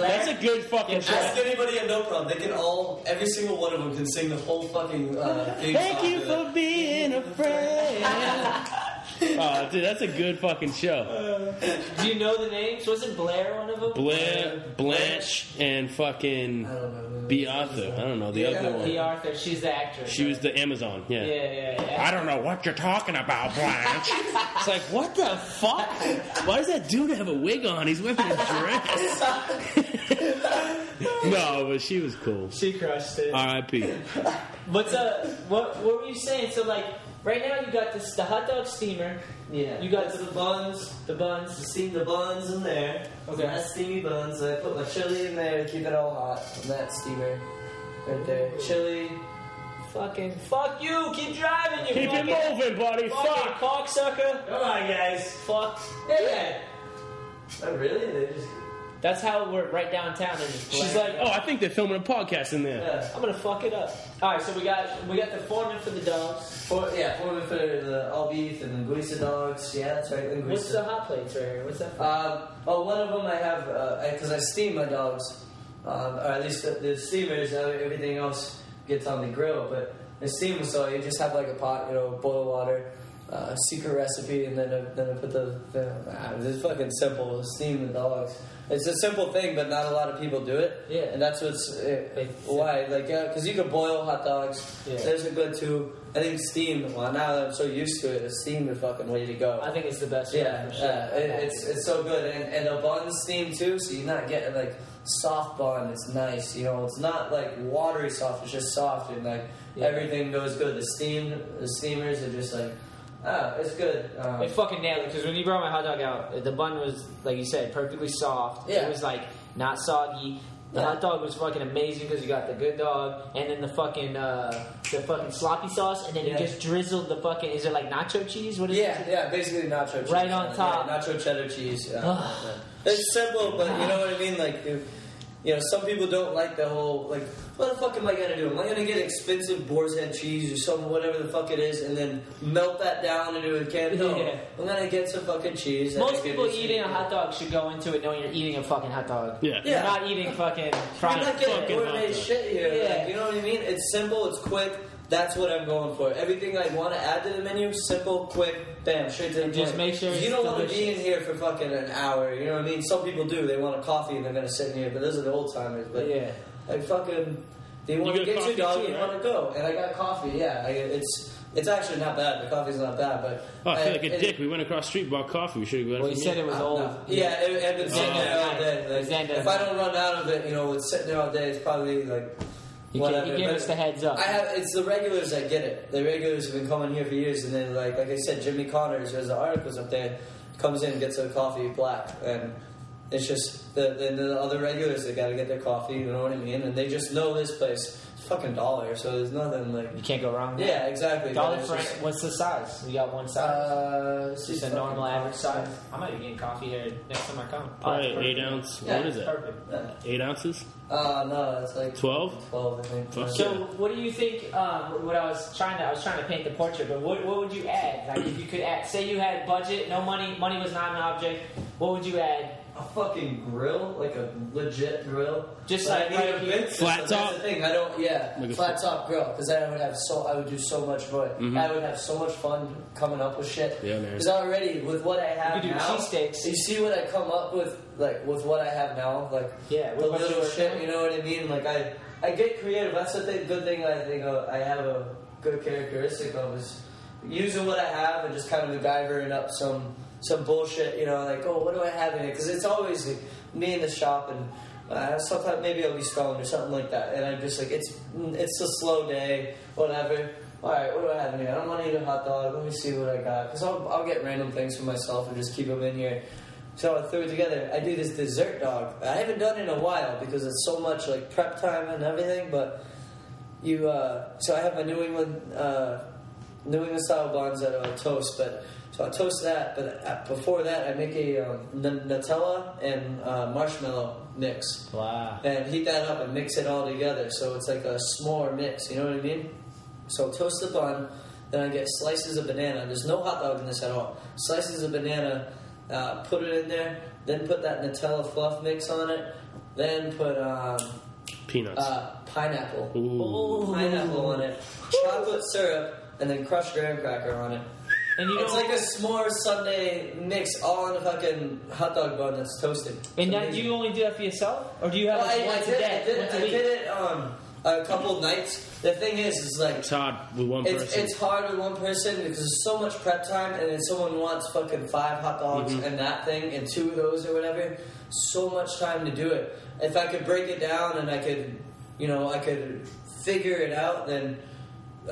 That's a good fucking show. Ask anybody at No Problem. They can all, every single one of them can sing the whole fucking uh, theme Thank song you to for it. being a friend. Oh, dude, that's a good fucking show. Do you know the names? Wasn't Blair one of them? Blair, Blanche, and fucking I. Bea Arthur. I don't know the Yeah. other P. one. Arthur. She's the actress. She was the Amazon. Yeah, Yeah. yeah, yeah. I don't know what you're talking about, Blanche. it's like, what the fuck? Why does that dude have a wig on? He's wearing a dress. no, but she was cool. She crushed it. R.I.P. What's uh? What What were you saying? So like, right now you got this the hot dog steamer. Yeah. You got the buns. The buns. Steam the buns in there. Okay. That's steamy buns. I put my chili in there to keep it all hot. On that steamer. Right there. Chili. Fucking fuck you! Keep driving, you Keep fucking, it moving, buddy. fucking Fuck. cocksucker! Come on, guys. Fuck. Yeah. Oh, really? They just. That's how we're right downtown. They're just She's like, oh, I think they're filming a podcast in there. Yeah. I'm gonna fuck it up. All right, so we got we got the foreman for the dogs. For, yeah, for, for the all beef and the linguiça dogs. Yeah, that's right. Linguiça. What's the hot plates right here? What's that? For? Um, oh, one of them I have because I steam my dogs, um, or at least the, the steamers. uh, Everything else gets on the grill, but the steam. So you just have like a pot, you know, boil water, uh, secret recipe, and then I, then I put the. the ah, it's fucking simple. Steam the dogs. It's a simple thing, but not a lot of people do it. Yeah. and that's what's uh, They- why. Like, because you can boil hot dogs. Yeah. There's a good too. I think steam. Well, now that I'm so used to it, steam is fucking way to go. I think it's the best. Yeah, sure. yeah, it, it's it's so good, and and the bun steam too. So you're not getting like soft bun. It's nice, you know. It's not like watery soft. It's just soft, and like Yeah. everything goes good. The steam, the steamers are just like, ah, it's good. Um, It fucking nailed it because when you brought my hot dog out, the bun was like you said, perfectly soft. Yeah. It was like not soggy. The Yeah. hot dog was fucking amazing because you got the good dog and then the fucking uh, the fucking sloppy sauce and then Yeah. you just drizzled the fucking is it like nacho cheese? What is yeah, it? yeah, basically nacho cheese. Right on Yeah, top. nacho cheddar cheese. Yeah, yeah. It's simple, but you know what I mean. Like, if, you know, some people don't like the whole like. What the fuck am I gonna do? Am I gonna get expensive boar's head cheese or some whatever the fuck it is, and then melt that down into a can? No, Yeah. I'm gonna get some fucking cheese. Most people this- eating a hot dog should go into it knowing you're eating a fucking hot dog. Yeah. You're not eating fucking You're fried not getting gourmet shit here. Yeah. Like, you know what I mean? It's simple, it's quick. That's what I'm going for. Everything I want to add to the menu, simple, quick, bam, straight to the And just point. make sure you it's don't want to be in here for fucking an hour. You know what I mean? Some people do. They want a coffee and they're gonna sit in here. But those are the old timers. But Yeah. like fucking, they want You to get your dog? too, you right? want to go? And I got coffee. Yeah, I, it's it's actually not bad. The coffee's not bad, but Oh, I feel like a it- dick. We went across the street, bought coffee. We should have got Well, it you said it was Uh, old. no. Yeah, it, it, it's sitting Oh. there all day. Like, if I don't run out of it, you know, it's sitting there all day. It's probably like You, whatever. can, you give us the heads up. I have. It's the regulars that get it. The regulars have been coming here for years, and then like like I said, Jimmy Connors. There's the articles up there. Comes in, and gets a coffee black, and it's just the the, the other regulars. They got to get their coffee. You know what I mean? And they just know this place. It's fucking dollar, so there's nothing like. you can't go wrong. there. Yeah, exactly. Dollar but for just- what's the size? We got one size. Uh, It's just a normal average size. I might be getting coffee here next time I come. Probably Oh, eight perfect. ounce. Yeah, what is it? Perfect. Eight ounces? Uh, no, it's like 12? Twelve, I think. Fuck So, Yeah. what do you think? Um, what I was trying to, I was trying to paint the portrait, but what, what would you add? Like, if you could add, say you had budget, no money, money was not an object. What would you add? A fucking grill, like a legit grill. Just But like I need right a here? big- Flat that's top? the thing. I don't. Yeah, Like a flat top grill. Because then I would have so. I would do so much fun. Mhm. I would have so much fun coming up with shit. Yeah, man. Because already with what I have You could do now, cheesesteaks. you see what I come up with, like with what I have now, like Yeah, the with what little shit. working You know what I mean? Like I, I get creative. That's the thing, good thing I think uh, I have a good characteristic of is using what I have and just kind of MacGyvering up some some bullshit. You know, like oh, what do I have in it? Because it's always me in the shop and. Uh, sometimes maybe I'll be stoned or something like that, and I'm just like, it's it's a slow day, whatever. All right, what do I have in here? I don't want to eat a hot dog. Let me see what I got, because I'll, I'll get random things for myself and just keep them in here. So I threw it together. I do this dessert dog. I haven't done it in a while because it's so much like prep time and everything. But you, uh, so I have my New England, uh, New England style buns that I'll toast. But so I toast that. But uh, before that, I make a um, N- Nutella and uh, marshmallow mix Wow. and heat that up and mix it all together. So it's like a s'more mix. You know what I mean? So toast the bun. Then I get slices of banana. There's no hot dog in this at all. Slices of banana. Uh, put it in there. Then put that Nutella fluff mix on it. Then put um, Peanuts. uh, pineapple. Ooh. Pineapple on it. Chocolate syrup. And then crushed graham cracker on it. And you It's like a s'more Sunday mix all in a fucking hot dog bun that's toasted. and It's that, do you only do that for yourself, or do you have Well, like I, I once did, a day, I did, once a I week? did it um, a couple nights. The thing is, is like it's hard with one it's, person. it's hard with one person because there's so much prep time, and then someone wants fucking five hot dogs Mhm. and that thing and two of those or whatever. So much time to do it. If I could break it down and I could, you know, I could figure it out, then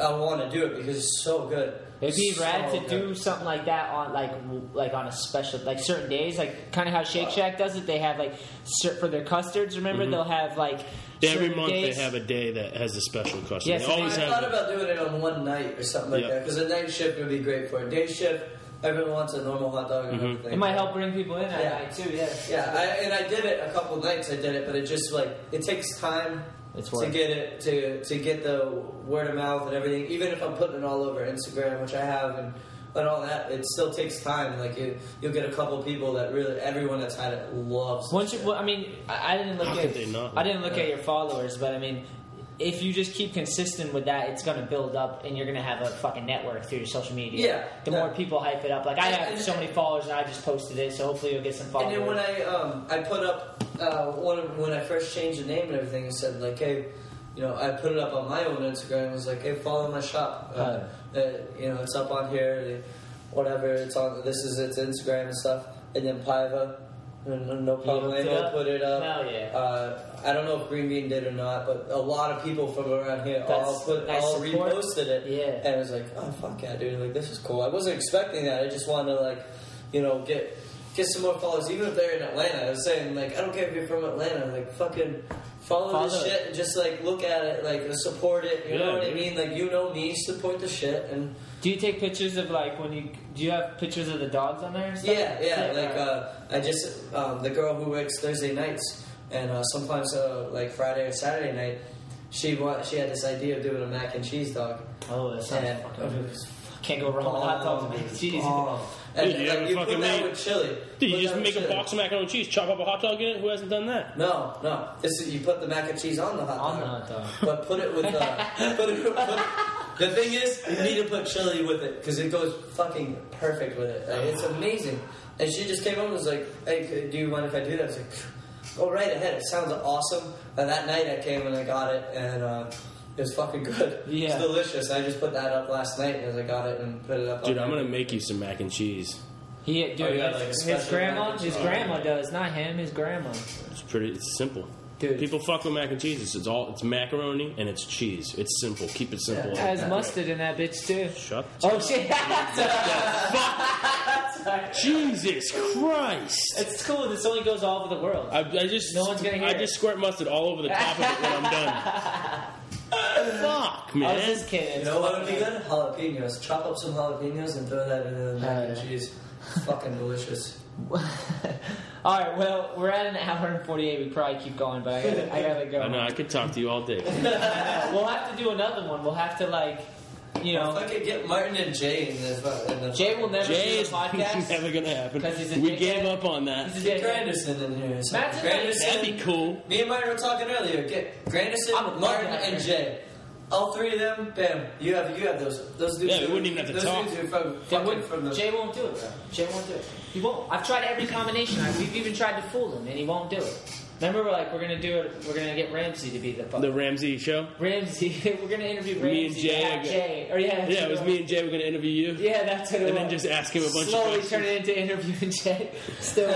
I want to do it because it's so good. It'd be So rad to good. do something like that on like like on a special like certain days, like kind of how Shake Shack does it. They have like cer- for their custards. Remember, Mhm. they'll have like every month days. they have a day that has a special custom. Yes, they and always I have. thought about doing it on one night or something like Yeah. that because a night shift would be great for a Day shift, everyone wants a normal hot dog and Mhm. everything. It might help bring people in at Yeah. night too. Yeah, Yeah, I, and I did it a couple nights. I did it, but it just like it takes time it's to get it to to get the word of mouth and everything. Even if I'm putting it all over Instagram, which I have, and and all that, it still takes time. Like you, you'll get a couple people that really everyone that's had it loves. Once you, well, I mean, I, I didn't look How at not? I didn't look at your followers, but I mean, if you just keep consistent with that, it's going to build up, and you're going to have a fucking network through your social media. Yeah, The yeah. more people hype it up, like I have so many followers, and I just posted it, so hopefully you'll get some followers. And then when I um I put up uh one of, when I first changed the name and everything, it said like hey. You know, I put it up on my own Instagram. It was like, "Hey, follow my shop. Uh, uh, you know, it's up on here. Whatever. It's on. This is its Instagram and stuff." And then Piva, no, problem. They'll put it up. Hell yeah. Uh, I don't know if Green Bean did or not, but a lot of people from around here all put nice all support. reposted it. Yeah. And I was like, oh fuck yeah, dude! Like this is cool. I wasn't expecting that. I just wanted to like, you know, get get some more followers, even if they're in Atlanta. I was saying like, I don't care if you're from Atlanta. Like fucking follow, this Follow it. shit and just like look at it, like support it. You know Yeah, what I mean? Like you know me, support the shit and. do you take pictures of like when you do you have pictures of the dogs on there? And stuff? Yeah, yeah. Like right. uh, I just um, the girl who works Thursday nights and uh, sometimes uh, like Friday or Saturday night, she wa- she had this idea of doing a mac and cheese dog. oh, that sounds And fucking. it was Can't go wrong with hot dogs and mac and cheese. And Dude, you like, you put that made- with chili. Dude, you just make with a chili. box of macaroni and cheese, chop up a hot dog in it. Who hasn't done that? No, no. This is you put the mac and cheese on the hot On dog. the hot dog. But put it with uh, put it, put, the thing is, you need to put chili with it because it goes fucking perfect with it. Like, it's amazing. And she just came home and was like, "Hey, do you mind if I do that?" I was like, oh, right ahead. It sounds awesome. And that night I came and I got it, and uh, it was fucking good. Yeah. It's delicious. I just put that up last night as I got it and put it up. Dude, on I'm there. gonna make you some mac and cheese. He, dude, Oh, yeah, like a his special grandma, mac and his grandma does, not him, his grandma. It's pretty. It's simple. Dude. People fuck with mac and cheese. It's, it's all. It's macaroni and it's cheese. It's simple. Keep it simple. Yeah. Has mustard in that bitch too. Shut. Oh shit! Jesus Christ! it's cool. This only goes all over the world. I, I just No one's gonna hear I it. just squirt mustard all over the top of it when I'm done. Fuck, man. I was man. just kidding. You know what would be good? Jalapenos. Chop up some jalapenos and throw that in the mac and cheese. Fucking delicious. all right. Well, we're at an hour and forty-eight. We probably keep going, but I gotta, I gotta go. I know I could talk to you all day. We'll have to do another one. We'll have to like, you If know, I could get Martin and Jay in the, uh, in the Jay will never Jay do is the podcast. never gonna happen. We dickhead. gave up on that. He's a Get dickhead. Granderson in here. So Imagine Granderson, That'd be cool. Me and Martin were talking earlier. Get I would Granderson, love Martin, and Jay. All three of them, bam. You have you have those those dudes. Yeah, we wouldn't even have to those talk. Dudes who from, Then fucking would- from the Jay won't do it, bro. Jay won't do it. He won't. I've tried every combination. We've even tried to fool him, and he won't do it. Remember, we're like, we're gonna do it. We're gonna get Ramsey to be the fuck. The Ramsey show. Ramsey. we're gonna interview Ramsey. Me and Jay to are have go- Jay. Or yeah, Yeah, it was me and Jay. We're gonna interview you. Yeah, that's what it And then just ask him a bunch of Slowly questions. turn it into interviewing Jay. Still,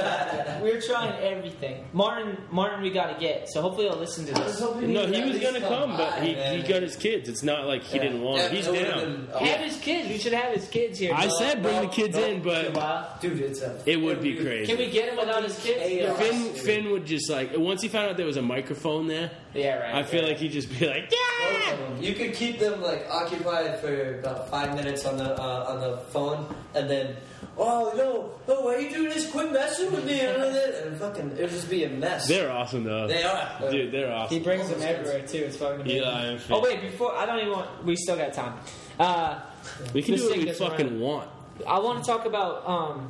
we're trying everything. Martin, Martin, we gotta get. So hopefully, he'll listen to this. No, he was gonna come, but he, he got his kids. It's not like he Yeah. didn't want it. Yeah, He's down. been- Have his kids. We should have his kids here. I No, said bring no, the kids no. in, but dude, it's a it would be crazy. Can we get him without his kids? Finn, Finn would just like once he found out there was a microphone there. Yeah, right. I feel yeah. like he'd just be like, Both yeah. them. You could keep them like occupied for about five minutes on the uh, on the phone, and then, oh no, oh why are you doing this? Quit messing with me, and, all that. and fucking, it'll just be a mess. They're awesome though. They are, Dude, they're awesome. He awesome. brings them everywhere too. It's fucking amazing. Eli and Finn. Oh wait, before I don't even want. We still got time. Uh, We can This do what thing we gets fucking around. want. I want to talk about um,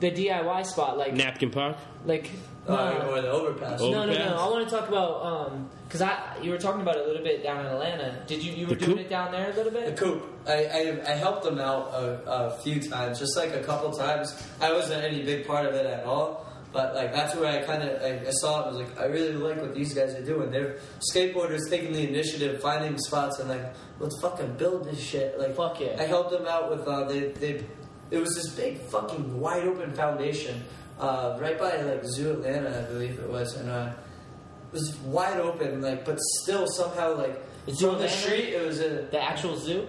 the DIY spot, like Napkin Park. like. Uh, or the overpass. No, no, no. I want to talk about because I you were talking about it a little bit down in Atlanta. Did you you were The doing coop? it down there a little bit? The coop. I, I, I helped them out a, a few times, just like a couple times. I wasn't any big part of it at all, but like that's where I kind of I, I saw it. I was like, I really like what these guys are doing. They're skateboarders taking the initiative, finding spots, and like, let's fucking build this shit. Like, Fuck yeah. I helped them out with uh, they they. It was this big fucking wide open foundation, uh, right by like Zoo Atlanta, I believe it was, and uh, it was wide open, like, but still somehow like. Zoo from the street, it was a The actual zoo.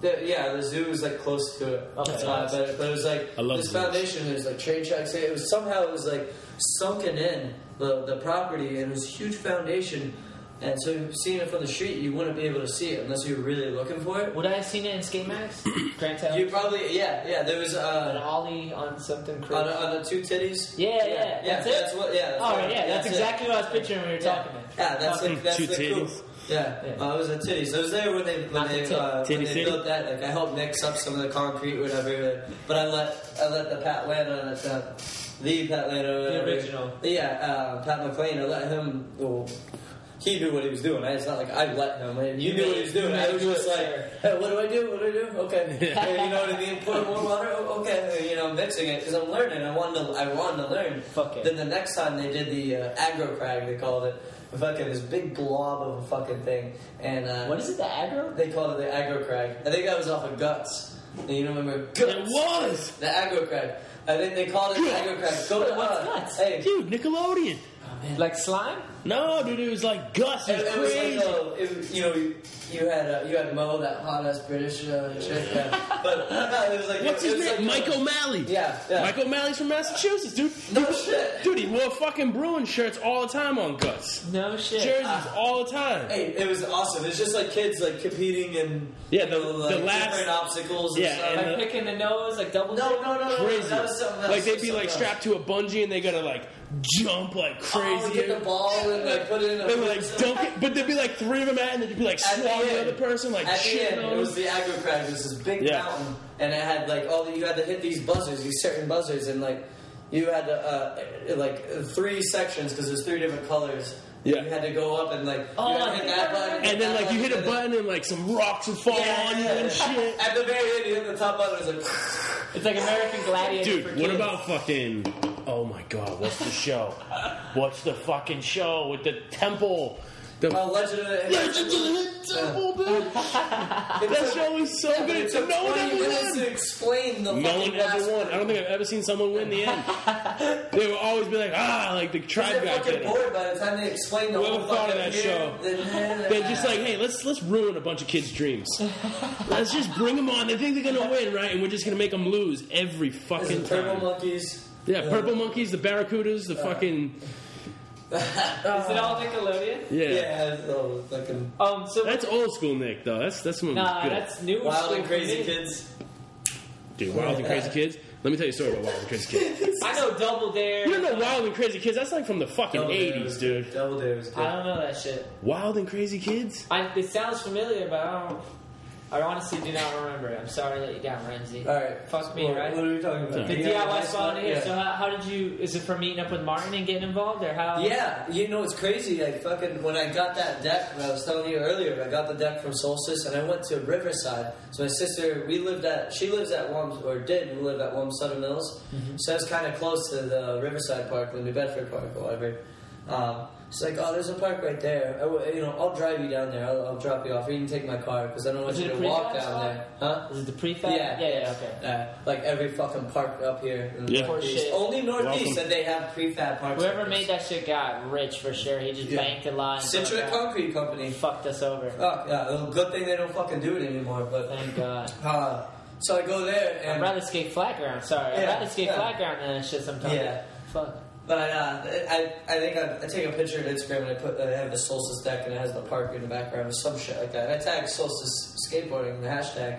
the, yeah, the zoo was like close to it. Okay. Uh, but, but it was like I love this zoos. foundation. There's like train tracks. It was somehow it was like sunken in the the property, and it was a huge foundation. And so seeing it from the street, you wouldn't be able to see it unless you were really looking for it. Would I have seen it in Skate Max? Grand Town. You probably yeah yeah. There was An uh, ollie on something crazy. on, on the two titties. Yeah, yeah, yeah. that's it? That's what yeah. That's All what- right, yeah, that's, it. exactly what I was picturing when we were Yeah. talking. About. Yeah, that's like that's Two the titties. cool. Yeah, Yeah. Uh, it was a titties. I was there when they when Not they tit. uh, when they built that. Like I helped mix up some of the concrete, whatever. But I let I let the Pat Lana, uh, the Pat Lana, the original. Yeah, uh, Pat McLean. I let him. Well, he knew what he was doing. It's not like I let him. I mean, you knew what he was doing. I was just like, hey, what do I do? What do I do? Okay, Hey, you know what I mean. Put more water. Oh, Okay, you know, mixing it because I'm learning. I wanted to. I wanted to learn. Fuck it. Then the next time they did the uh, aggro crag, they called it. Fucking this big blob of a fucking thing, and uh, What is it? The aggro? they called it the aggro crag. I think that was off of Guts. And you remember Guts? It was, the aggro crag. I think they called it the aggro crag. Go to uh, Guts? Hey, dude. Nickelodeon. Like slime? No, dude, it was like Gus. It it, was it was crazy. like uh, it, you know you, you had uh, you had Mo that hot ass British uh, chick, yeah. but no, it was like What's it his was name? like, Mike uh, O'Malley. Yeah, yeah. Mike O'Malley's from Massachusetts, dude. No shit. Dude, he wore fucking Bruin shirts all the time on Guts. No shit. Jerseys all the time. Hey, it was awesome. It's just like kids like competing and Yeah, you the- know, the like, last- different obstacles. And Yeah, stuff. and Like the- picking the nose, like double. no, dip? no, no, no, Crazy. That was something else. Like they'd be like else. strapped to a bungee and they gotta like jump like crazy. Oh, crazy. get the ball and like put it in a They would like dunk it, but there'd be like three of them at, it, and they'd be like At the swatting the other person, like At the end, it was the aggro crag. It was this big Yeah. mountain, and it had like all the, you had to hit these buzzers, these certain buzzers, and like you had to uh, like three sections because there's three different colors. Yeah. you had to go up and like Oh, you had to hit that button, And then that like you hit a button and like some rocks would fall Yeah, on you yeah. and shit. At the very end, you hit the top button. It was like It's like American Gladiator Dude, for what about fucking Oh my god, what's the show? What's the fucking show with the temple? The Oh, Legend of the Legend of the Temple, dude. that show was so good. it took no one 20 ever won. to explain the No one ever won. I don't think I've ever seen someone win the end. they would always be like, ah, like the tribe guy fucking bored by the time they explain the Whoever whole thought of that show? Eh, they're eh, just eh. like, hey, let's let's ruin a bunch of kids' dreams. let's just bring them on. They think they're gonna win, right? And we're just gonna make them lose every fucking time. monkeys. Yeah, purple monkeys, the barracudas, the fucking Is it all Nickelodeon? yeah. Yeah, so fucking Um, so That's old school, Nick. Though that's that's one nah, good. that's new. wild school and crazy me. kids. Dude, Wild and Crazy Kids. Let me tell you a story about Wild and Crazy Kids. I know Double Dare. You don't know Wild and Crazy Kids? That's like from the fucking Double Dare eighties, was dude. Double Dare was good. I don't know that shit. Wild and Crazy Kids. I, it sounds familiar, but I don't. I honestly do not remember. I'm sorry to let you down, Renzi. All right, Fuck me, What- right? What are we talking about? The Yeah, DIY spot here. Yeah. So how, how did you? Is it from meeting up with Martin and getting involved, or how? Yeah, you know it's crazy. Like fucking when I got that deck, I was telling you earlier, I got the deck from Solstice, and I went to Riverside. So my sister, we lived at, she lives at Wam, or did we live at Wamsutta Mills. So I was kind of close to the Riverside Park, the New Bedford Park, or whatever. Um, she's like, "Oh, there's a park right there. I w you know, I'll drive you down there. I'll, I'll drop you off. You can take my car because I don't want Is you it to a walk prefab down spot? there, huh?" Is it the prefab? Yeah. yeah, yeah. Okay. Uh, like every fucking park up here in the Yeah. northeast. Horseshit. Only northeast Welcome. that they have prefab parks. Whoever like made this. that shit got rich for sure. He just Yeah. banked a lot. and Scituate fucked out. Concrete Company. fucked us over. Oh, yeah, well, good thing they don't fucking do it anymore. But Thank God. uh, so I go there and I'd and rather skate flat ground. Sorry, I'd Yeah, rather skate yeah. flat ground than that shit sometimes. Yeah. Fuck. But uh, I I think I, I take a picture of Instagram and I put I have the Solstice deck and it has the park in the background or some shit like that. And I tag Solstice skateboarding in the hashtag,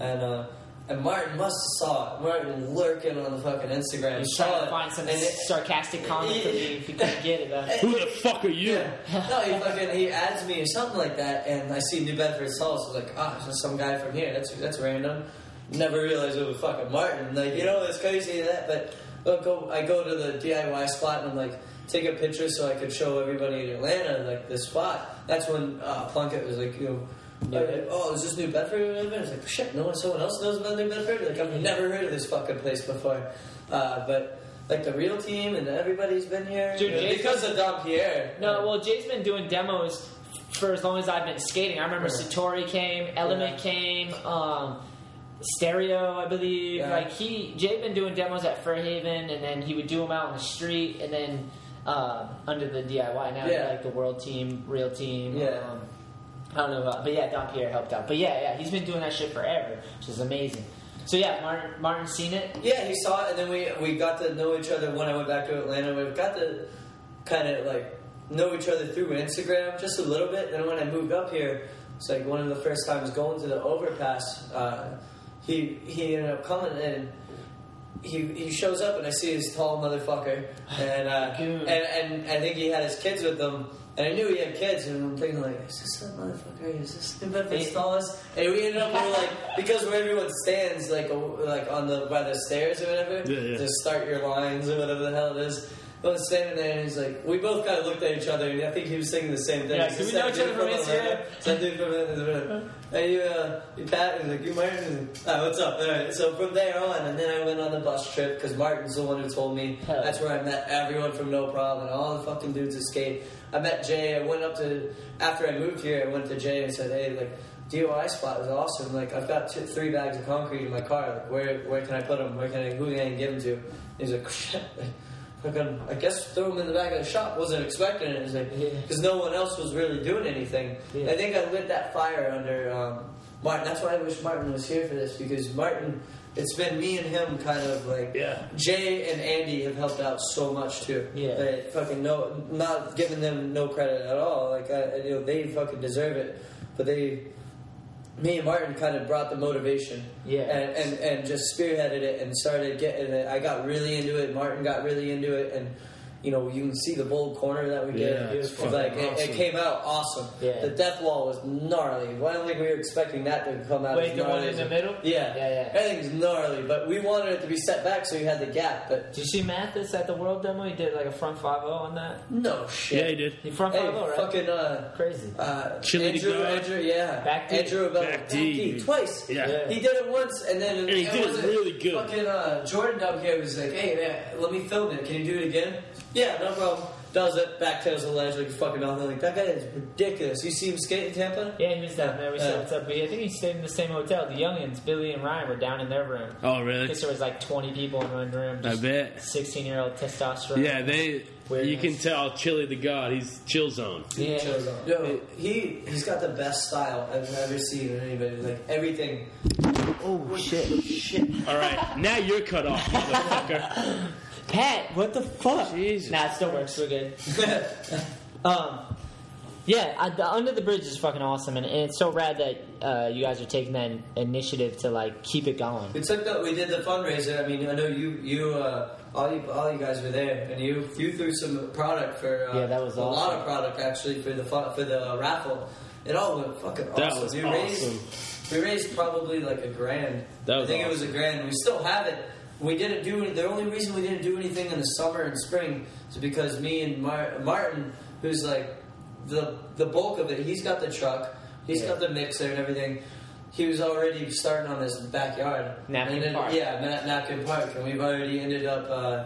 and uh, and Martin must have saw it. Martin lurking on the fucking Instagram. He's saw trying to find some and it- sarcastic comment from you if you couldn't get it. Huh? Who the fuck are you? Yeah. No, he fucking he adds me or something like that, and I see New Bedford Solstice. I was like, ah, it's just some guy from here. That's that's random. Never realized it was fucking Martin. Like, you know, it's crazy that, but Go. I go to the DIY spot and I'm like, take a picture so I could show everybody in Atlanta like this spot. That's when uh, Plunkett was like, you know. Yeah. like, oh, is this New Bedford? I was like, shit, no one, someone else knows about New Bedford. Like, I've never heard of this fucking place before. Uh, but like the real team and everybody's been here Dude, you know, because of Don Pierre. No, well, Jay's been doing demos for as long as I've been skating. I remember Yeah. Satori came, Element Yeah. came, um, Stereo, I believe. Yeah. Like he, Jay been doing demos at Fairhaven, and then he would do them out in the street, and then um, under the DIY now, Yeah. like the World Team, Real Team. Yeah. Um, I don't know about, but yeah, Don Pierre helped out. But yeah, yeah, he's been doing that shit forever, which is amazing. So yeah, Martin, Martin seen it. Yeah, he saw it, and then we we got to know each other when I went back to Atlanta. We got to kind of like know each other through Instagram just a little bit. Then when I moved up here, it's like one of the first times going to the overpass. Uh, he he ended up coming and. He, he shows up and I see his tall motherfucker and uh, and, and I think he had his kids with him and I knew he had kids and I'm thinking like is this that motherfucker is this New Bedford's Hey. tallest and we ended up we were like because where everyone stands like like on the by the stairs or whatever Yeah, yeah. to start your lines or whatever the hell it is I was standing there and he's like we both kind of looked at each other and I think he was thinking the same thing Yeah, do we know each other from. Instagram? Dude from and you uh, you Pat and like you Martin ah, what's up all right so from there on and then I went on the bus trip because Martin's the one who told me Hell. that's where I met everyone from No Problem and all the fucking dudes that skate I met Jay I went up to after I moved here I went to Jay and said hey like DIY spot is awesome. Like I've got two, three bags of concrete in my car. Like where where can I put them? Where can I who can I give them to? And he's like, fucking, I guess throw them in the back of the shop. Wasn't expecting it. Like, Yeah. because no one else was really doing anything. Yeah. I think I lit that fire under um, Martin. That's why I wish Martin was here for this because Martin. It's been me and him kind of like Yeah. Jay and Andy have helped out so much too. Yeah. That fucking no, not giving them no credit at all. Like I, you know, they fucking deserve it, but they, me and Martin kind of brought the motivation. Yeah. And and and just spearheaded it and started getting it. I got really into it. Martin got really into it, and you know, you can see the bold corner that we Yeah, get. it's like it, awesome. it came out awesome. Yeah. The death wall was gnarly. I don't think we were expecting that to come out. Wait, as the one gnarly in the middle? Yeah, Yeah, yeah. Everything's gnarly, but we wanted it to be set back so you had the gap. But Did you see Mathis at the World Demo? He did like a front 5 on that. no shit. Yeah, he did. He front Hey, right? fucking uh, Crazy. uh, Chili Andrew, guy. Andrew, yeah, Back D. Andrew Abel, Back D. twice. Yeah. Yeah. He did it once, and then And he did it wasn't- really good. Fucking uh, Jordan up here was like, "Hey man, let me film it. Can you do it again?" Yeah, no problem. Does it, back backtails the ledge like fucking nothing. Like that guy is ridiculous. You see him skate in Tampa? Yeah, he was down there. We uh. said Yeah. what's up. I think he stayed in the same hotel. The youngins, Billy and Ryan, were down in their room. Oh, I really? guess there was like 20 people in one room. I bet. 16 year old testosterone. Yeah, they. Weirdness. You can tell Chili the God. He's chill zone. Yeah. Yo, he he's got the best style I've ever seen in anybody. Like everything. Oh, shit. Shit. All right, now you're cut off, motherfucker. Pat, what the fuck? Jesus. Nah, it still works. We're good. Um, yeah, I, the Under the Bridge is fucking awesome, and, and it's so rad that uh, you guys are taking that initiative to like keep it going. We took the, we did the fundraiser. I mean, I know you you uh, all you all you guys were there, and you you threw some product for uh, Yeah, that was a lot of product actually for the for the raffle. It all went fucking That awesome. was we awesome. raised we raised probably like a grand. That was I think it was a grand. We still have it. We didn't do. The only reason we didn't do anything in the summer and spring is because me and Mar- Martin, who's like the the bulk of it, he's got the truck, he's Yeah. got the mixer and everything. He was already starting on his backyard. Napkin And then- Park. Yeah, Na- Napkin Park, and we've already ended up. Uh,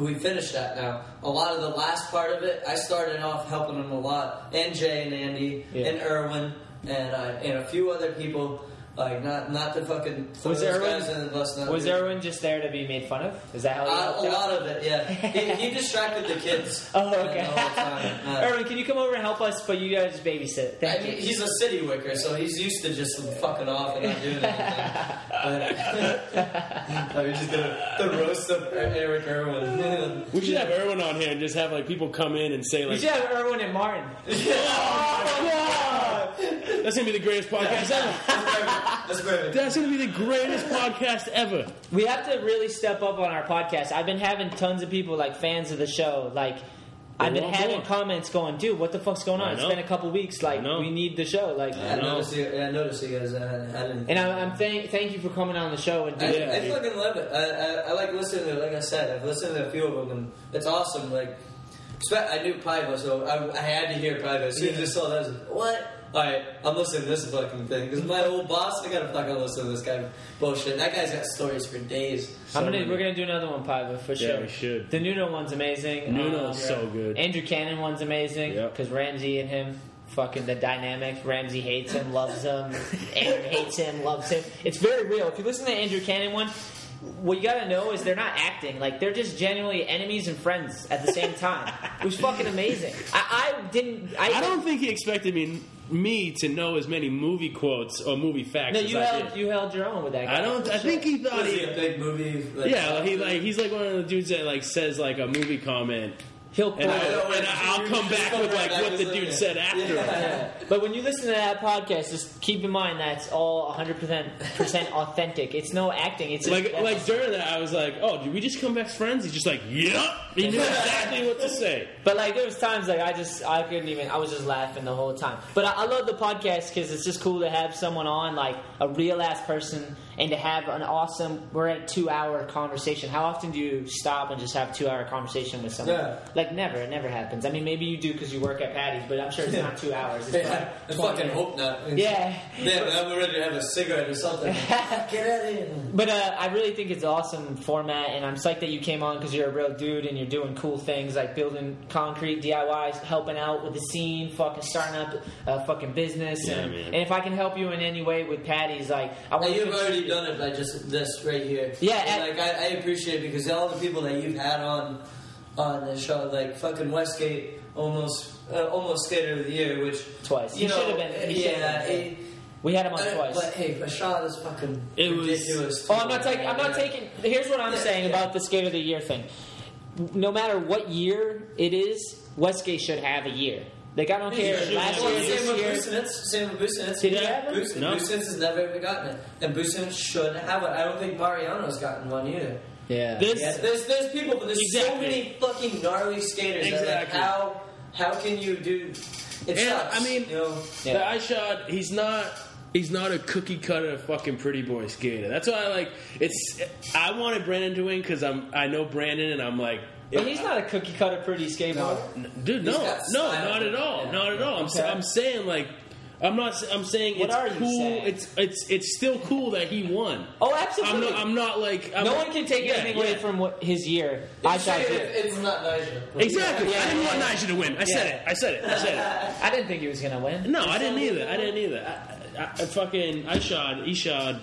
we finished that now. A lot of the last part of it, I started off helping him a lot, and Jay and Andy Yeah. and Erwin and uh, and a few other people. Like not not to fucking throw Was those Erwin- guys in the bus. not Was to- Erwin just there to be made fun of? Is that how he uh, helped a out? lot of it, yeah. He, he distracted the kids. Oh, okay. whole. Uh, Erwin, can you come over and help us? But you guys babysit. Thank mean, you. he's a city wicker, so he's used to just fucking off and not doing anything. But I'm just gonna the roast of Eric Irwin. We should have Erwin on here and just have like people come in and say We like, should have Erwin and Martin. "That's gonna be the greatest podcast ever." That's perfect. That's gonna be the greatest podcast ever. We have to really step up on our podcast. I've been having tons of people like fans of the show. Like I've been having more. comments going, "Dude, what the fuck's going on? It's been a couple weeks. Like we need the show." Like, I know. noticed you. I noticed you guys uh, hadn't. and I'm, I'm thank thank you for coming on the show and I, doing Yeah, I fucking love it. I, I, I like listening to it. Like I said, I've listened to a few of them, and it's awesome. Like, I knew Piva, so I, I had to hear Piva. As soon as I saw that, I was like, what? Alright, I'm listening to this fucking thing. Because my old boss, I gotta fucking listen to this guy bullshit. That guy's got stories for days. I'm gonna we're gonna do another one, Piva, for Yeah, sure. we should. The Nuno one's amazing. Nuno's Um, so good. Andrew Cannon one's amazing Yep. because Ramsey and him, fucking the dynamic. Ramsey hates him, loves him. Andrew hates him, loves him. It's very real. If you listen to Andrew Cannon one, what you gotta know is they're not acting. Like they're just genuinely enemies and friends at the same time. it was fucking amazing. I, I didn't. I, I don't think he expected me me to know as many movie quotes or movie facts No, as you I held did. you held your own with that. Guy. I don't. I think he thought Was he he. a big movie? Like, Yeah, he like he's like one of the dudes that like says like a movie comment, He'll and, I, I know, and like, I'll come back with like what the dude said after. Yeah. But when you listen to that podcast, just keep in mind that's all 100% authentic. It's no acting. It's just, Like like during that, I was like, "Oh, did we just come back friends?" He's just like, "Yep." He knew exactly what to say. But like there was times like I just I couldn't even I was just laughing the whole time. But I, I love the podcast because it's just cool to have someone on like a real ass person and to have an awesome. We're at two hour conversation. How often do you stop and just have two hour conversation with someone? Yeah. Like never. It never happens. I mean maybe you do because you work at Paddy's, but I'm sure it's not two hours. It's Yeah, like I fucking minutes. hope not. Yeah. Man, I'm ready to have a cigarette or something. Get out of here. But uh, I really think it's an awesome format, and I'm psyched that you came on because you're a real dude and you're doing cool things like building concrete DIYs, helping out with the scene, fucking starting up a fucking business. Yeah, and, man. and if I can help you in any way with Paddy's, like I Now, want you've already done it by just this right here. Yeah, And, and- like I, I appreciate it because all the people that you've had on on the show, like fucking Westgate, almost uh, almost skater of the year, which Twice. You He should have been- he yeah. been. it- We had him on uh, twice. But hey, Rashad is fucking It was- ridiculous. Oh, I'm not taking. I'm not Yeah. taking. Here's what I'm Yeah, saying yeah. about the skate of the year thing. No matter what year it is, Westgate should have a year. Like I don't care. Last year, a this same with year. Busenitz. Same with Busenitz. Did he have it? Bus- No. Busenitz has never even gotten it, and Busenitz should have it. I don't think Mariano's gotten one either. Yeah. This Yeah, there's there's people, but there's so many fucking gnarly skaters. That, like, Exactly. how how can you do? It And, sucks. I mean- you know, Yeah. The I shot. He's not. He's not a cookie cutter fucking pretty boy skater. That's why I like. It's. I wanted Brandon to win because I'm. I know Brandon, and I'm like. But he's not a cookie cutter pretty skateboarder. Dude, no, He's got no, style. not at all, not at all. I'm, sa- Okay. I'm saying like, I'm not. I'm saying What it's are you cool. saying? It's it's it's still cool that he won. Oh, I'm absolutely. not. I'm not like. I'm no not- one can take yeah, anything away yeah. from what his year. I it's, shot it, it's not Nyjah. Exactly. Yeah, I didn't yeah, want yeah. Nyjah to win. I said Yeah. it. I said it. I said it. I didn't think he was gonna win. No, I didn't either. I didn't either. I, I, I fucking I shot. He shot.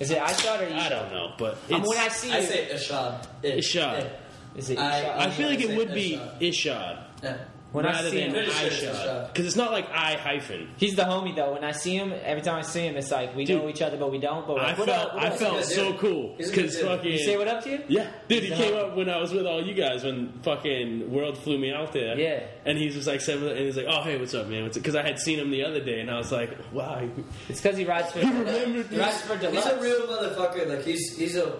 Is it I shot or you I don't know, but I mean, when I see I it, say Ishod. It, Ishod. It. is it I- shot? I feel like it would be Ishod. Ishod Yeah. when I rather see than him, Pretty sure it's shot Ishod. because it's not like I hyphen. he's the homie though. When I see him, every time I see him, it's like we Dude. know each other, but we don't. But we're I like, what felt up? What I up? felt good so dude. cool He's a good because dude. fucking You say what up to you? Yeah, dude, he came a- up when I was with all you guys when fucking World flew me out there. Yeah. and he's just like said, and he's like, "Oh, hey, what's up, man?" Because I had seen him the other day, and I was like, "Wow." he- It's because he rides for. He remembered he rides for He's deluxe. a real motherfucker. Like he's he's a.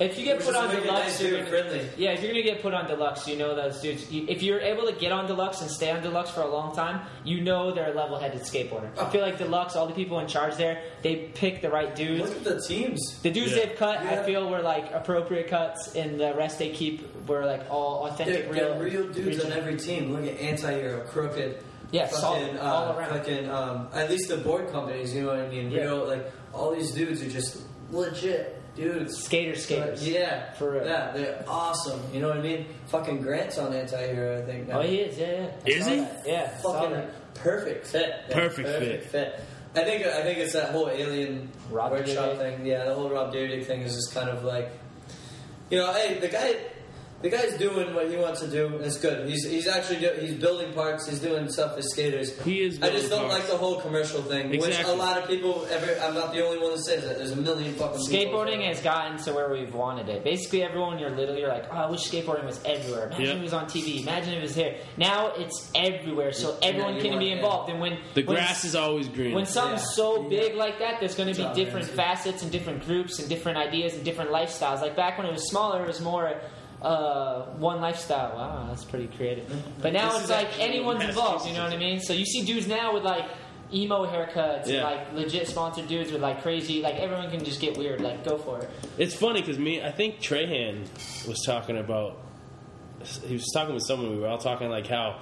if you get Which put on deluxe, nice you're gonna, friendly. yeah. If you're gonna get put on deluxe, you know those dudes. You, if you're able to get on deluxe and stay on deluxe for a long time, you know they're a level-headed skateboarder. I feel like deluxe, all the people in charge there, they pick the right dudes. Look at the teams. The dudes Yeah. they've cut, Yeah. I feel, were like appropriate cuts, and the rest they keep were like all authentic, They're, real, they're real dudes original. on every team. Look at Anti-Hero, Krooked. Yeah, fucking, solid, uh, all around. Fucking, um, at least the board companies, you know what I mean? Yeah. Real, like, all these dudes are just legit dudes. Skater skaters. Yeah. For real. Yeah, they're awesome. You know what I mean? Fucking Grant's on Anti-Hero, I think. now. Oh, he is, yeah, yeah. I Is he? that. Yeah, Fucking perfect fit. Yeah, Perfect perfect fit. I think I think it's that whole alien Rob workshop Dyrdek. thing. Yeah, the whole Rob Dyrdek thing is just kind of like, you know, hey, the guy, the guy's doing what he wants to do. and It's good. He's he's actually do, he's building parks. He's doing stuff as skaters. He is I just don't parks. like the whole commercial thing, which Exactly. a lot of people. Every, I'm not the only one that says that. There's a million fucking people. Skateboarding has gotten to where we've wanted it. Basically, everyone when you're little, you're like, oh, I wish skateboarding was everywhere. Imagine Yep. it was on TV. Imagine it was here. Now it's everywhere, so Yeah, everyone can want- be yeah. involved. And when The when grass is always green. When something's Yeah. so Yeah. big like that, there's going to be different obvious. facets and different groups and different ideas and different lifestyles. Like back when it was smaller, it was more uh, one lifestyle. Wow, that's pretty creative. But now This it's like anyone's involved. You know what I mean? So you see dudes now with like emo haircuts, and, Yeah. like legit sponsored dudes with like crazy. Like everyone can just get weird. Like go for it. It's funny because me, I think Trahan was talking about. He was talking with someone. We were all talking like how,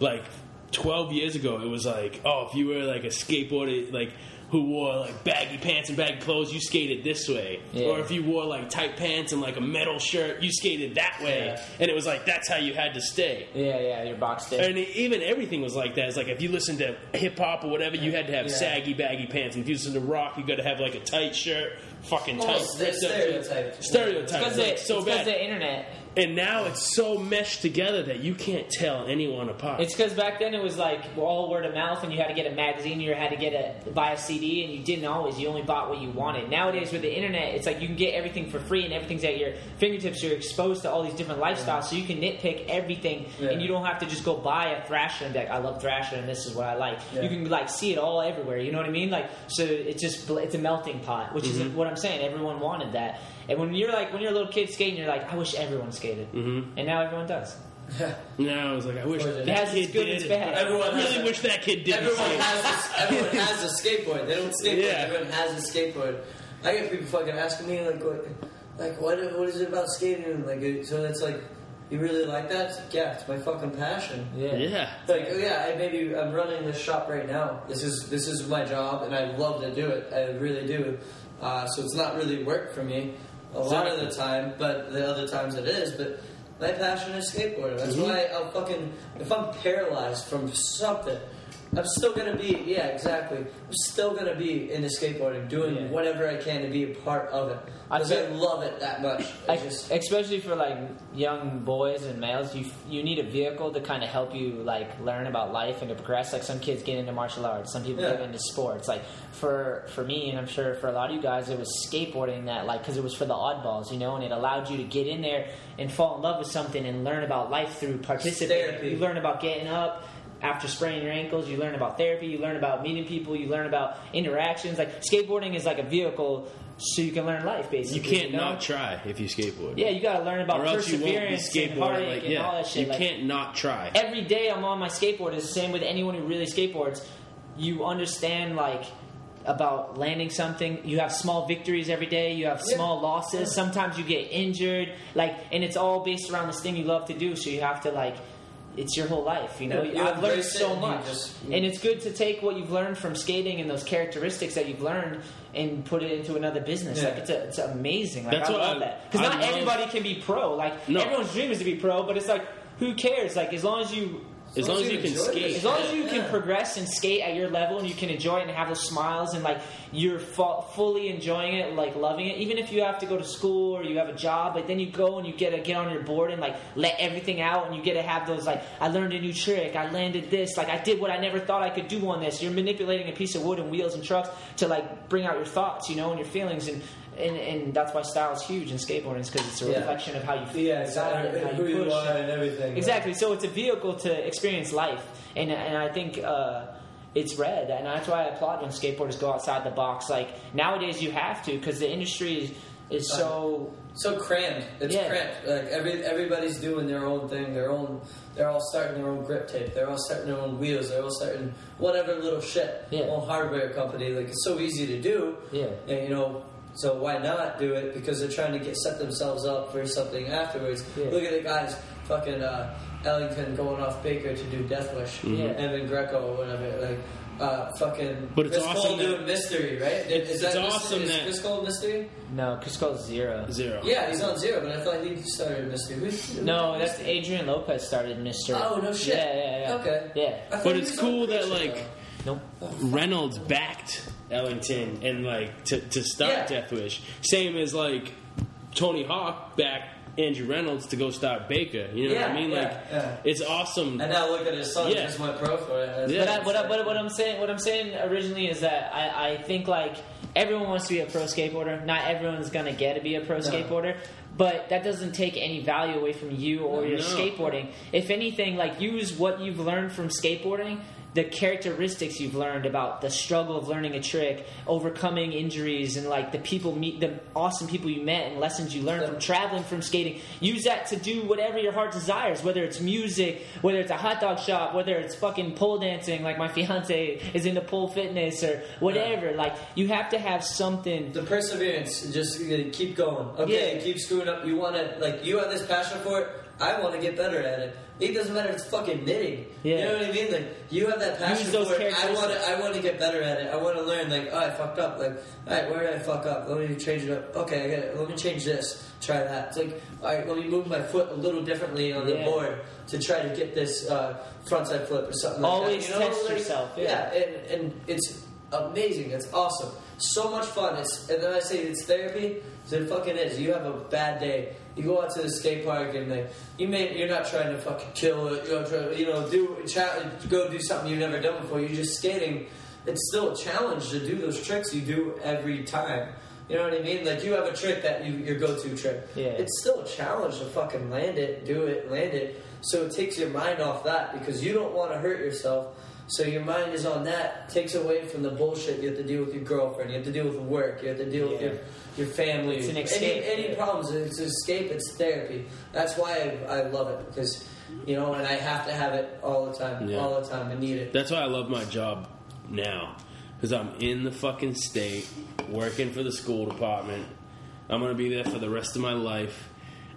like, twelve years ago, it was like, oh, if you were like a skateboarder, like who wore like baggy pants and baggy clothes, you skated this way. Yeah. Or if you wore like tight pants and like a metal shirt, you skated that way. Yeah. And it was like that's how you had to stay. Yeah, yeah, your box in. And even everything was like that. It's like if you listen to hip hop or whatever, you had to have Yeah. saggy, baggy pants. And if you listen to rock, you got to have like a tight shirt, fucking tight. Almost ripped up- stereotyped. Stereotype. Because like, it's so because bad. the internet. And now it's so meshed together that you can't tell anyone apart. It's because back then it was like all word of mouth, and you had to get a magazine, or you had to get a buy a CD, and you didn't always. You only bought what you wanted. Nowadays, with the internet, it's like you can get everything for free, and everything's at your fingertips. You're exposed to all these different lifestyles, so you can nitpick everything, Yeah. and you don't have to just go buy a Thrasher and be like, I love Thrasher, and this is what I like. Yeah. You can like see it all everywhere. You know what I mean? Like, so it's just it's a melting pot, which is mm-hmm. what I'm saying. Everyone wanted that, and when you're like when you're a little kid skating, you're like, I wish everyone skated, Mhm. and now everyone does. now I was like, I wish that It has its kid good, did. its bad. Everyone I has really a- wish that kid did. Everyone has a, everyone has a skateboard. They don't skateboard. Yeah. Everyone has a skateboard. I get people fucking asking me like, what, like what, what is it about skating? Like, so it's like, you really like that? It's like, yeah, it's my fucking passion. Yeah. Like, oh, yeah, I maybe I'm running this shop right now. This is this is my job, and I love to do it. I really do. Uh, so it's not really work for me a lot of the time, but the other times it is. But my passion is skateboarding. That's Mhm. why I'll fucking if I'm paralyzed from something. I'm still gonna be, yeah, exactly. I'm still gonna be into skateboarding, doing Yeah. whatever I can to be a part of it because I, feel- love it that much. I just, especially for like young boys and males, you you need a vehicle to kind of help you like learn about life and to progress. Like some kids get into martial arts, some people Yeah. get into sports. Like for for me, and I'm sure for a lot of you guys, it was skateboarding that like because it was for the oddballs, you know, and it allowed you to get in there and fall in love with something and learn about life through participating. You learn about getting up. After spraining your ankles. You learn about therapy. You learn about meeting people. You learn about interactions. Like skateboarding is like a vehicle so you can learn life. Basically, You can't know? not try if you skateboard. Yeah, you got to learn about or else you won't be perseverance and skateboarding. heartache Like, and yeah, all that shit. you Like, can't not try. every day I'm on my skateboard is the same with anyone who really skateboards. You understand like about landing something. You have small victories every day. You have Yeah. small losses. Sometimes you get injured. Like, and it's all based around this thing you love to do. So you have to like. It's your whole life, you know. Yeah, you I've learned embrace it so and much, just- and it's good to take what you've learned from skating and those characteristics that you've learned and put it into another business. Yeah. Like it's, a, it's amazing. Like That's I what love I- that because not love- everybody can be pro. Like No. everyone's dream is to be pro, but it's like who cares? Like as long as you As long as you can skate. as long as you can progress and skate at your level and you can enjoy it and have those smiles and like you're fu- fully enjoying it, like loving it, even if you have to go to school or you have a job, but then you go and you get to get on your board and like let everything out and you get to have those like I learned a new trick, I landed this, like I did what I never thought I could do on this. You're manipulating a piece of wood and wheels and trucks to like bring out your thoughts, you know, and your feelings and. And, and that's why style is huge in skateboarding, is because it's a Yeah. reflection of how you feel Yeah, exactly. and how you push. and everything. Exactly. So it's a vehicle to experience life, and and I think uh, it's red, and that's why I applaud when skateboarders go outside the box. Like nowadays, you have to because the industry is, is so. So crammed. It's Yeah. cramped. Like every everybody's doing their own thing, their own. They're all starting their own grip tape. They're all starting their own wheels. They're all starting whatever little shit. Yeah. Own hardware company. Like it's so easy to do. Yeah. And you know, so why not do it? Because they're trying to get set themselves up for something afterwards. Yeah. Look at the guys, fucking uh, Ellington going off Baker to do Death Wish. Yeah. Evan Greco or whatever. Like. Uh, fucking But it's Chris awesome Cole that- doing mystery, right? It's- Is it's that awesome? Is that- Chris Cole mystery? No, Chris Cole's zero. Zero. Yeah, he's on zero, but I thought he started Mystery. Who's- No, that's Adrian Lopez started mystery. Oh no shit. Yeah, yeah, yeah. Okay. Yeah. But it's cool that Creature, like Nope. Reynolds backed Ellington and like to, to start Yeah. Death Wish. Same as like Tony Hawk backed Andrew Reynolds to go start Baker. You know what I mean? yeah, Like yeah. it's awesome. And now look at his son Yeah. just went pro for it. That's- Yeah. But, I, what, I, what, what I'm saying, what I'm saying originally is that I, I think like everyone wants to be a pro skateboarder. Not everyone's gonna get to be a pro No. skateboarder, but that doesn't take any value away from you or your No. skateboarding. If anything, like use what you've learned from skateboarding. The characteristics you've learned about the struggle of learning a trick, overcoming injuries, and like the people meet the awesome people you met and lessons you learned from traveling from skating. Use that to do whatever your heart desires, whether it's music, whether it's a hot dog shop, whether it's fucking pole dancing, like my fiance is into pole fitness or whatever. Like you have to have something. The perseverance, just uh, keep going. Okay, Yeah. keep screwing up. You want to like you have this passion for it. I want to get better at it. It doesn't matter. if It's fucking knitting. Yeah. You know what I mean? Like you have that passion Use those for it. I want to. I want to get better at it. I want to learn. Like oh, I fucked up. Like all right, where did I fuck up? Let me change it up. Okay, I got it. Let me change this. Try that. It's like all right, let me move my foot a little differently on the Yeah. board to try to get this uh, frontside flip or something. like Always that. You know, test like, yourself, yeah. and, and it's amazing. It's awesome. So much fun. It's and then I say it's therapy. So it fucking is. You have a bad day. You go out to the skate park and like you may you're not trying to fucking kill it. You're know, try, you know do go do something you've never done before. You're just skating. It's still a challenge to do those tricks you do every time. You know what I mean? Like you have a trick that you your go-to trick. Yeah. It's still a challenge to fucking land it, do it, land it. So it takes your mind off that because you don't want to hurt yourself. So your mind is on that, takes away from the bullshit you have to deal with your girlfriend, you have to deal with work, you have to deal with Yeah. your your family. It's an escape, Any, any problems, it's an escape, it's therapy. That's why I, I love it because you know, and I have to have it all the time, Yeah. all the time. I need it. That's why I love my job now. Because I'm in the fucking state, working for the school department. I'm going to be there for the rest of my life.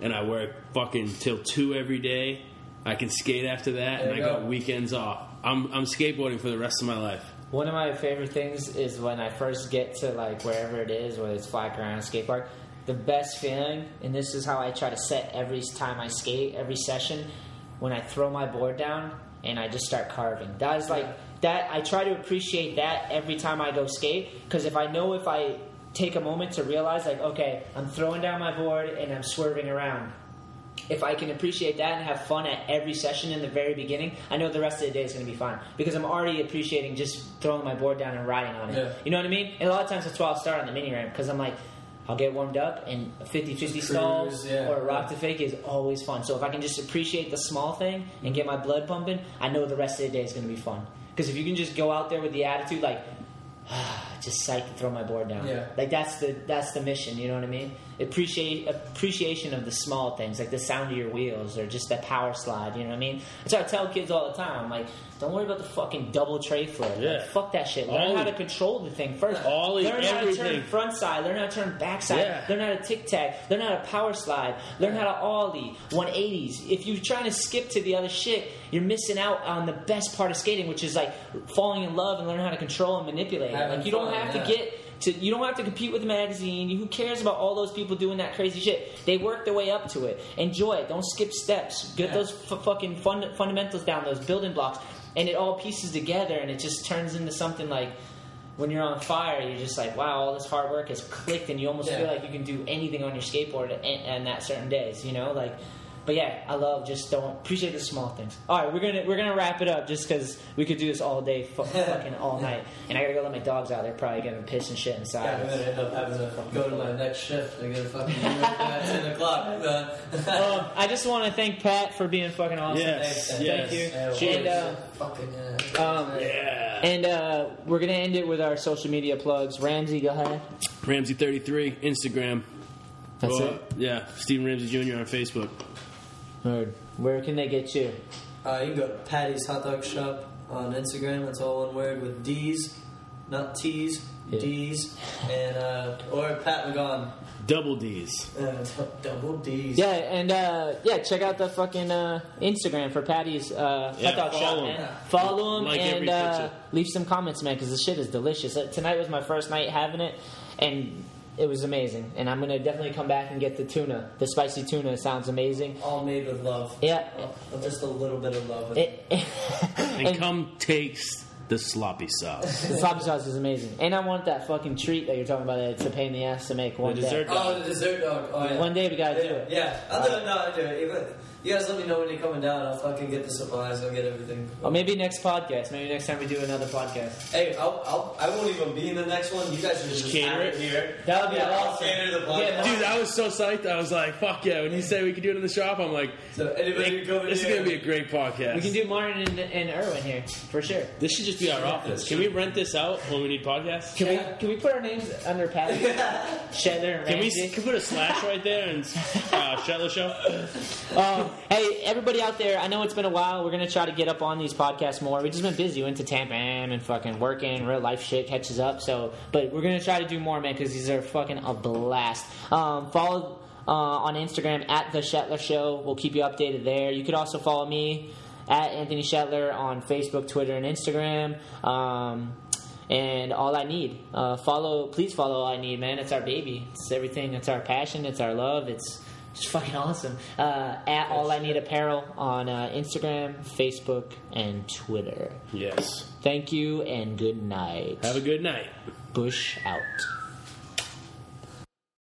And I work fucking till 2 every day. I can skate after that, and I you got weekends off. I'm, I'm skateboarding for the rest of my life. One of my favorite things is when I first get to like wherever it is, whether it's flat ground, skate park. The best feeling, and this is how I try to set every time I skate, every session, when I throw my board down and I just start carving. That is like that. I try to appreciate that every time I go skate because if I know if I take a moment to realize like, okay, I'm throwing down my board and I'm swerving around if I can appreciate that and have fun at every session in the very beginning, I know the rest of the day is going to be fine because I'm already appreciating just throwing my board down and riding on it. Yeah. You know what I mean? And a lot of times that's why I'll start on the mini ramp because I'm like, I'll get warmed up, and a 50-50 stall yeah. or a rock to fake is always fun. So if I can just appreciate the small thing and get my blood pumping, I know the rest of the day is going to be fun. Because if you can just go out there with the attitude like, just psyched to throw my board down. Yeah. Like that's the that's the mission. You know what I mean? Appreciate appreciation of the small things, like the sound of your wheels or just that power slide. You know what I mean? That's what I tell kids all the time. I'm like, don't worry about the fucking double tre flip. Like, Yeah. fuck that shit. Learn Ollie. how to control the thing first. Ollie, learn how to turn front side. Learn how to turn back side. Yeah. Learn how to tic tac. Learn how to power slide. Learn how to ollie 180s. If you're trying to skip to the other shit, you're missing out on the best part of skating, which is like falling in love and learn how to control and manipulate. it. Having Like you don't fun, have yeah. to get to you don't have to compete with the magazine. Who cares about all those people doing that crazy shit? They work their way up to it. Enjoy it. Don't skip steps. Get Yeah. those f- fucking fund- fundamentals down. Those building blocks, and it all pieces together, and it just turns into something like. When you're on fire, you're just like, wow, all this hard work has clicked, and you almost Yeah. feel like you can do anything on your skateboard and, and that certain days, you know, like. But yeah, I love just don't appreciate the small things. All right, we're gonna we're gonna wrap it up just because we could do this all day, fu- fucking all night, and I gotta go let my dogs out. They're probably gonna piss and shit Yeah, inside. I'm gonna end up having to go to my next shift. I get a fucking unit at ten o'clock. Uh, Um, I just want to thank Pat for being fucking awesome. Yes, Thanks, yes. Thank you. Yeah, Cheers. And, uh, fucking yeah. Um, Yeah. And uh, we're gonna end it with our social media plugs. Ramsey, go ahead. Ramsey33, Instagram. That's Or, it. Yeah, Stephen Ramsey Jr. on Facebook. Word. Where can they get you? Uh, you can go to Paddy's Hot Dog Shop on Instagram. That's all one word with D's, not T's. Yeah. D's and uh, or Pat McGon. Double D's. Uh, double D's. Yeah, and uh, yeah, check out the fucking uh, Instagram for Paddy's uh, Yeah, hot dog shop, follow man. him. Follow him Like and uh, picture. leave some comments, man, because the shit is delicious. Uh, tonight was my first night having it, and it was amazing. And I'm gonna definitely come back and get the tuna. The spicy tuna sounds amazing. All made with love. Yeah. Uh, just a little bit of love. It. It, And, and come taste the sloppy sauce. the sloppy sauce is amazing. And I want that fucking treat that you're talking about. It's a pain in the ass to make one dessert day. Oh, the dessert dog. Oh, yeah. One day we gotta do it. yeah. I'll do it. No, I'll do it. Even- You guys let me know when you're coming down. I'll fucking get the supplies. I'll get everything. Or maybe next podcast. Maybe next time we do another podcast. Hey, I'll, I'll, I won't even be in the next one. You guys should just cater it? here. That would be yeah, I'll awesome. cater the Yeah, podcast. Dude, I was so psyched. I was like, fuck yeah. When you said we could do it in the shop, I'm like, So anybody like, can in this is going to be a great podcast. We can do Martin and, and Irwin here for sure. this should just be our office. Can we rent this out when we need podcasts? Can Yeah. we can we put our names under Paddy, Shetler, and Can we, can we put a slash right there and uh, Shetler Show? Um, hey, everybody out there, I know it's been a while. We're going to try to get up on these podcasts more. We've just been busy. Went to Tampa and fucking working. Real life shit catches up. So, But we're going to try to do more, man, because these are fucking a blast. Um, follow uh, on Instagram at The Shetler Show. We'll keep you updated there. You could also follow me at Anthony Shetler on Facebook, Twitter, and Instagram. Um, and all I need. Uh, follow, please follow all I need, man. It's our baby. It's everything. It's our passion. It's our love. It's just fucking awesome. Uh, at all I need apparel on uh, Instagram, Facebook, and Twitter. Yes. Thank you and good night. Have a good night. Bush out.